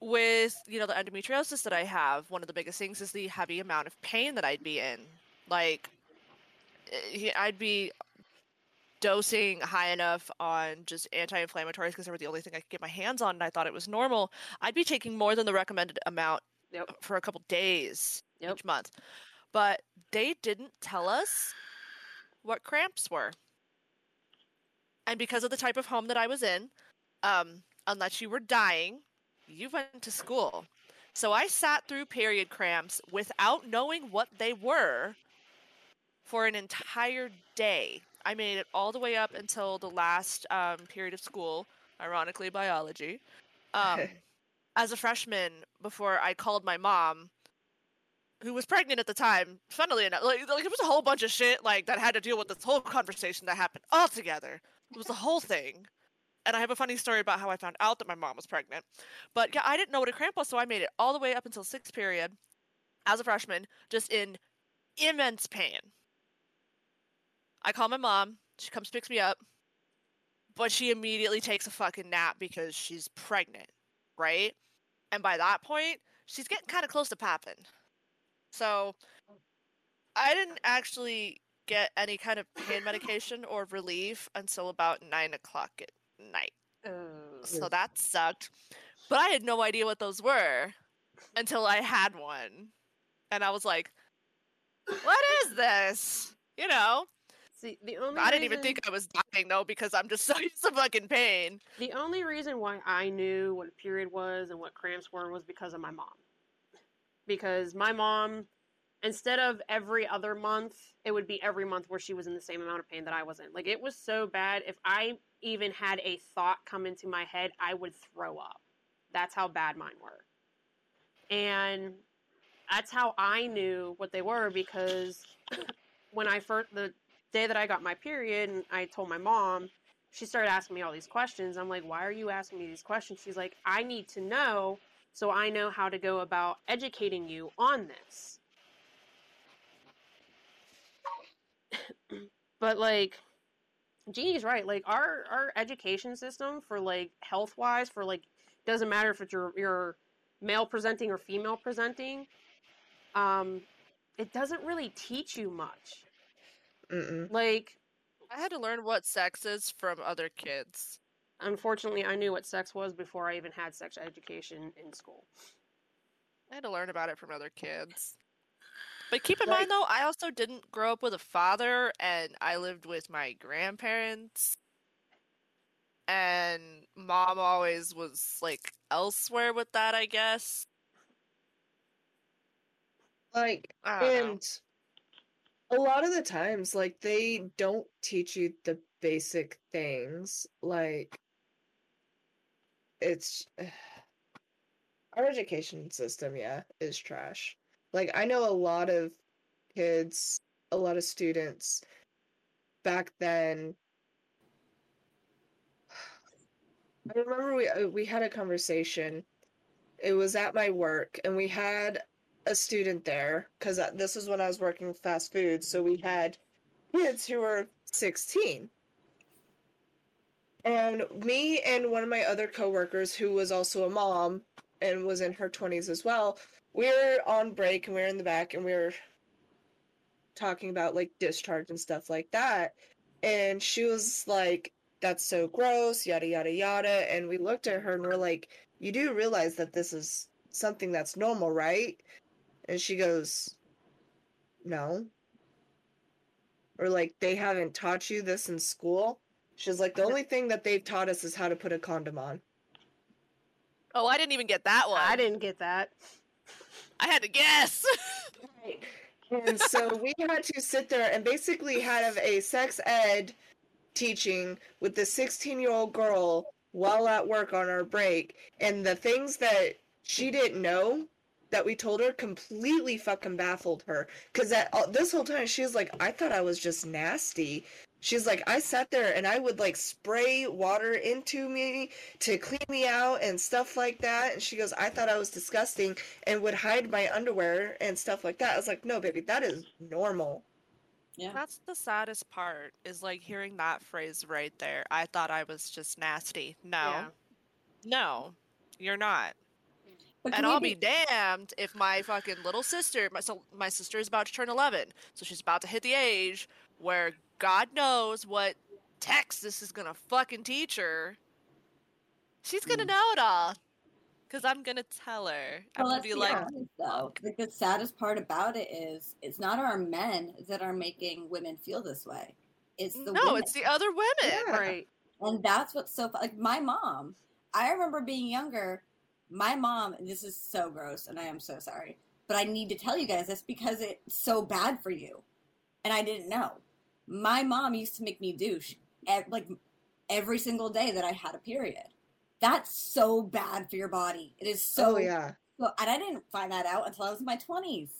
with you know the endometriosis that I have, one of the biggest things is the heavy amount of pain that I'd be in. Like, eh, I'd be dosing high enough on just anti-inflammatories because they were the only thing I could get my hands on, and I thought it was normal. I'd be taking more than the recommended amount Yep. for a couple days Yep. each month. But they didn't tell us what cramps were. And because of the type of home that I was in, um, unless you were dying, you went to school. So I sat through period cramps without knowing what they were for an entire day. I made it all the way up until the last um, period of school, ironically, biology. Um, as a freshman, before I called my mom, who was pregnant at the time, funnily enough, like, like it was a whole bunch of shit like that had to deal with this whole conversation that happened all together. It was the whole thing. And I have a funny story about how I found out that my mom was pregnant. But yeah, I didn't know what a cramp was, so I made it all the way up until sixth period as a freshman, just in immense pain. I call my mom. She comes picks me up, but she immediately takes a fucking nap because she's pregnant, right? And by that point, she's getting kind of close to popping. So I didn't actually get any kind of pain medication or relief until about nine o'clock at night. Oh. So that sucked. But I had no idea what those were until I had one. And I was like, what is this? You know? See, the only I didn't even think I was dying though because I'm just so used to fucking pain. The only reason why I knew what a period was and what cramps were was because of my mom. Because my mom, instead of every other month, it would be every month where she was in the same amount of pain that I was in. Like it was so bad. If I even had a thought come into my head, I would throw up. That's how bad mine were. And that's how I knew what they were because when I first, the day that I got my period and I told my mom, she started asking me all these questions. I'm like, why are you asking me these questions? She's like, I need to know so I know how to go about educating you on this. but like Jeannie's right. Like our our education system for like health wise for like doesn't matter if it's your you're male presenting or female presenting. Um, it doesn't really teach you much. Mm-mm. Like I had to learn what sex is from other kids. unfortunately, I knew what sex was before I even had sex education in school. I had to learn about it from other kids. But keep in Like- mind though, I also didn't grow up with a father and I lived with my grandparents. And mom always was like elsewhere with that, I guess. Like, I don't know. A lot of the times, like, they don't teach you the basic things. Like, it's our education system, yeah, is trash. Like, I know a lot of kids, a lot of students back then. I remember we uh, we had a conversation. It was at my work, and we had a student there because this was when I was working fast food. So we had kids who were 16. And me and one of my other coworkers, who was also a mom and was in her 20s as well, we were on break and we were in the back and we were talking about like discharge and stuff like that. And she was like, that's so gross, yada, yada, yada. And we looked at her and we're like, you do realize that this is something that's normal, right? And she goes, No. Or like, they haven't taught you this in school. She's like, the only thing that they've taught us is how to put a condom on. Oh, I didn't even get that one. I didn't get that. I had to guess. And so we had to sit there and basically have a sex ed teaching with the 16 year old girl while at work on our break. And the things that she didn't know that we told her completely fucking baffled her. Because that uh, this whole time she was like, I thought I was just nasty. She's like, I sat there and I would like spray water into me to clean me out and stuff like that. And she goes, I thought I was disgusting and would hide my underwear and stuff like that. I was like, no, baby, that is normal. Yeah. That's the saddest part is like hearing that phrase right there. I thought I was just nasty. No. Yeah. No. You're not. But And I'll be damned if my fucking little sister, my, so my sister is about to turn 11, so she's about to hit the age where God knows what text this is gonna fucking teach her. She's gonna Mm. know it all. Because I'm gonna tell her. I'm gonna let's be be like, honest, though. Like the saddest part about it is, it's not our men that are making women feel this way. It's the no, women. it's the other women. Yeah. Right. And that's what's so like my mom. I remember being younger. My mom, and this is so gross, and I am so sorry, but I need to tell you guys this because it's so bad for you, and I didn't know. My mom used to make me douche ev- like every single day that I had a period. That's so bad for your body. It is so oh, yeah. so, and I didn't find that out until I was in my twenties.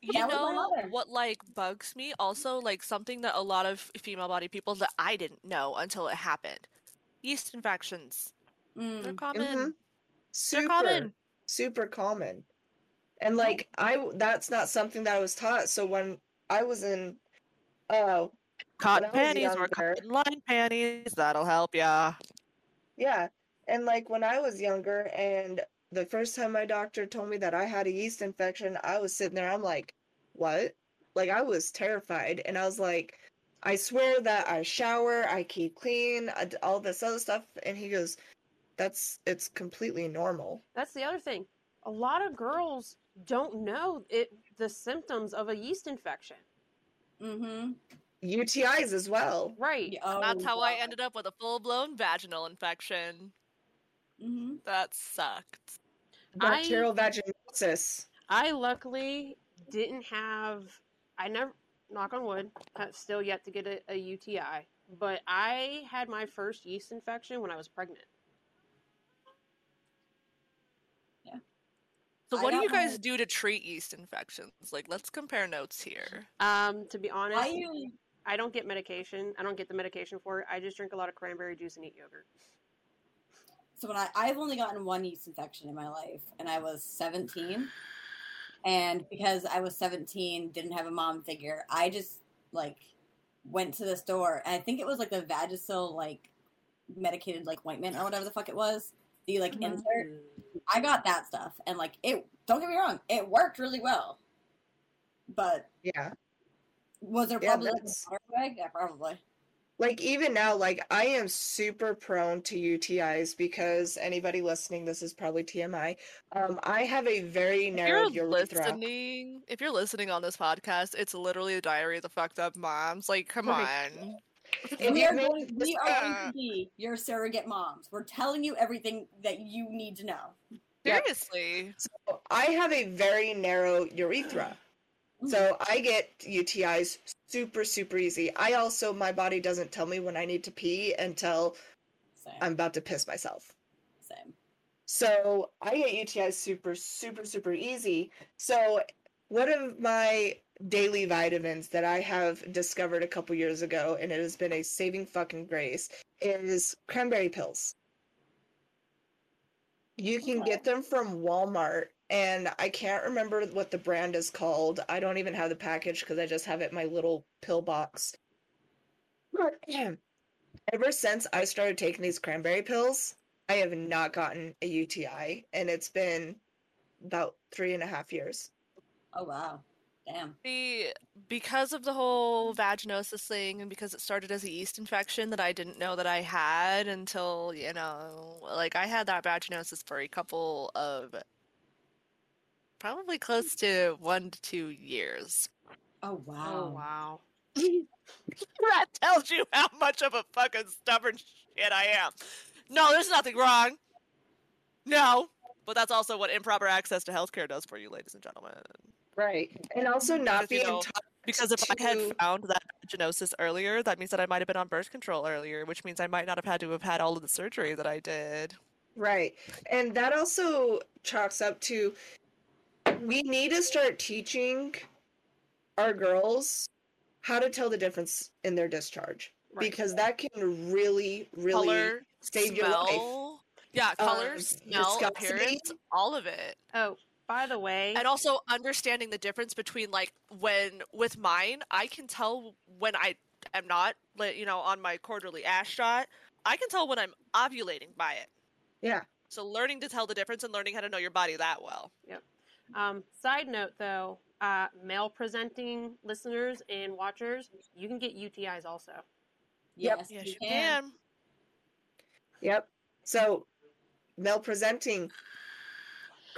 You That know what like bugs me also like something that a lot of female body people that I didn't know until it happened. Yeast infections. Mm. They're common. Mhm. They're Super, common. super common. And like I that's not something that I was taught. So when I was in uh Cotton When I was panties or cotton line panties. That'll help ya. yeah, and like when I was younger and the first time my doctor told me that I had a yeast infection, I was sitting there I'm like, "What?" Like I was terrified and I was like, "I swear that I shower, I keep clean, I d- all this other stuff." And he goes, "That's it's completely normal." That's the other thing. A lot of girls don't know it the symptoms of a yeast infection. Mm-hmm. UTIs as well. Right. Oh, That's how I ended up with a full blown vaginal infection. Mm-hmm. That sucked. I- Bacterial vaginosis. I luckily didn't have. I never, knock on wood, still yet to get a, a UTI. But I had my first yeast infection when I was pregnant. So what do you guys know. do to treat yeast infections? Like, let's compare notes here. Um, to be honest, I I, don't get medication. I don't get the medication for it. I just drink a lot of cranberry juice and eat yogurt. so when I I've only gotten one yeast infection in my life, and I was 17. And because I was 17, didn't have a mom figure, I just like went to the store, and I think it was like the Vagisil like medicated like ointment or whatever the fuck it was. The like Mm-hmm. insert. I got that stuff, and like it. Don't get me wrong, it worked really well. But Yeah. was there Yeah, probably like a that's- better? Yeah, probably. Like even now, like I am super prone to UTIs because anybody listening, this is probably TMI. Um, I have a very narrow If narrow you're urethra. listening, if you're listening on this podcast, it's literally a diary of the fucked up moms. Like, come on. If we are, going, we are going uh, to be your surrogate moms. We're telling you everything that you need to know. Yep. Seriously. I have a very narrow urethra. So I get UTIs super, super easy. I also, my body doesn't tell me when I need to pee until Same. I'm about to piss myself. Same. So I get UTIs super, super, super easy. So one of my daily vitamins that I have discovered a couple years ago, and it has been a saving fucking grace, is cranberry pills. You can get them from Walmart, and I can't remember what the brand is called. I don't even have the package because I just have it in my little pill box. But ever since I started taking these cranberry pills, I have not gotten a UTI, and it's been about three and a half years. Oh wow. Damn. The because of the whole vaginosis thing and because it started as a yeast infection that I didn't know that I had until, you know, like I had that vaginosis for a couple of probably close to one to two years. Oh Oh wow. wow. that tells you how much of a fucking stubborn shit I am. No, there's nothing wrong. No. But that's also what improper access to healthcare does for you, ladies and gentlemen. Right. And also not Because, you being know, taught Because if I had found that vaginosis earlier, that means that I might have been on birth control earlier, which means I might not have had to have had all of the surgery that I did. Right. And that also chalks up to we need to start teaching our girls how to tell the difference in their discharge Right. because that can really, really Color, save your life. Yeah, color, Um, smell, appearance, all of it. Oh, by the way, And also understanding the difference between like when with mine, I can tell when I am not, you know, on my quarterly ash shot. I can tell when I'm ovulating by it. Yeah. So learning to tell the difference and learning how to know your body that well. um, side note though, uh, male presenting listeners and watchers, you can get UTIs also. Yep. Yes, Yes, you you can. can. Yep. So male presenting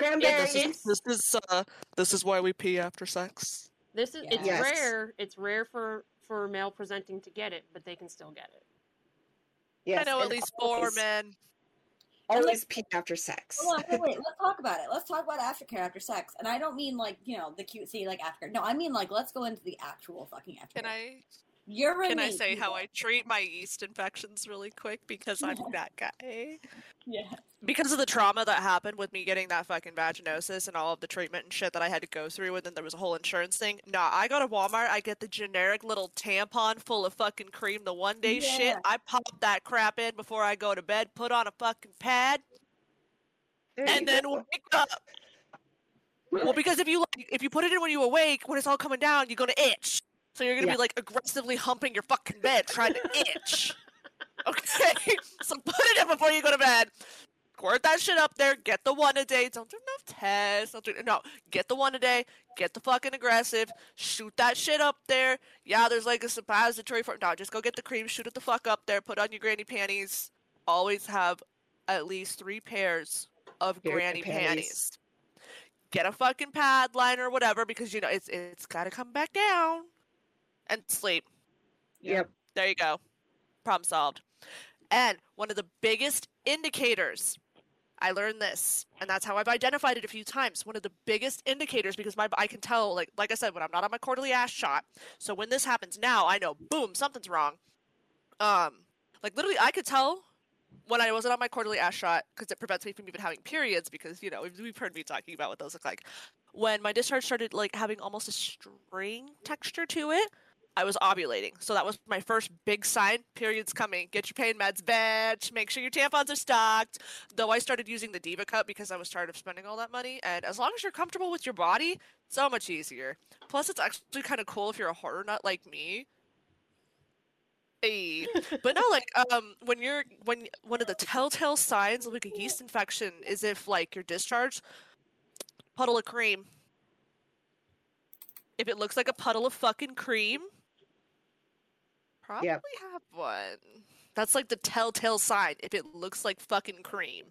Yeah, cranberries. this is this is uh this is why we pee after sex. This is it's Yes. rare. It's rare for for male presenting to get it, but they can still get it. yes, I know at and least four always- men. Always pee after sex. Hold on, wait, wait, let's talk about it. Let's talk about aftercare after sex. And I don't mean like, you know, the cutesy like aftercare. No, I mean like let's go into the actual fucking aftercare. Can I Urinate. can I say how. I treat my yeast infections really quick because I'm that guy? Yeah. Because of the trauma that happened with me getting that fucking vaginosis and all of the treatment and shit that I had to go through, and then there was a whole insurance thing. Nah, I go to Walmart, I get the generic little tampon full of fucking cream, the one day shit. I pop that crap in before I go to bed, put on a fucking pad, There and then go. wake up. Well, because if you like, if you put it in when you awake, when it's all coming down, you're gonna itch. So you're gonna Yeah. be like aggressively humping your fucking bed trying to itch. Okay, so put it in before you go to bed. Squirt that shit up there. Get the one a day. Don't do enough tests. Don't do no. Get the one a day. Get the fucking aggressive. Shoot that shit up there. Yeah, there's like a suppository for no. Just go get the cream. Shoot it the fuck up there. Put on your granny panties. Always have at least three pairs of granny panties. panties. Get a fucking pad liner or whatever because you know it's it's got to come back down. And sleep. Yep. There you go. Problem solved. And one of the biggest indicators, I learned this, and that's how I've identified it a few times. One of the biggest indicators, because my I can tell, like like I said, when I'm not on my quarterly ass shot. So when this happens now, I know, boom, something's wrong. Um, like literally, I could tell when I wasn't on my quarterly ass shot because it prevents me from even having periods. Because you know we've, we've heard me talking about what those look like. When my discharge started like having almost a string texture to it, I was ovulating. So that was my first big sign. Period's coming. Get your pain meds, bitch. Make sure your tampons are stocked. Though I started using the Diva Cup because I was tired of spending all that money. And as long as you're comfortable with your body, so much easier. Plus, it's actually kind of cool if you're a horror nut like me. Hey. But no, like um, when you're when one of the telltale signs of like a yeast infection is if like your discharge puddle of cream. If it looks like a puddle of fucking cream, probably have one. That's like the telltale sign. If it looks like fucking cream,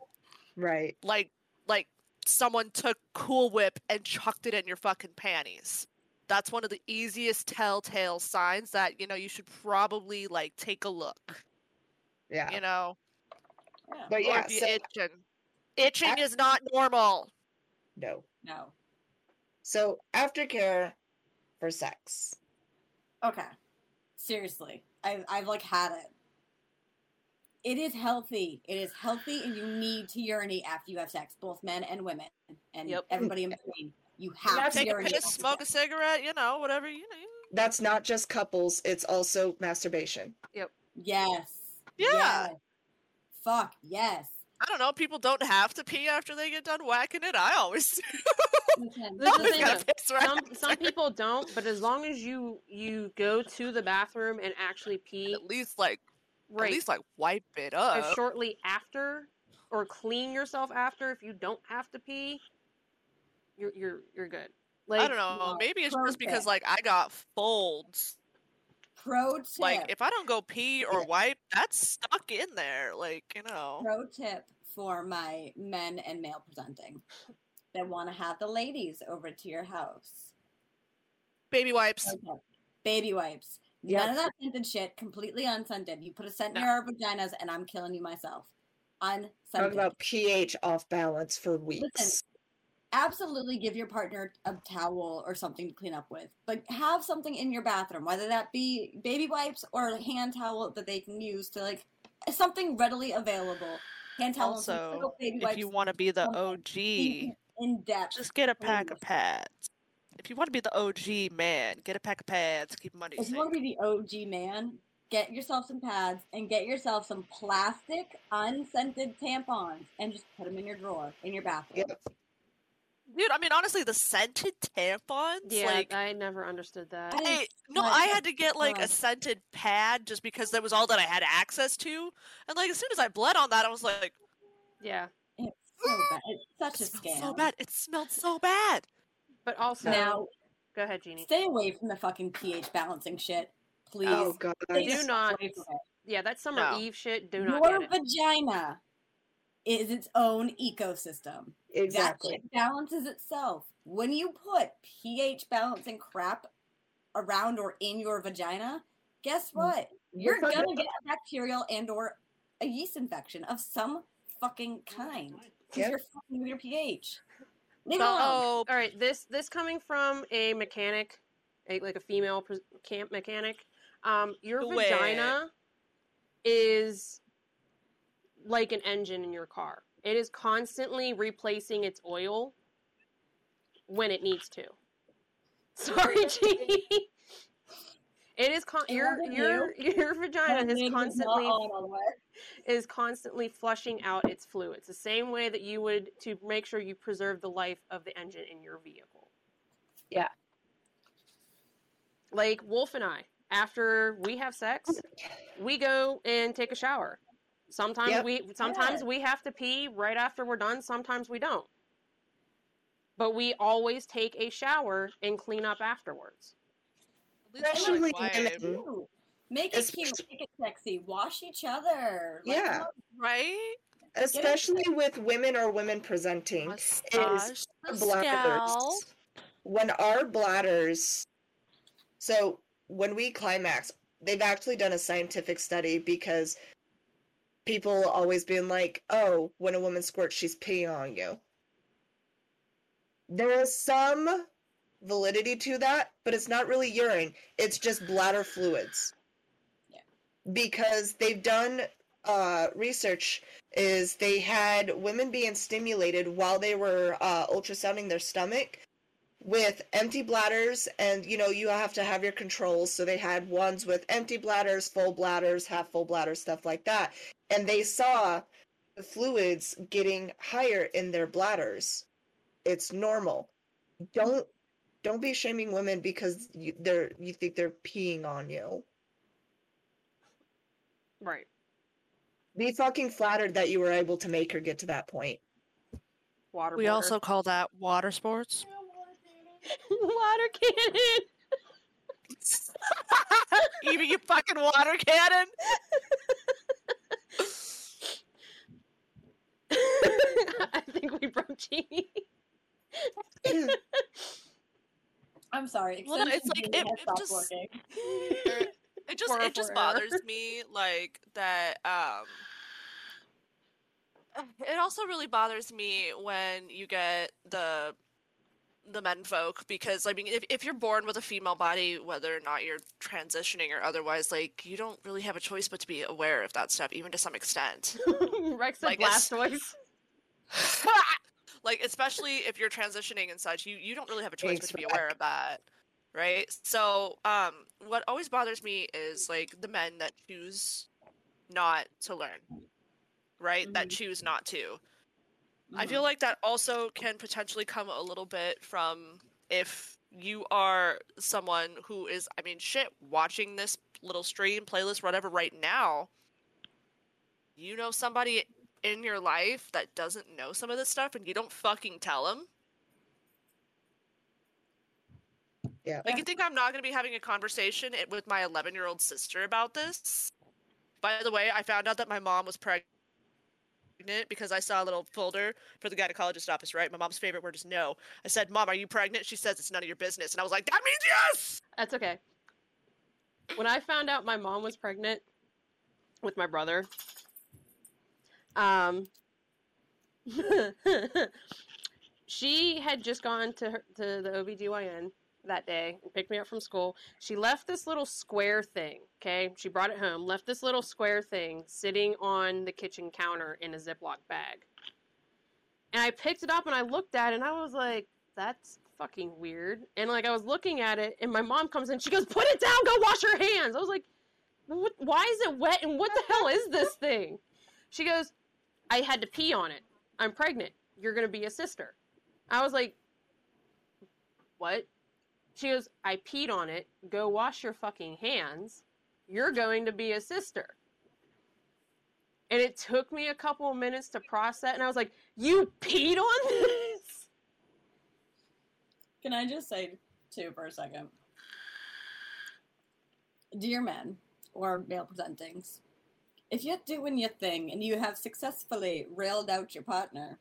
Right. like like someone took Cool Whip and chucked it in your fucking panties. That's one of the easiest telltale signs that you know you should probably like take a look. Yeah. You know, Yeah. But yeah, so itching. Itching Ac- is not normal. no. No. So aftercare for sex. Okay. Seriously. I've I've like had it. It is healthy. It is healthy and you need to urinate after you have sex, both men and women. And Yep. everybody in between. You have That's- to Take a piss, after smoke a cigarette, you know, whatever you know. That's not just couples, it's also masturbation. Yep. Yes. Yeah. Yes. Fuck, yes. I don't know. People don't have to pee after they get done whacking it. I always do. Listen, This is the Always gotta piss right some after. some people don't, but as long as you you go to the bathroom and actually pee at least like right at least like wipe it up. shortly after or clean yourself after if you don't have to pee, you're you're you're good. Like I don't know. no, Maybe it's pro just because like I got folds. Pro tip. Like if I don't go pee or wipe, that's stuck in there. Like you know. pro tip for my men and male presenting that want to have the ladies over to your house. Baby wipes. Baby wipes. Yep. None of that scented shit. Completely unscented. You put a scent No. near our vaginas, and I'm killing you myself. Talk Unscented. about pH off balance for weeks. Absolutely give your partner a towel or something to clean up with. But have something in your bathroom, whether that be baby wipes or a hand towel that they can use to like something readily available. Hand towel, and some Also, little baby if you want to be the OG, in, in depth. just get a pack of pads. If you want to be the OG man, get a pack of pads. Keep money if safe. you want to be the OG man, get yourself some pads and get yourself some plastic unscented tampons and just put them in your drawer in your bathroom. Yep. Dude, I mean, honestly, the scented tampons, yeah, like, I never understood that. I- I, no, fun. I had to get like a scented pad just because that was all that I had access to. And like, as soon as I bled on that, I was like, Yeah, It's so bad. It's such a it smelled scam. so bad. It smelled so bad. but also Now, go ahead, Jeannie. stay away from the fucking pH balancing shit, oh, please. Oh god. Do not- away from it. Yeah, that summer No. eve shit. Do not Your get it. vagina is its own ecosystem. Exactly. That balances itself. When you put pH balancing crap around or in your vagina, guess Mm. what? You're fucking- gonna get a bacterial and or a yeast infection of some fucking kind because Yep. you're fucking with your pH. Leave it alone. Oh, All right, this this coming from a mechanic, a, like a female pres- camp mechanic. Um, your Do vagina is like an engine in your car. It is constantly replacing its oil when it needs to. Sorry, Jeannie. It is con- your your your vagina is constantly on all the way. is constantly flushing out its fluids, the same way that you would to make sure you preserve the life of the engine in your vehicle. Yeah. Like Wolf and I, after we have sex, we go and take a shower. Sometimes Yep. we sometimes Yeah. we have to pee right after we're done, sometimes we don't. But we always take a shower and clean up afterwards. Especially women. Make it cute, make it sexy. Wash each other. Like, Yeah. come right? Especially with women or women presenting. Massage the bladders. when our bladders so when we climax, they've actually done a scientific study because people always being like, "Oh, when a woman squirts, she's peeing on you." There is some validity to that, but it's not really urine. It's just bladder fluids. Yeah. Because they've done uh, research is they had women being stimulated while they were uh, ultrasounding their stomach with empty bladders and you know you have to have your controls so they had ones with empty bladders full bladders half full bladders stuff like that and they saw the fluids getting higher in their bladders it's normal don't don't be shaming women because you, they're you think they're peeing on you Right. be fucking flattered that you were able to make her get to that point Water. We also call that water sports. water cannon. Even you fucking water cannon. I think we broke Jeannie. I'm sorry. Well, no, it's like, it- it just it just it just bothers me like that um it also really bothers me when you get the the men folk because I mean if, if you're born with a female body whether or not you're transitioning or otherwise like you don't really have a choice but to be aware of that stuff even to some extent. Rex said Like, Blastoise. Like especially if you're transitioning and such you you don't really have a choice but to be aware of that right? So um what always bothers me is like the men that choose not to learn right? That choose not to. I feel like that also can potentially come a little bit from if you are someone who is i mean shit watching this little stream playlist whatever right now you know somebody in your life that doesn't know some of this stuff and you don't fucking tell them Yeah. like you think i'm not going to be having a conversation with my 11 year old sister about this? By the way i found out that my mom was pregnant because i saw a little folder for the gynecologist office right? My mom's favorite word is no. I said mom are you pregnant? She says it's none of your business. And i was like that means yes! That's okay. When I found out my mom was pregnant with my brother, um, she had just gone to her, to the OBGYN that day and picked me up from school. She left this little square thing, okay? She brought it home, left this little square thing sitting on the kitchen counter in a Ziploc bag. And I picked it up and I looked at it and I was like, that's fucking weird. And like I was looking at it and my mom comes in, she goes, "Put it down, go wash your hands." I was like, what, "Why is it wet and what the hell is this thing?" She goes, "I had to pee on it. I'm pregnant. You're going to be a sister." I was like, "What?" She goes, "I peed on it. Go wash your fucking hands. You're going to be a sister." And it took me a couple of minutes to process and I was like, "You peed on this?" Can I just say too for a second? Dear men or male presentings, if you're doing your thing and you have successfully railed out your partner,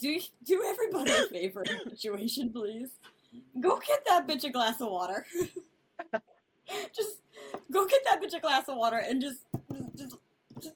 do do everybody a favor in the situation, please. Go get that bitch a glass of water. just go get that bitch a glass of water and just just, just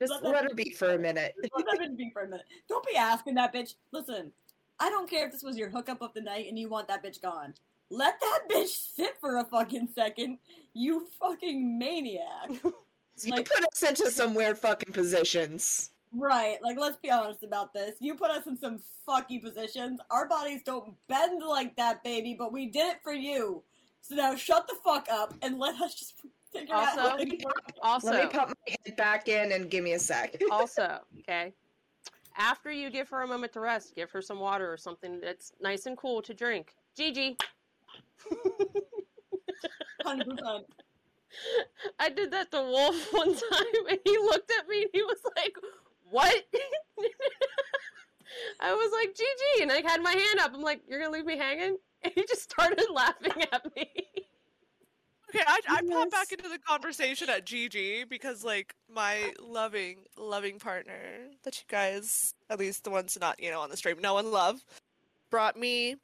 Just Let let her be for a minute. let that bitch be for a minute. Don't be asking that bitch. Listen, I don't care if this was your hookup of the night and you want that bitch gone. Let that bitch sit for a fucking second, you fucking maniac. You Like- put us into some weird fucking positions. right, like let's be honest about this. You put us in some fucky positions. Our bodies don't bend like that, baby, but we did it for you. So now shut the fuck up and let us just figure out Also- how to work. Also, Let me pop my head back in and give me a sec. also, okay. After you give her a moment to rest, give her some water or something that's nice and cool to drink. Gigi, 100%. I did that to Wolf one time, and he looked at me and he was like, "What?" I was like, "GG," and I had my hand up. I'm like, "You're gonna leave me hanging?" And he just started laughing at me. Okay, I, I Yes. pop back into the conversation at GG because, like, my loving, loving partner that you guys, at least the ones not, you know, on the stream, know and love, brought me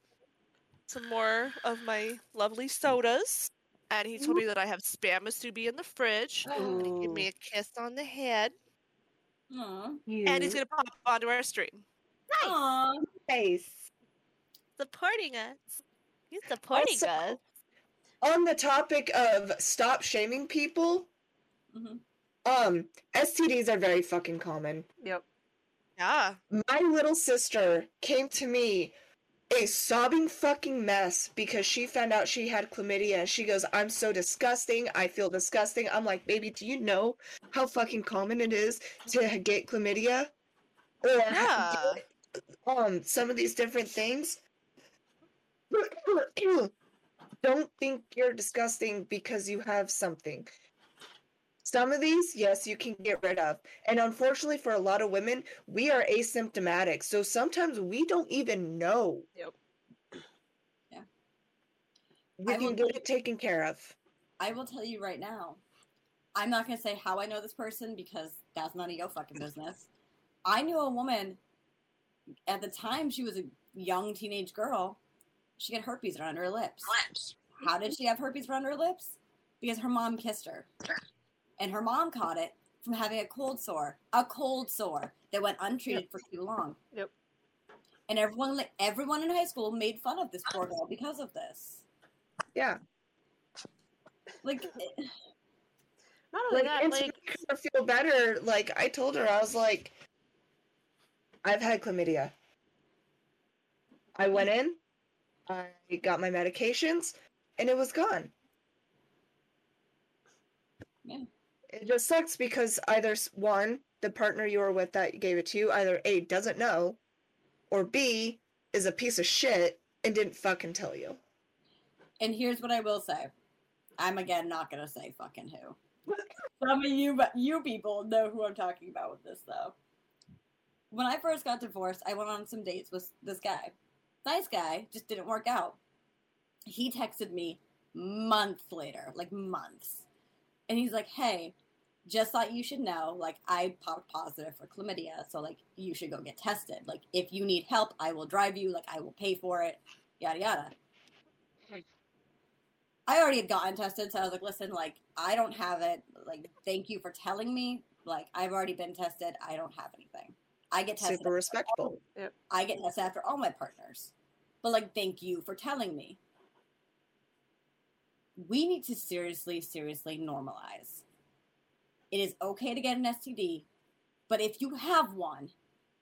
some more of my lovely sodas. And he told me that I have spam musubi in the fridge. And he gave me a kiss on the head. Aw. And he's gonna pop onto our stream. Aw. Nice. Supporting us. He's supporting Also- us. On the topic of stop shaming people, Mhm. um, STDs are very fucking common. Yep. Yeah. My little sister came to me a sobbing fucking mess because she found out she had chlamydia and she goes, I'm so disgusting. I feel disgusting. I'm like, baby, do you know how fucking common it is to get chlamydia? Or Yeah. get, um some of these different things? Don't think you're disgusting because you have something. Some of these, yes, you can get rid of. And unfortunately, for a lot of women, we are asymptomatic. So sometimes we don't even know. Yep. Yeah. We I can will- get it taken care of. I will tell you right now. I'm not gonna say how I know this person because that's none of your fucking business. I knew a woman at the time she was a young teenage girl. She had herpes around her lips. How did she have herpes around her lips? Because her mom kissed her. And her mom caught it from having a cold sore. A cold sore that went untreated for too long. Yep. And everyone everyone in high school made fun of this poor girl because of this. Yeah. Like eh. Not only Like, that, and to like make her feel better, like I told her, I was like, I've had chlamydia. I mm-hmm. went in, I got my medications, and it was gone. Yeah. It just sucks because either one, the partner you were with that gave it to you, either A doesn't know, or B is a piece of shit and didn't fucking tell you. And here's what I will say. I'm again not gonna say fucking who. Some of you, but you people know who I'm talking about with this though. When I first got divorced, I went on some dates with this guy. Nice guy, just didn't work out. He texted me months later, like months, and he's like, "Hey, just thought you should know, like I popped positive for chlamydia, so like you should go get tested. Like if you need help, I will drive you. Like I will pay for it. Yada yada." I already had gotten tested, so I was like, listen, like, I don't have it. Like, thank you for telling me. Like, I've already been tested. I don't have anything. I get tested. Super respectable. I get tested after all my partners. But, like, thank you for telling me. We need to seriously, seriously normalize. It is okay to get an STD, but if you have one,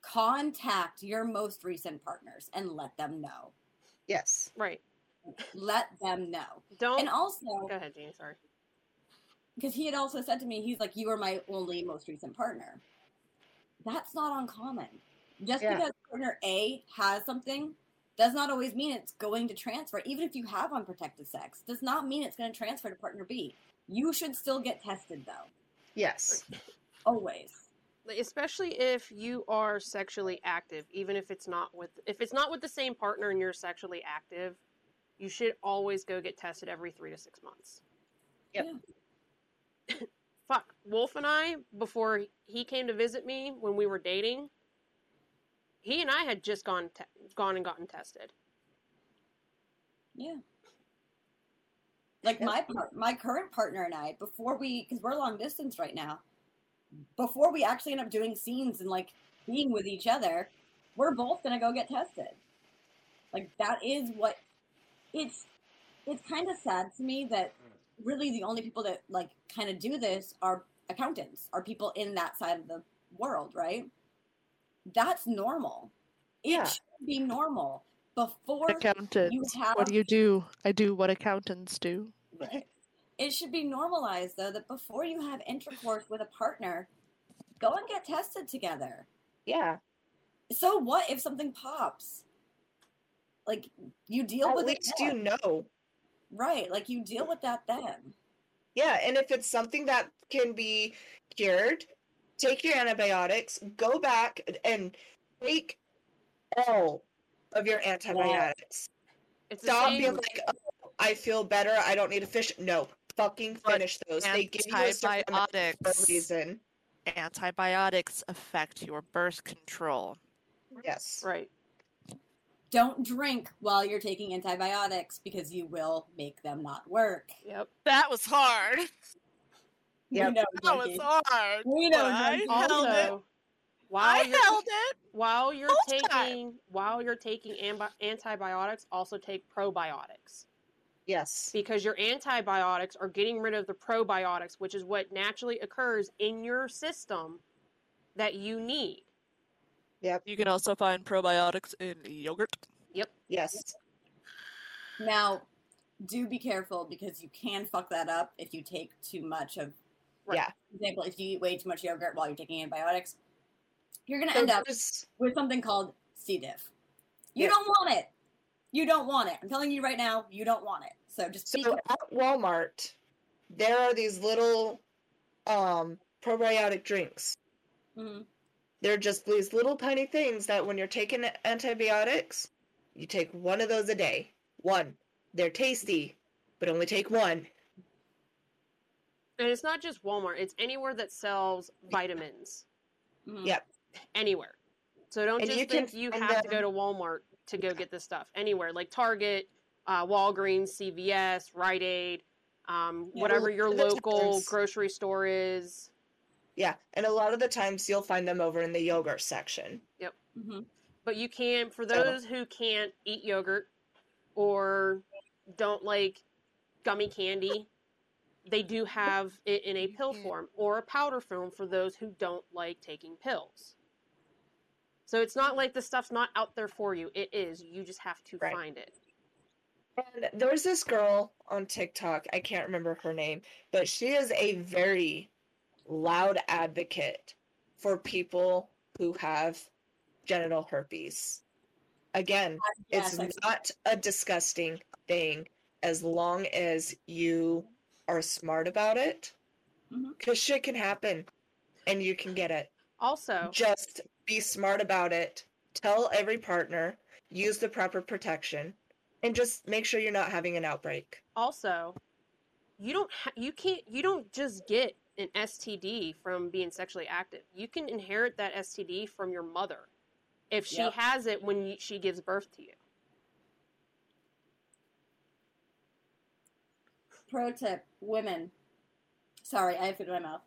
contact your most recent partners and let them know. Yes. right. Let them know. Don't And also, go ahead, Jeannie. Sorry. because he had also said to me, he's like, "You are my only most recent partner." That's not uncommon. Just Yeah. because partner A has something does not always mean it's going to transfer. Even if you have unprotected sex, does not mean it's going to transfer to partner B. You should still get tested though, Yes. always. Especially if you are sexually active even if it's not with if it's not with the same partner and you're sexually active you should always go get tested every three to six months Yep. fuck wolf and i before he came to visit me when we were dating he and i had just gone te- gone and gotten tested Yeah. Like my part, my current partner and I, before we, because we're long distance right now, before we actually end up doing scenes and like being with each other, we're both gonna go get tested. Like that is what it's. It's kind of sad to me that really the only people that like kind of do this are accountants, are people in that side of the world, right? That's normal. It Yeah. should be normal before Accountants. you have What do you do? I do what accountants do. Right. It should be normalized though that before you have intercourse with a partner, go and get tested together. Yeah. So what if something pops? Like you deal At with least it. you know. Right, like you deal with that then. Yeah, and if it's something that can be cured, take your antibiotics, go back and take all of your antibiotics. it's Stop same being like, oh, I feel better, I don't need a fish. No, fucking But finish those. They give you a certain amount for a Antibiotics. reason. Antibiotics affect your birth control. Yes. right don't drink while you're taking antibiotics because you will make them not work. Yep. That was hard. Yep. We know oh, That was hard. We know I drinking. held it. Also, while I you're held it. while you're whole time. taking while you're taking ambi- antibiotics, also take probiotics Yes. because your antibiotics are getting rid of the probiotics, which is what naturally occurs in your system that you need. Yep. You can also find probiotics in yogurt. Yep. Yes. Now, do be careful because you can fuck that up if you take too much of. Right. Yeah. For example, if you eat way too much yogurt while you're taking antibiotics, you're gonna end up with something called C. diff. You Yeah. don't want it. You don't want it. I'm telling you right now, you don't want it. So just be So careful. at Walmart, there are these little um probiotic drinks. Mhm. They're just these little tiny things that when you're taking antibiotics, you take one of those a day. One. They're tasty, but only take one. And it's not just Walmart; it's anywhere that sells vitamins. Mhm. Yeah. Anywhere. So don't And just you can think you find have to go to Walmart to go get this stuff. Anywhere, like Target, uh, Walgreens, CVS, Rite Aid, um, Yeah, whatever your local difference- grocery store is. Yeah, and a lot of the times you'll find them over in the yogurt section. Mhm. But you can, for So- those who can't eat yogurt or don't like gummy candy, they do have it in a pill form or a powder form for those who don't like taking pills. So it's not like the stuff's not out there for you. It is. You just have to Right. find it. And there's this girl on TikTok, I can't remember her name, but she is a very loud advocate for people who have genital herpes. Again, uh, Yes, it's not a disgusting thing as long as you are smart about it. Mm-hmm. Because shit can happen and you can get it. Also, Just be smart about it. Tell every partner, use the proper protection, and just make sure you're not having an outbreak. also, you don't ha- you can't you don't just get an STD from being sexually active. You can inherit that STD from your mother if she Yep. has it when you, she gives birth to you. Pro tip, women. Sorry, I have food in my mouth.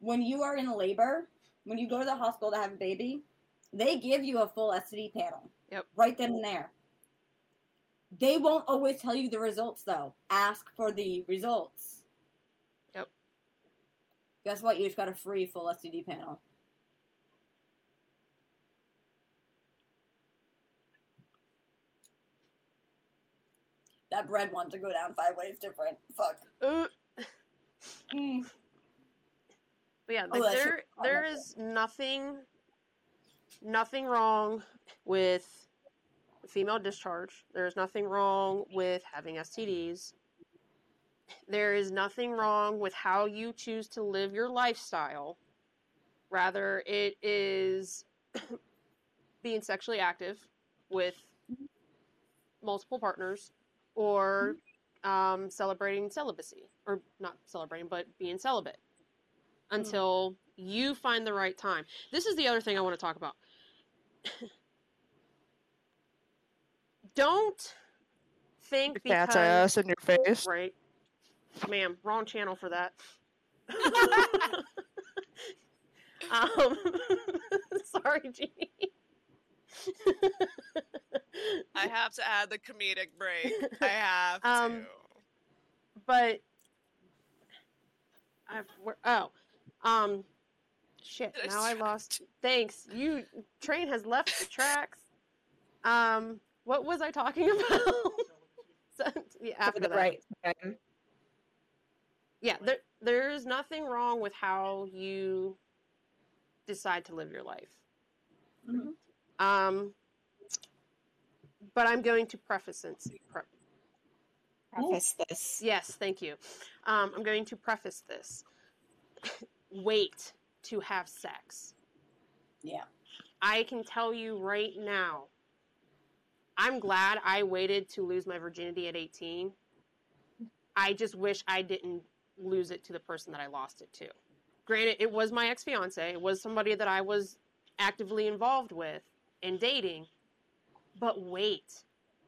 When you are in labor, when you go to the hospital to have a baby, they give you a full STD panel. Yep. Right then and there. They won't always tell you the results though. Ask for the results. Yep. Guess what? You just got a free full STD panel. That bread wants to go down five ways different. Fuck. Uh, Mm. but yeah, Oh, like, there oh, there that's is nothing nothing wrong with female discharge. There's nothing wrong with having STDs. There is nothing wrong with how you choose to live your lifestyle. Rather, it is being sexually active with multiple partners or um, celebrating celibacy. Or not celebrating, but being celibate until you find the right time. This is the other thing I want to talk about. Don't think Your cat's because ass in your face. right, ma'am, wrong channel for that. um, sorry, Jeannie. I have to add the comedic break. I have Um, to. but I where, oh um shit Get now I distracted. lost thanks you train has left the tracks um what was I talking about yeah, after the that right time. yeah there there's nothing wrong with how you decide to live your life Mhm. Um but I'm going to preface this pre- Preface this. Yes, thank you. Um, I'm going to preface this. Wait to have sex. Yeah. I can tell you right now, I'm glad I waited to lose my virginity at 18. I just wish I didn't lose it to the person that I lost it to. Granted, it was my ex fiance, it was somebody that I was actively involved with and dating, But wait,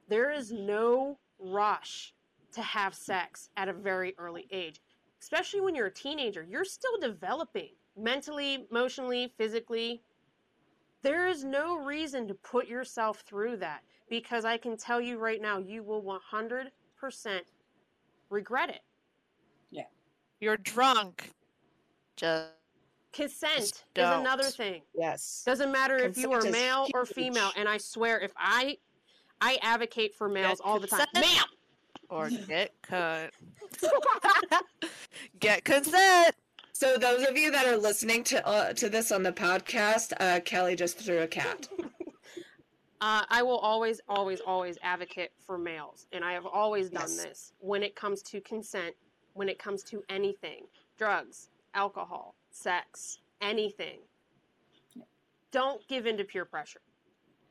there is no rush to have sex at a very early age, especially when you're a teenager. You're still developing mentally, emotionally, physically. There is no reason to put yourself through that because I can tell you right now, you will 100% regret it. Yeah. You're drunk. Just Consent is don't. another thing. Yes. Doesn't matter if you are Consent is male or female. And I swear, if I, I advocate for males all the time. consent. Or get cut. get consent. So those of you that are listening to uh, to this on the podcast, uh, Kelly just threw a cat. Uh, I will always, always, always advocate for males, and I have always done Yes. this when it comes to consent, when it comes to anything drugs, alcohol, sex, anything. Don't give in to peer pressure.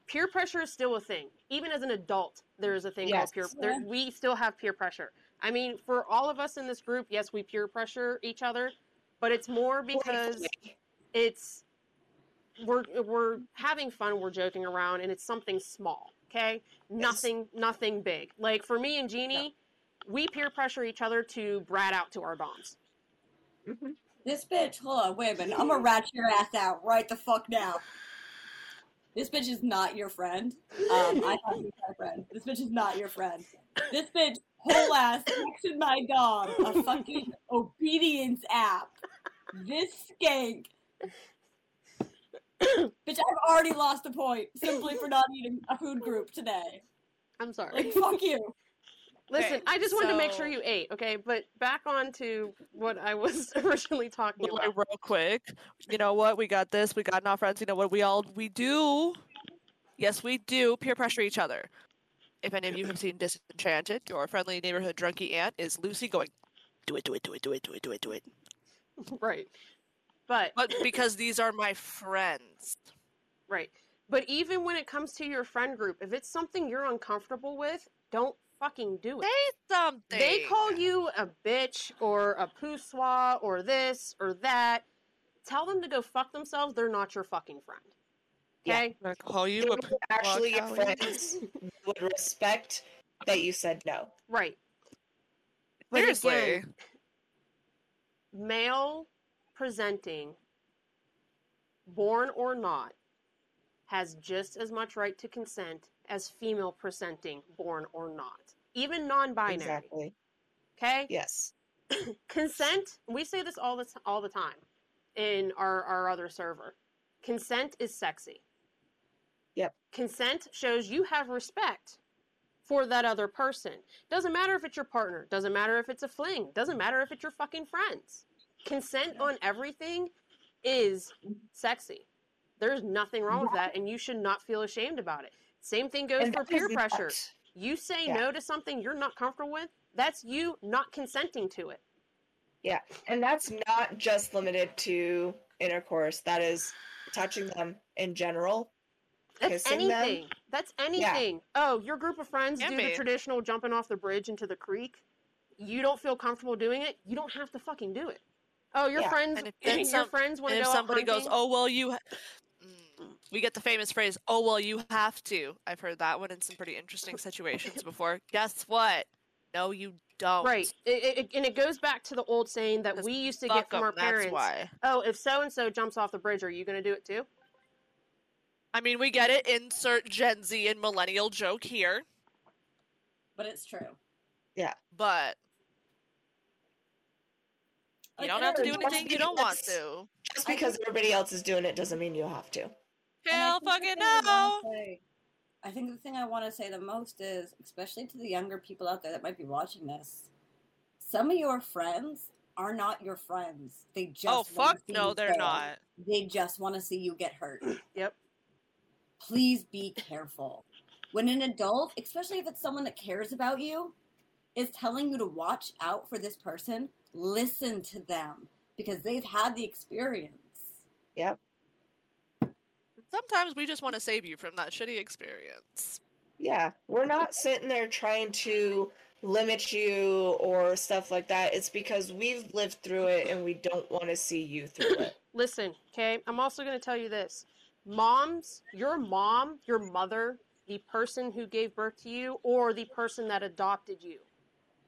Peer pressure is still a thing. Even as an adult, there is a thing Yes. called peer. There, Yeah. we still have peer pressure. I mean, for all of us in this group, yes, we peer pressure each other, but it's more because it's we're we're having fun, we're joking around, and it's something small. Okay, nothing nothing big. Like for me and Jeannie, we peer pressure each other to brat out to our doms. Mhm. This bitch, hold on, wait a minute. I'm gonna rat your ass out right the fuck now. This bitch is not your friend. Um, I thought was my friend. This bitch is not your friend. This bitch whole ass texted my dog a fucking obedience app. This skank. bitch, I've already lost a point simply for not eating a food group today. I'm sorry. Like, fuck you. Listen, Okay, I just wanted to make sure you ate, okay? But back on to what I was originally talking Like, about. real quick. You know what? We got this. We got not friends. You know what? We all we do. Yes, we do peer pressure each other. If any of you have seen Disenchanted, your friendly neighborhood drunkie aunt is Luci going, "Do it, do it, do it, do it, do it, do it, do it." Right. But But because these are my friends, Right. But even when it comes to your friend group, if it's something you're uncomfortable with, don't fucking do it. say something. They call you a bitch or a poussoir or this or that. Tell them to go fuck themselves. They're not your fucking friend. Yeah. Okay? They call you They a would actually your friends would respect that you said no. Right. But Seriously. again, male presenting, born or not, has just as much right to consent as female presenting, born or not. Even non binary. Exactly. Okay? Yes. consent we say this all the all the time in our our other server consent is sexy Yep. consent shows you have respect for that other person doesn't matter if it's your partner doesn't matter if it's a fling doesn't matter if it's your fucking friends consent on everything is sexy there's nothing wrong with that and you should not feel ashamed about it same thing goes And for peer pressure not- you say Yeah. no to something you're not comfortable with that's you not consenting to it Yeah, and that's not just limited to intercourse. That is touching them in general. That's kissing them. anything. That's anything. Yeah. Oh, your group of friends Can do be. the traditional jumping off the bridge into the creek. You don't feel comfortable doing it. You don't have to fucking do it. Oh, your Yeah, friends. and if then your some- friends want And to if somebody out goes, "Oh well, you," ha-, we get the famous phrase, "Oh well, you have to." I've heard that one in some pretty interesting situations before. Guess what? No, you don't. right, it, it, and it goes back to the old saying that we used to get from our that's parents. why. Oh, if so and so jumps off the bridge, are you going to do it too? I mean, we get it. Insert Gen Z and millennial joke here, But it's true. Yeah. But you Like, don't have to do anything you don't want to. Just because everybody else is doing it doesn't mean you have to. And I Hell think the fucking thing I no. wanna say- I think the thing I want to say the most is, especially to the younger people out there that might be watching this, some of your friends are not your friends. They just Oh fuck no, they're fail. not. They just want to see you get hurt. Yep. Please be careful. When an adult, especially if it's someone that cares about you, is telling you to watch out for this person, listen to them because they've had the experience. Yep. Sometimes we just want to save you from that shitty experience. Yeah, we're not sitting there trying to limit you or stuff like that. It's because we've lived through it and we don't want to see you through it. Listen, okay. I'm also going to tell you this: moms, your mom, your mother the person who gave birth to you or the person that adopted you.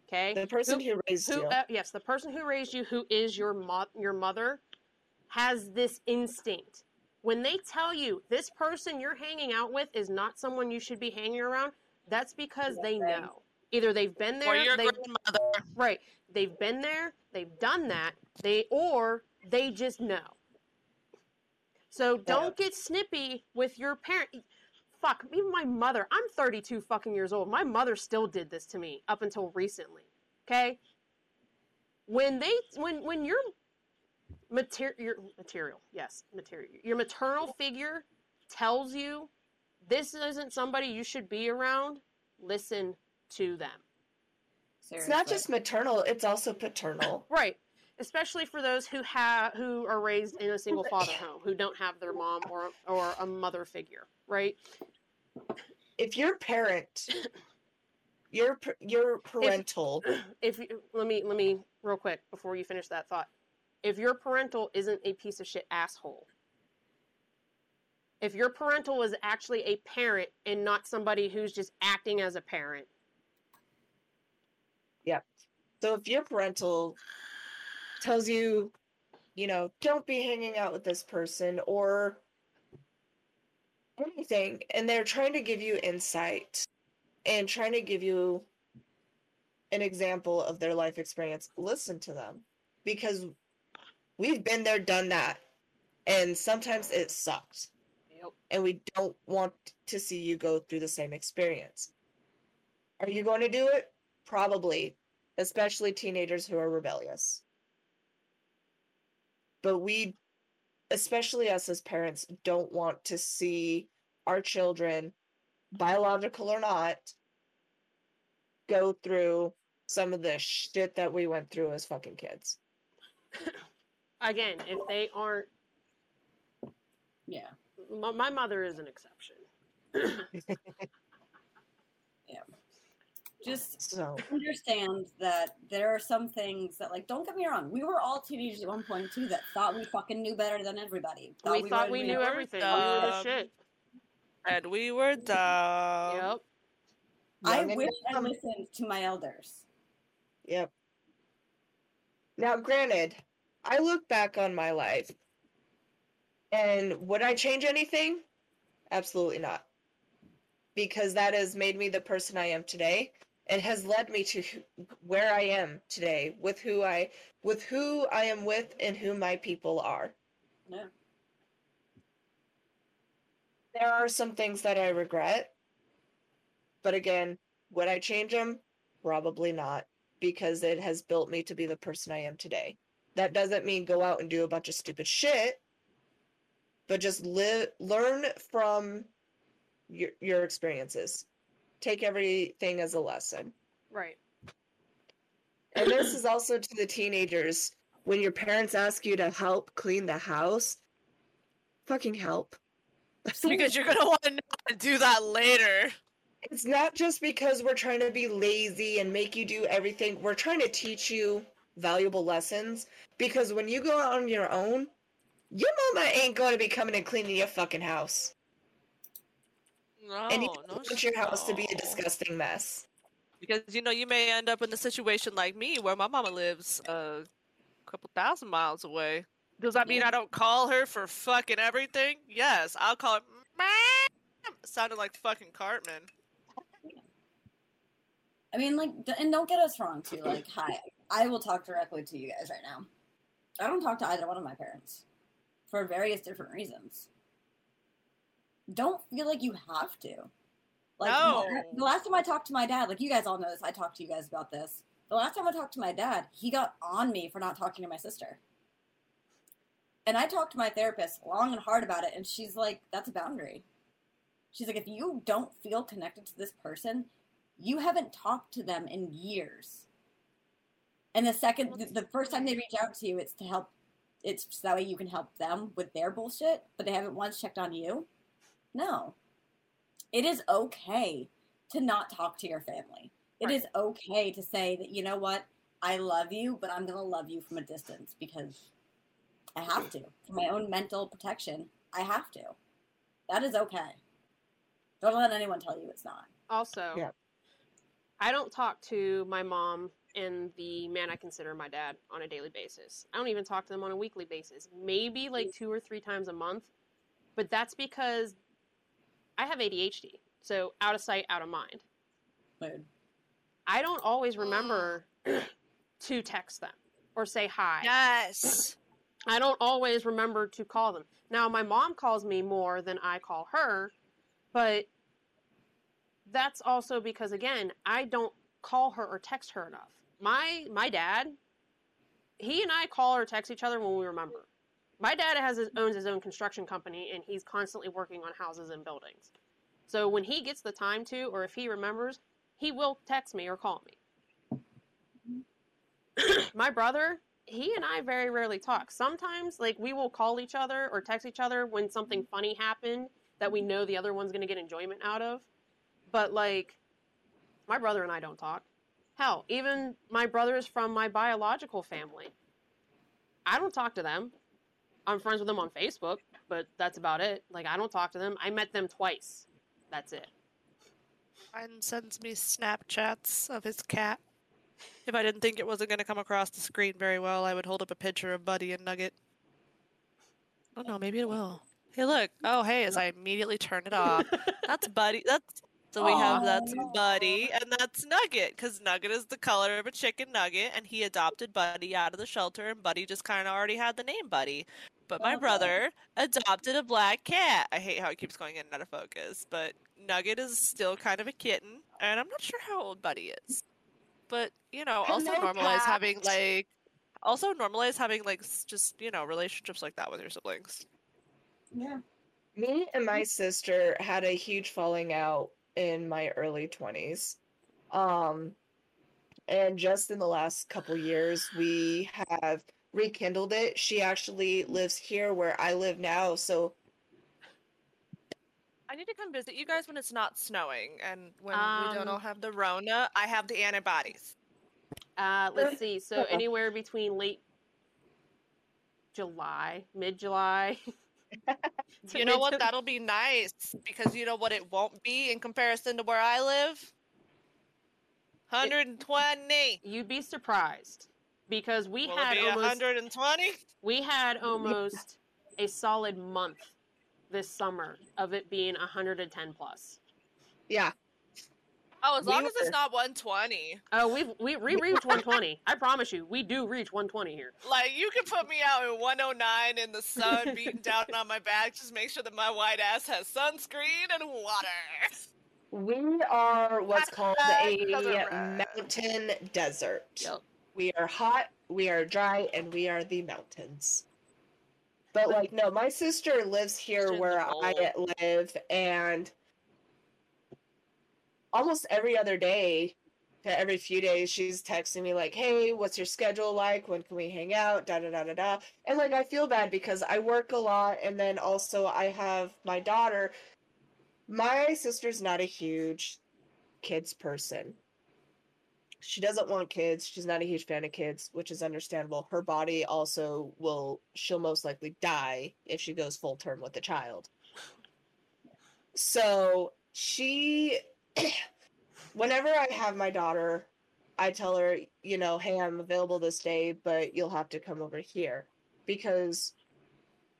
Okay? The person who raised who, you. uh, yes, the person who raised you, who is your mo- your mother, has this instinct. When they tell you this person you're hanging out with is not someone you should be hanging around, that's because they know. Either they've been there, Or your they, grandmother. right? They've been there, they've done that, they or they just know. So don't get snippy with your parent. Fuck, even my mother. I'm 32 fucking years old. My mother still did this to me up until recently. Okay? When they when when your material your material, yes, material. Your maternal figure tells you this isn't somebody you should be around, listen to them. It's not just maternal, it's also paternal. Right. Especially for those who have who are raised in a single father home, who don't have their mom or or a mother figure, right? If your parent, your your parental, If you, let me let me real quick before you finish that thought. If your parental isn't a piece of shit asshole, if your parental is actually a parent and not somebody who's just acting as a parent, Yep. So if your parental tells you, you know, don't be hanging out with this person or anything, and they're trying to give you insight and trying to give you an example of their life experience, listen to them because we've been there, done that. And sometimes it sucks. Yep. And we don't want to see you go through the same experience. Are you going to do it? Probably, especially teenagers who are rebellious. But we, especially us as parents, don't want to see our children, biological or not, go through some of the shit that we went through as fucking kids. again, if they aren't, Yeah. my, my mother is an exception. Yeah. Just So, understand that there are some things that, like, don't get me wrong, we were all teenagers at one point too that thought we fucking knew better than everybody. we, thought we knew best. everything. We were the shit. And we were dumb. Yep. I young and wish I listened to my elders. Yep. Now, granted, I look back on my life and would I change anything? Absolutely not. Because that has made me the person I am today and has led me to where I am today with who I with who I am with and who my people are. Yeah. There are some things that I regret. But again, would I change them? Probably not because it has built me to be the person I am today. That doesn't mean go out and do a bunch of stupid shit, but just live learn from your your experiences. Take everything as a lesson. Right. And this is also to the teenagers when your parents ask you to help clean the house, fucking help. Because you're gonna want to to do that later. It's not just because we're trying to be lazy and make you do everything. We're trying to teach you valuable lessons because when you go out on your own, your mama ain't going to be coming and cleaning your fucking house. No, and you no, don't want your house to be a disgusting mess. Because you know you may end up in the situation like me, where my mama lives a couple thousand miles away. Does that mean I don't call her for fucking everything? Yes, I'll call her. Mom! Sounded like fucking Cartman. I mean, like, and don't get us wrong, too. Like, hi, I will talk directly to you guys right now. I don't talk to either one of my parents for various different reasons. Don't feel like you have to. Like, No. the last time I talked to my dad, like, you guys all know this, I talked to you guys about this. The last time I talked to my dad, he got on me for not talking to my sister. And I talked to my therapist long and hard about it, and she's like, that's a boundary. She's like, if you don't feel connected to this person, you haven't talked to them in years. And the second, the, the first time they reach out to you, it's to help. It's so that way you can help them with their bullshit, but they haven't once checked on you. No, it is okay to not talk to your family. It is okay to say that you know what, I love you, but I'm gonna love you from a distance because I have to for my own mental protection. I have to. That is okay. Don't let anyone tell you it's not. Also, Yeah. I don't talk to my mom and the man I consider my dad on a daily basis. I don't even talk to them on a weekly basis. Maybe like two or three times a month. But that's because I have ADHD. So out of sight, out of mind. Mood. I don't always remember to text them or say hi. Yes. I don't always remember to call them. Now, my mom calls me more than I call her, but that's also because again, I don't call her or text her enough. My my dad, he and I call or text each other when we remember. My dad has his, owns his own construction company and he's constantly working on houses and buildings. So when he gets the time to or if he remembers, he will text me or call me. my brother, he and I very rarely talk. Sometimes, like, we will call each other or text each other when something funny happened that we know the other one's going to get enjoyment out of. But, like, my brother and I don't talk. Hell, even my brothers from my biological family, I don't talk to them. I'm friends with them on Facebook, but that's about it. Like, I don't talk to them. I met them twice. That's it. Ryan sends me Snapchats of his cat. If I didn't think it wasn't going to come across the screen very well, I would hold up a picture of Buddy and Nugget. Oh, I don't know, maybe it will. Hey, look. Oh, hey, as I immediately turn it off. That's Buddy. That's so we have that's Buddy and that's Nugget because Nugget is the color of a chicken nugget, and he adopted Buddy out of the shelter, and Buddy just kind of already had the name Buddy. But my Okay. brother adopted a black cat. I hate how it keeps going in and out of focus, but Nugget is still kind of a kitten, and I'm not sure how old Buddy is. But you know, also Hello, normalize having like, also normalize having like just you know relationships like that with your siblings. Yeah. Me and my sister had a huge falling out in my early 20s. Um and just in the last couple years we have rekindled it. She actually lives here where I live now, so I need to come visit you guys when it's not snowing and when we don't Um, all have the Rona. I have the antibodies. Uh, let's see. So anywhere between late July, mid July. You know what? That'll be nice because you know what it won't be in comparison to where I live. 120. You'd be surprised because we Will had it almost 120? we had almost a solid month this summer of it being 110 plus. yeah. Oh, as We long as it's not 120. Oh, we've we we reached 120. I promise you, we do reach 120 here. Like you can put me out in 109 in the sun, beating down on my back. Just make sure that my white ass has sunscreen and water. We are what's called a Hashtag Southern Red. mountain desert. Yep. We are hot, we are dry, and we are the mountains. But like no, my sister lives here where I live and almost every other day to every few days she's texting me like, "Hey, what's your schedule like? When can we hang out?" da da da da da. And like I feel bad because I work a lot and then also I have my daughter. My sister's not a huge kids person. She doesn't want kids. She's not a huge fan of kids, which is understandable. Her body also will she'll most likely die if she goes full term with a child. So she whenever I have my daughter, I tell her, you know, hey, I'm available this day, but you'll have to come over here. Because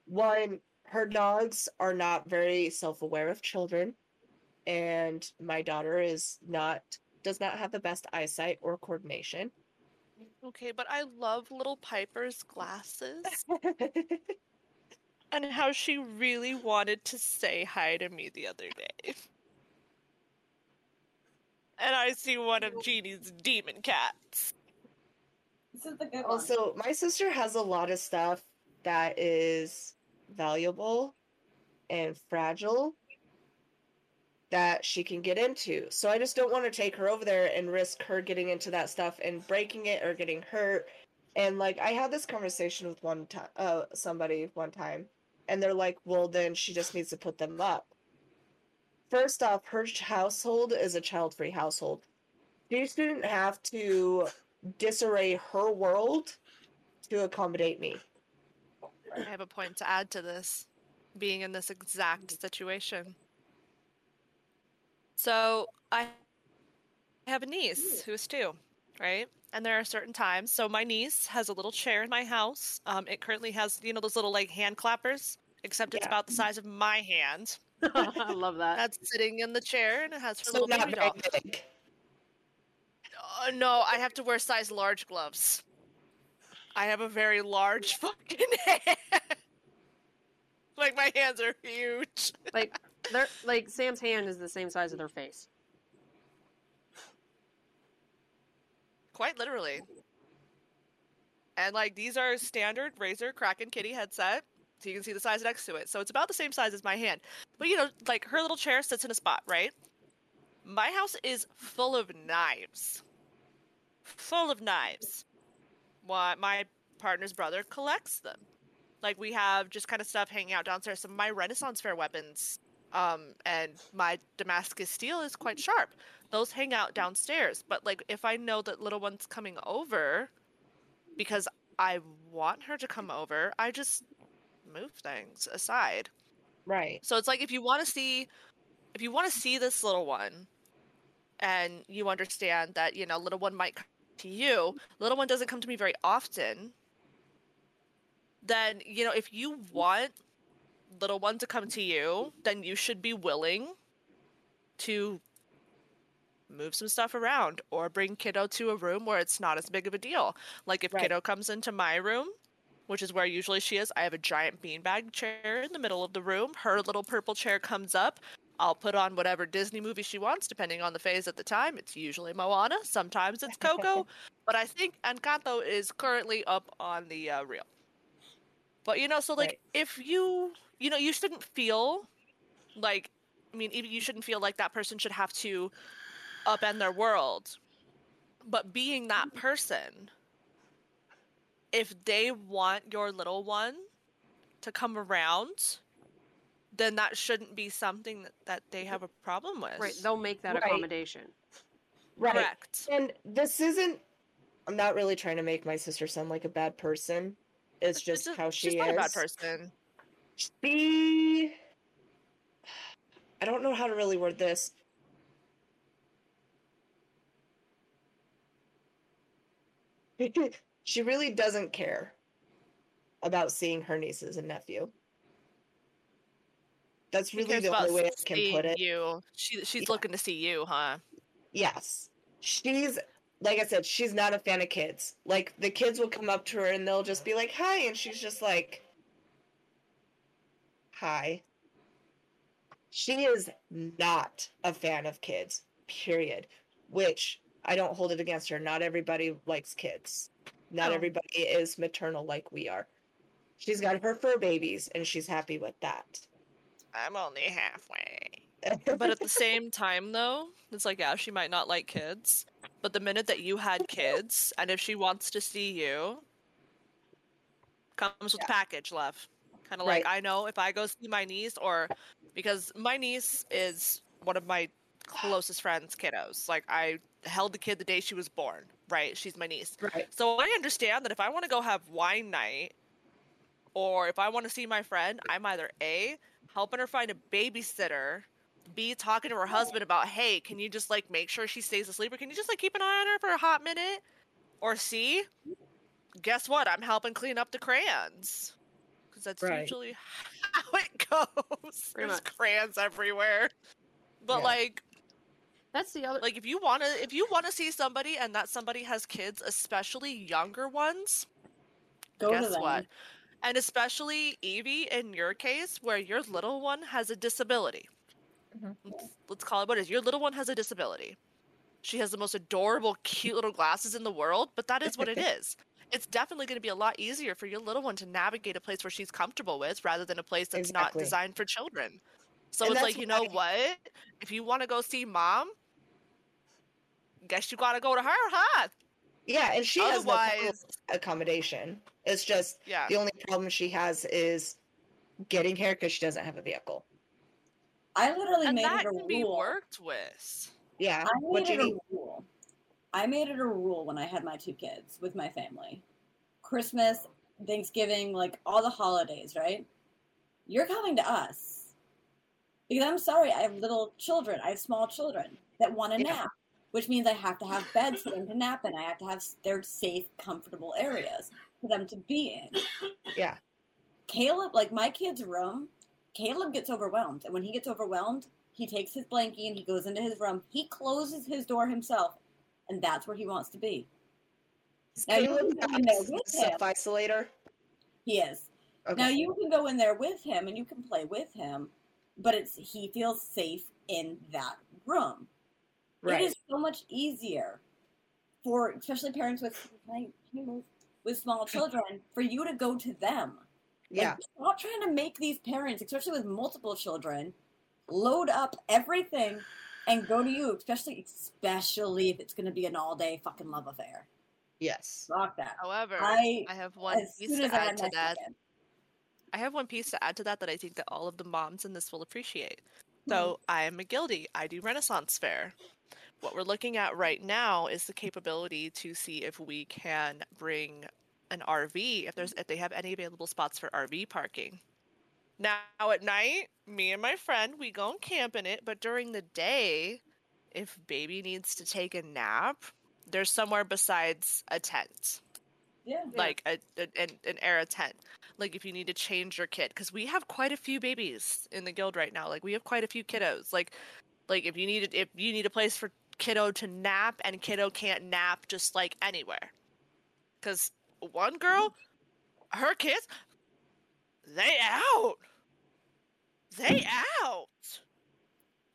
one, her dogs are not very self aware of children, and my daughter is not does not have the best eyesight or coordination. Okay, but I love little Piper's glasses and how she really wanted to say hi to me the other day. And I see one of Jeannie's demon cats. This is the good one. Also, my sister has a lot of stuff that is valuable and fragile that she can get into. So I just don't want to take her over there and risk her getting into that stuff and breaking it or getting hurt. And like I had this conversation with one time uh somebody one time and they're like, "Well, then she just needs to put them up." First off, her household is a child-free household. She shouldn't have to disarray her world to accommodate me. I have a point to add to this being in this exact situation. So I have a niece who is two, right? And there are certain times. So my niece has a little chair in my house. Um, it currently has, you know, those little like hand clappers, except it's Yeah. about the size of my hand. I love that. That's sitting in the chair, and it has her So little baby doll. big. Uh, no, I have to wear size large gloves. I have a very large fucking hand. like my hands are huge. Like they're like Sam's hand is the same size as their face. Quite literally. And like these are standard Razer Kraken Kitty headset. So you can see the size next to it. So it's about the same size as my hand. But you know, like her little chair sits in a spot, right? My house is full of knives. Full of knives. Why my partner's brother collects them. Like we have just kind of stuff hanging out downstairs. Some of my Renaissance fair weapons, um, and my Damascus steel is quite sharp. Those hang out downstairs. But like if I know that little one's coming over, because I want her to come over, I just move things aside. Right. So it's like if you want to see if you want to see this little one and you understand that, you know, little one might come to you, little one doesn't come to me very often, then, you know, if you want little one to come to you, then you should be willing to move some stuff around or bring kiddo to a room where it's not as big of a deal. Like if Right. kiddo comes into my room, which is where usually she is, I have a giant beanbag chair in the middle of the room. Her little purple chair comes up. I'll put on whatever Disney movie she wants, depending on the phase at the time. It's usually Moana, sometimes it's Coco, but I think Encanto is currently up on the uh, reel. But you know, so like Right. if you, you know, you shouldn't feel like, I mean, you shouldn't feel like that person should have to upend their world. But being that person, if they want your little one to come around, then that shouldn't be something that, that they have a problem with. Right. They'll make that Right. accommodation. Right. Correct. And this isn't. I'm not really trying to make my sister sound like a bad person. It's just She's- how she she's is. not a bad person. She. I don't know how to really word this. she really doesn't care about seeing her nieces and nephew. That's really the only way I can put it. You. She, she's Yeah. looking to see you, huh? Yes. She's like I said, she's not a fan of kids. Like the kids will come up to her and they'll just be like, "Hi," and she's just like, "Hi." She is not a fan of kids. Period. Which I don't hold it against her. Not everybody likes kids. Not No. everybody is maternal like we are. She's got her fur babies and she's happy with that. I'm only halfway. But at the same time, though, it's like, yeah, she might not like kids. But the minute that you had kids, and if she wants to see you, comes with the package, love. Kind of like, I know if I go see my niece, or because my niece is one of my closest friends' kiddos. Like, I held the kid the day she was born, right? She's my niece. right. So I understand that if I want to go have wine night or if I want to see my friend, I'm either A, helping her find a babysitter, B, talking to her husband about, hey, can you just like make sure she stays asleep or can you just like keep an eye on her for a hot minute? Or C, guess what? I'm helping clean up the crayons. Because that's Right. usually how it goes. There's crayons everywhere. But Yeah. like That's the other. like if you want to if you want to see somebody and that somebody has kids especially younger ones Go guess what and especially evie in your case where your little one has a disability Mhm. let's, let's call it what it is your little one has a disability she has the most adorable cute little glasses in the world but that is what it is it's definitely going to be a lot easier for your little one to navigate a place where she's comfortable with rather than a place that's Exactly. not designed for children so And it's like you know why- what if you want to go see mom guess you gotta go to her huh Yeah, and she has no problem accommodation. It's just yeah the only problem she has is getting here because she doesn't have a vehicle. I literally and made that it a can be rule. worked with Yeah, I what made you it a need. rule. I made it a rule when I had my two kids with my family. Christmas, Thanksgiving, like all the holidays, right? You're coming to us. Because I'm sorry, I have little children. I have small children that want to Yeah. nap, which means I have to have beds for them to nap in. I have to have their safe, comfortable areas for them to be in. Yeah. Caleb, like my kid's room, Caleb gets overwhelmed. And when he gets overwhelmed, he takes his blankie and he goes into his room. He closes his door himself, and that's where he wants to be. Now Caleb can go in there has with a self isolator. He is. Okay. Now you can go in there with him and you can play with him, but it's he feels safe in that room. right. It is so much easier for especially parents with can I- can you move? with small children for you to go to them. Like, yeah. stop trying to make these parents, especially with multiple children, load up everything and go to you, especially especially if it's going to be an all day fucking love affair. Yes. Fuck that. However, I, I have one as piece soon as to add to that. second. I have one piece to add to that that I think that all of the moms in this will appreciate. Hmm. So I am a guildie. I do Renaissance Fair. What we're looking at right now is the capability to see if we can bring an RV if there's if they have any available spots for RV parking. Now at night, me and my friend we go and camp in it, but during the day, if baby needs to take a nap, there's somewhere besides a tent Yeah. like a, a an, an era tent like if you need to change your kid because we have quite a few babies in the guild right now like we have quite a few kiddos like like if you need if you need a place for kiddo to nap and kiddo can't nap just like anywhere. Because one girl mm-hmm. her kids they out. They out.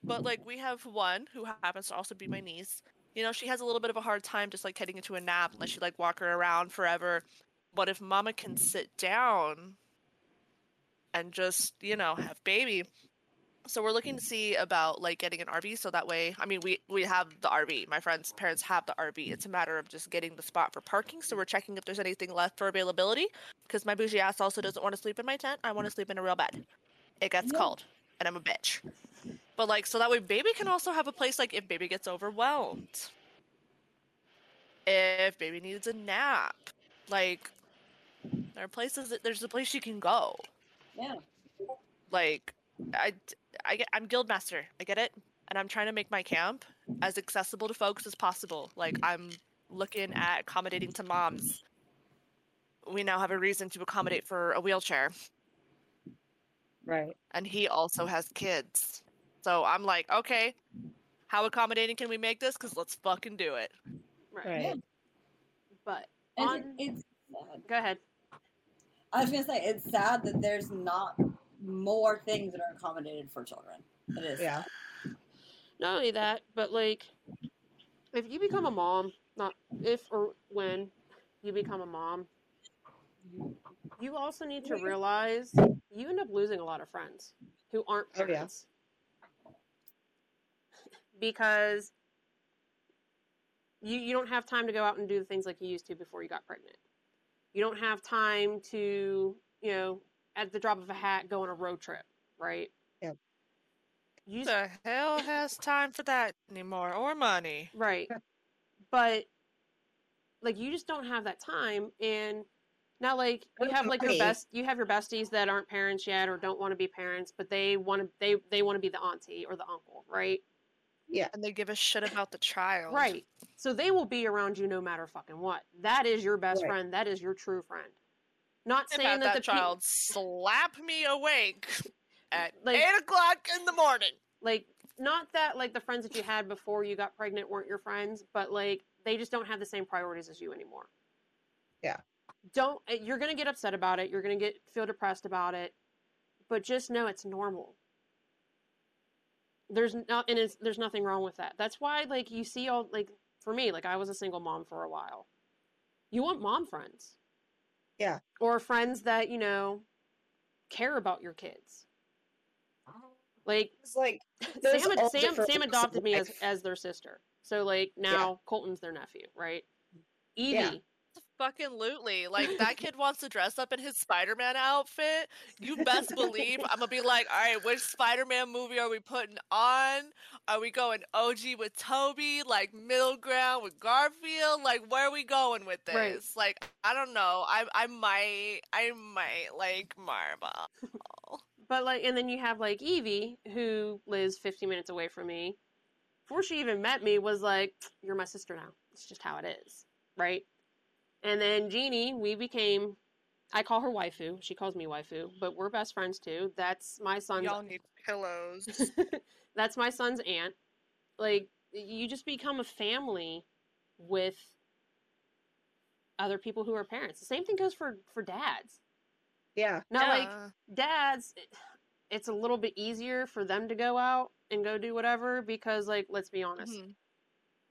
But like we have one who happens to also be my niece you know she has a little bit of a hard time just like getting into a nap unless you like walk her around forever. But if mama can sit down and just you know have baby so we're looking to see about like getting an rv so that way i mean we we have the rv my friend's parents have the rv it's a matter of just getting the spot for parking. So we're checking if there's anything left for availability because my bougie ass also doesn't want to sleep in my tent. I want to mm. sleep in a real bed. It gets Yeah. cold and i'm a bitch but like so that way baby can also have a place like if baby gets overwhelmed. If baby needs a nap. Like there are places that there's a place you can go. Yeah. like i i get i'm guildmaster i get it? And i'm trying to make my camp as accessible to folks as possible. Like i'm looking at accommodating to moms. We now have a reason to accommodate for a wheelchair. Right. and he also has kids so i'm like okay how accommodating can we make this because let's fucking do it Right. Right. But on, it's sad. go ahead. I was gonna say it's sad that there's not more things that are accommodated for children. It is. Yeah. Not only that, but like, if you become a mom, not if or when you become a mom, you also need to realize you end up losing a lot of friends who aren't Oh, yeah. parents. Because you, you don't have time to go out and do the things like you used to before you got pregnant. You don't have time to, you know, at the drop of a hat, go on a road trip, right? Yep. You Who the hell has time for that anymore or money Right. But like you just don't have that time and now like you have like your best you have your besties that aren't parents yet or don't want to be parents, but they want to they they want to be the auntie or the uncle, right? And they give a shit about the child Right. So they will be around you no matter fucking what. That is your best Right. friend. That is your true friend. Not saying that, that the pe- child slap me awake at Like- eight o'clock in the morning. like not that like the friends that you had before you got pregnant weren't your friends but like they just don't have the same priorities as you anymore Yeah. don't uh, you're gonna get upset about it you're gonna get feel depressed about it but just know it's normal there's not and it's, there's nothing wrong with that that's why like you see all like for me like i was a single mom for a while you want mom friends Yeah. or friends that you know care about your kids like It's like Sam, Sam, Sam adopted me as, as their sister. So like now Colton's their nephew, right? Evie, Yeah. Fucking lootly. Like that kid wants to dress up in his Spider-Man outfit. You best believe I'm gonna be like, all right, which Spider-Man movie are we putting on? Are we going OG with Tobey, like middle ground with Garfield? Like where are we going with this? Right. Like I don't know. I I might I might like Marvel. but like, and then you have like Evie, who lives 50 minutes away from me. Before she even met me, was like, "You're my sister now. It's just how it is, right?" And then Jeannie, we became. I call her waifu. She calls me waifu, but we're best friends too. That's my son's. Y'all need pillows. That's my son's aunt. Like, you just become a family with other people who are parents. The same thing goes for for dads. Yeah. Now, like dads, it's a little bit easier for them to go out and go do whatever because, like, let's be honest, Mhm.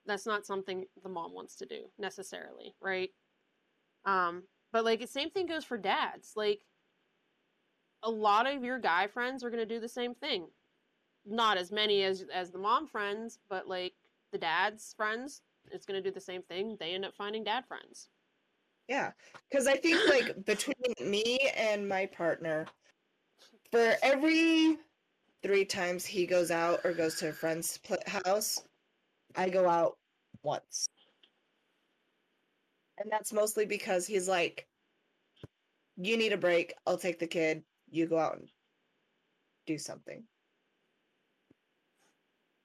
that's not something the mom wants to do necessarily, right? Um, but like the same thing goes for dads. Like a lot of your guy friends are going to do the same thing. Not as many as as the mom friends, but like the dad's friends, it's going to do the same thing. They end up finding dad friends. Yeah, because I think like between me and my partner, for every three times he goes out or goes to a friend's house, I go out once, and that's mostly because he's like, "You need a break. I'll take the kid. You go out and do something."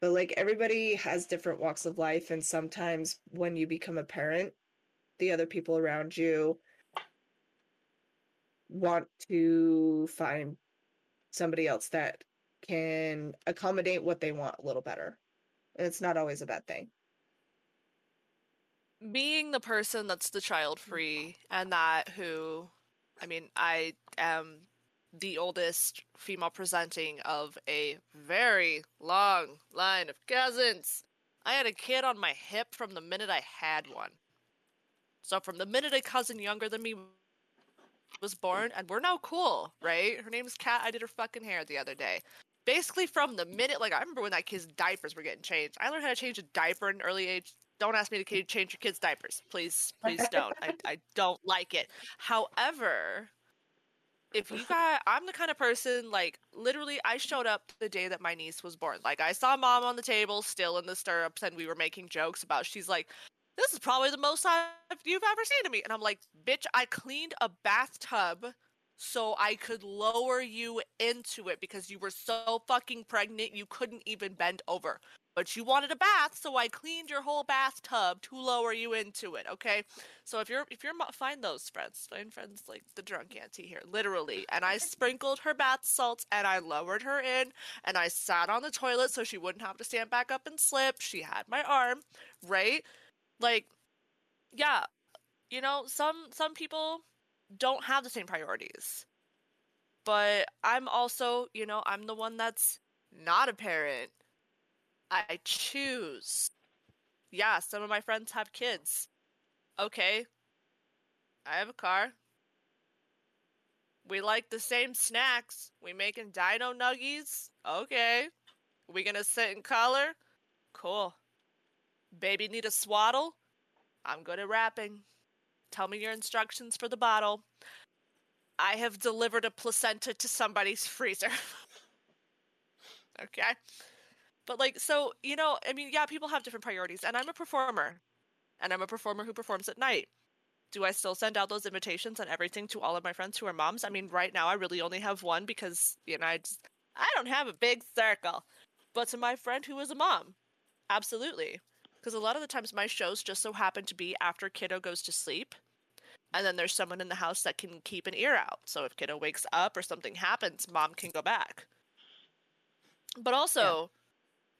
But like everybody has different walks of life, and sometimes when you become a parent, the other people around you want to find somebody else that can accommodate what they want a little better. And it's not always a bad thing. Being the person that's the child mm. free and that who I mean, I am the oldest female presenting of a very long line of cousins. I had a kid on my hip from the minute I had one. So from the minute a cousin younger than me was born, and we're now cool, right? Her name's Kat. I did her fucking hair the other day. Basically, from the minute, like I remember when that kid's diapers were getting changed. I learned how to change a diaper at an early age. Don't ask me to change your kids' diapers, please, please don't. I, I don't like it. However, if you got, I'm the kind of person like literally. I showed up the day that my niece was born. Like I saw mom on the table, still in the stirrups, and we were making jokes about. She's like, "This is probably the most I've, you've ever seen of me," and I'm like, "Bitch, I cleaned a bathtub." So I could lower you into it because you were so fucking pregnant you couldn't even bend over. But you wanted a bath, so I cleaned your whole bathtub to lower you into it. Okay, so if you're if you're find those friends, find friends like the drunk auntie here, literally. And I sprinkled her bath salts and I lowered her in and I sat on the toilet so she wouldn't have to stand back up and slip. She had my arm, right? Like, yeah, you know, some some people don't have the same priorities. But I'm also, you know, I'm the one that's not a parent. I choose. Yeah, some of my friends have kids. Okay. I have a car. We like the same snacks. We making dino nuggies. Okay. We gonna sit in color? Cool. Baby need a swaddle? I'm good at rapping. Tell me your instructions for the bottle. I have delivered a placenta to somebody's freezer. okay. But like so, you know, I mean, yeah, people have different priorities and I'm a performer. And I'm a performer who performs at night. Do I still send out those invitations and everything to all of my friends who are moms? I mean, right now I really only have one because, you know, I just I don't have a big circle. But to my friend who is a mom, absolutely. Because a lot of the times my shows just so happen to be after kiddo goes to sleep. And then there's someone in the house that can keep an ear out. So if kiddo wakes up or something happens, mom can go back. But also,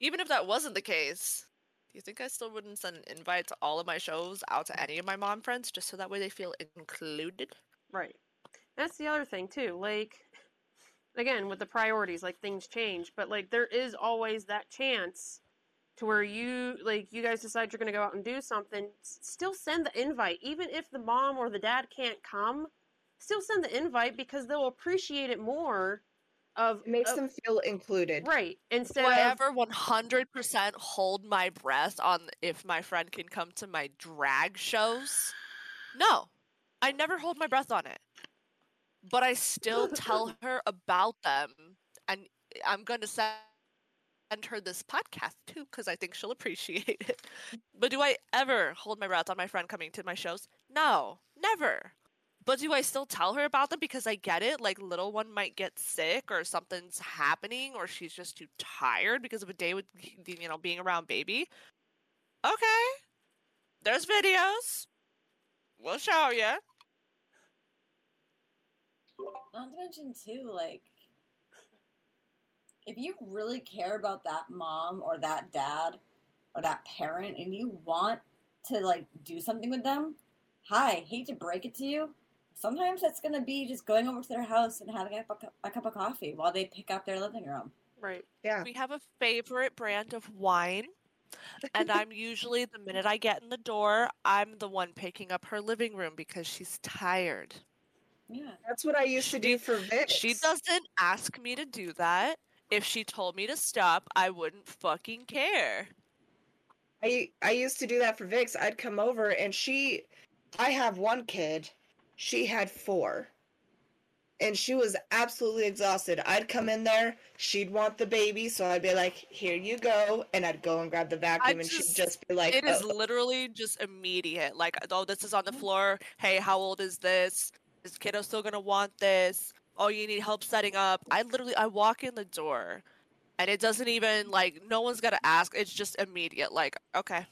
even if that wasn't the case, do you think I still wouldn't send an invite to all of my shows out to any of my mom friends just so that way they feel included? Right. That's the other thing too. Like again, with the priorities, like things change, but like there is always that chance to where you like you guys decide you're going to go out and do something, still send the invite even if the mom or the dad can't come. Still send the invite because they'll appreciate it more of It makes of- them feel included. right instead Do I of ever 100% hold my breath on if my friend can come to my drag shows? No. I never hold my breath on it. But I still tell her about them. And I'm going to send her this podcast too because I think she'll appreciate it. But do I ever hold my breath on my friend coming to my shows? No, never. But do I still tell her about them because I get it? Like little one might get sick or something's happening or she's just too tired because of a day with you know being around baby. Okay. There's videos. We'll show you. Not to mention too, like if you really care about that mom or that dad or that parent and you want to like do something with them, hi, hate to break it to you. Sometimes that's gonna be just going over to their house and having a, cup- a cup of coffee while they pick up their living room. Right. Yeah. We have a favorite brand of wine. and I'm usually the minute I get in the door, I'm the one picking up her living room because she's tired. Yeah. That's what I used to do for Vix. She doesn't ask me to do that. If she told me to stop, I wouldn't fucking care. I I used to do that for Vix. I'd come over and she I have one kid. She had four. And she was absolutely exhausted. I'd come in there, she'd want the baby, so I'd be like, "Here you go," and I'd go and grab the vacuum, and she'd just- just be like, It is "Oh." literally just immediate. Like, oh, this is on the mm-hmm. floor. Hey, how old is this? Is kiddo still gonna want this? Oh, you need help setting up. I literally, I walk in the door, and it doesn't even like no one's gonna ask. It's just immediate. Like, okay,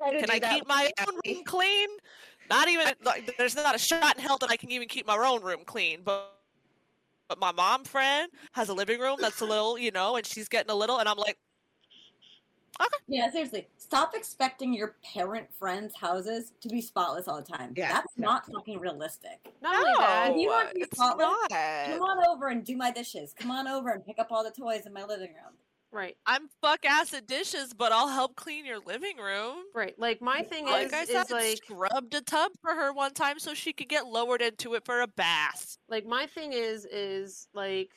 can I keep my own room clean? Not even like, there's not a shot in hell that I can even keep my own room clean. But but my mom friend has a living room that's a little, you know, and she's getting a little, and I'm like, okay. Yeah, seriously. Stop expecting your parent friends' houses to be spotless all the time. Yeah, That's no. not fucking realistic. Not only that, If you want to be it's spotless, not. Come on over and do my dishes. Come on over and pick up all the toys in my living room. Right, I'm fuck ass at dishes, but I'll help clean your living room. right. Like my thing Like is, I said, is like, scrubbed a tub for her one time so she could get lowered into it for a bath. like my thing is, is like,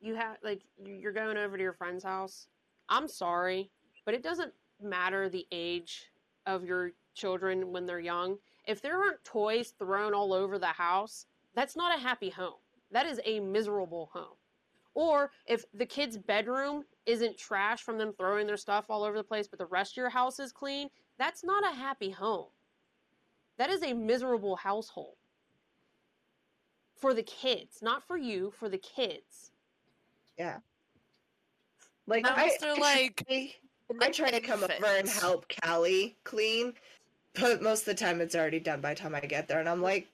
you have like you're going over to your friend's house. I'm sorry, but it doesn't matter the age of your children when they're young. If there aren't toys thrown all over the house, that's not a happy home. That is a miserable home. Or if the kid's bedroom isn't trash from them throwing their stuff all over the place, but the rest of your house is clean, that's not a happy home. That is a miserable household. For the kids, not for you, for the kids. Like I, they're I like try- I try to come over and help Callie clean, but most of the time it's already done by the time I get there, and I'm like,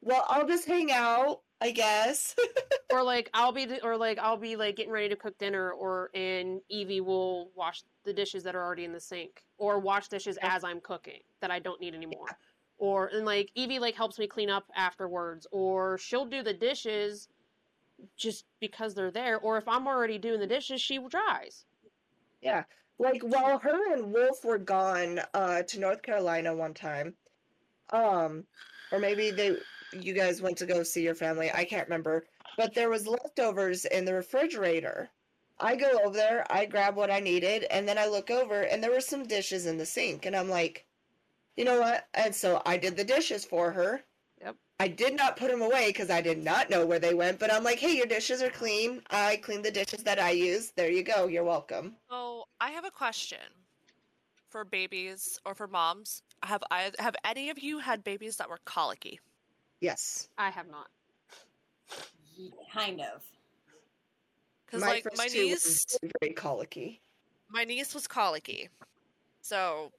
"Well, I'll just hang out, I guess." or like I'll be or like I'll be like getting ready to cook dinner or and Evie will wash the dishes that are already in the sink or wash dishes as I'm cooking that I don't need anymore. Or and like Evie like helps me clean up afterwards or she'll do the dishes just because they're there or if I'm already doing the dishes she dries. Yeah. Like while her and Wolf were gone uh to North Carolina one time, um or maybe they you guys went to go see your family, I can't remember, but there was leftovers in the refrigerator. I go over there, I grab what I needed, and then I look over and there were some dishes in the sink and I'm like, "You know what?" And so I did the dishes for her. Yep. I did not put them away because I did not know where they went, but I'm like, "Hey, your dishes are clean. I cleaned the dishes that I used. There you go. You're welcome." Oh, I have a question for babies or for moms. Have I have any of you had babies that were colicky? Yes. I have not. Ye- Kind of. Because like first my two niece, very, very colicky. my niece was colicky. So,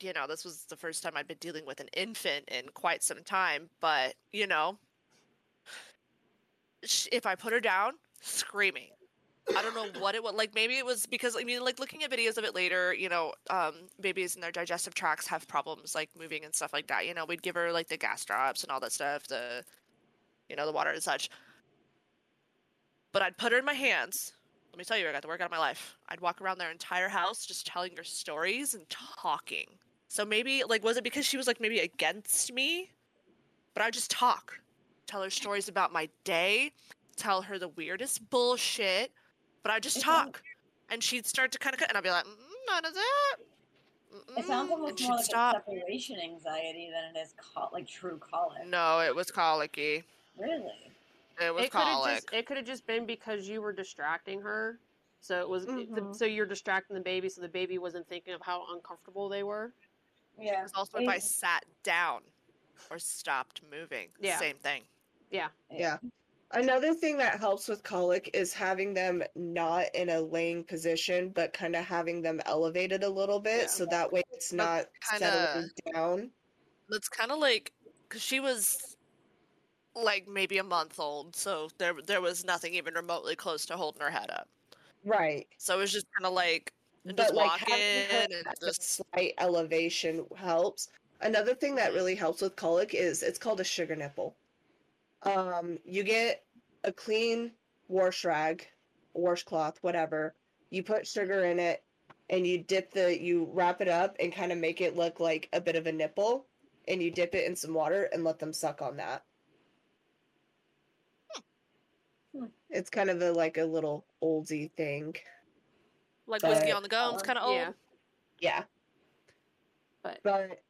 you know, this was the first time I'd been dealing with an infant in quite some time. But you know, if I put her down, screaming. I don't know what it was like. Maybe it was because I mean, like looking at videos of it later, you know, um, babies and their digestive tracts have problems like moving and stuff like that. You know, we'd give her like the gas drops and all that stuff, the, you know, the water and such. But I'd put her in my hands. Let me tell you, I got the work out of my life. I'd walk around their entire house just telling her stories and talking. So maybe like was it because she was like maybe against me? But I would just talk, tell her stories about my day, tell her the weirdest bullshit. But I would just talk, and she'd start to kind of, cut, and I'd be like, mm, none of that. It sounds Mm-mm," almost and she'd more like stop. a separation anxiety than it is col- like true colic. No, it was colicky. Really? It was it could have colic. just it could have just been because you were distracting her. So it was the, Mhm. so you're distracting the baby so the baby wasn't thinking of how uncomfortable they were. Yeah. It was also if I sat down. or stopped moving. Yeah. Same thing. Yeah. Yeah. Another thing that helps with colic is having them not in a laying position, but kind of having them elevated a little bit, Yeah. so that way it's not kinda- settling down. That's kind of like because she was like maybe a month old, so there there was nothing even remotely close to holding her head up. Right. So it was just kind of like But just like walking and just slight elevation helps. Another thing that really helps with colic is it's called a sugar nipple. Um, you get a clean wash rag, washcloth, whatever. You put sugar in it, and you dip the you wrap it up and kind of make it look like a bit of a nipple, and you dip it in some water and let them suck on that. Hmm. It's kind of a like a little oldie thing. like But- whiskey on the go. It's kind of old. Yeah. Yeah. But- but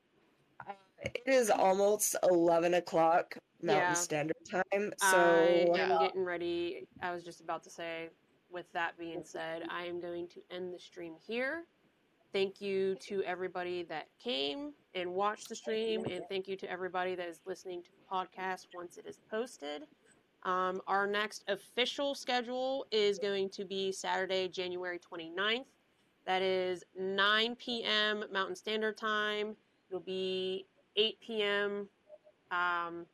it is almost eleven o'clock Mountain Yeah. Standard Time. So I am Yeah. getting ready. I was just about to say, with that being said, I am going to end the stream here. Thank you to everybody that came and watched the stream, and thank you to everybody that is listening to the podcast once it is posted. Um, our next official schedule is going to be Saturday, January 29th. That is 9 p.m. Mountain Standard Time. It'll be 8 p.m. Um,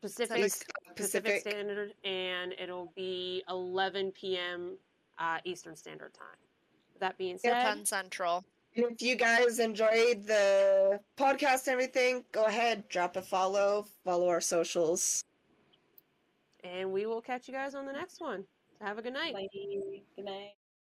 Pacific Pacific Pacific. Standard, and it'll be 11 p.m. Uh, Eastern Standard Time. That being said, 10 Central. And if you guys enjoyed the podcast and everything, go ahead, drop a follow, follow our socials. and we will catch you guys on the next one. Have a good night. Bye. Good night.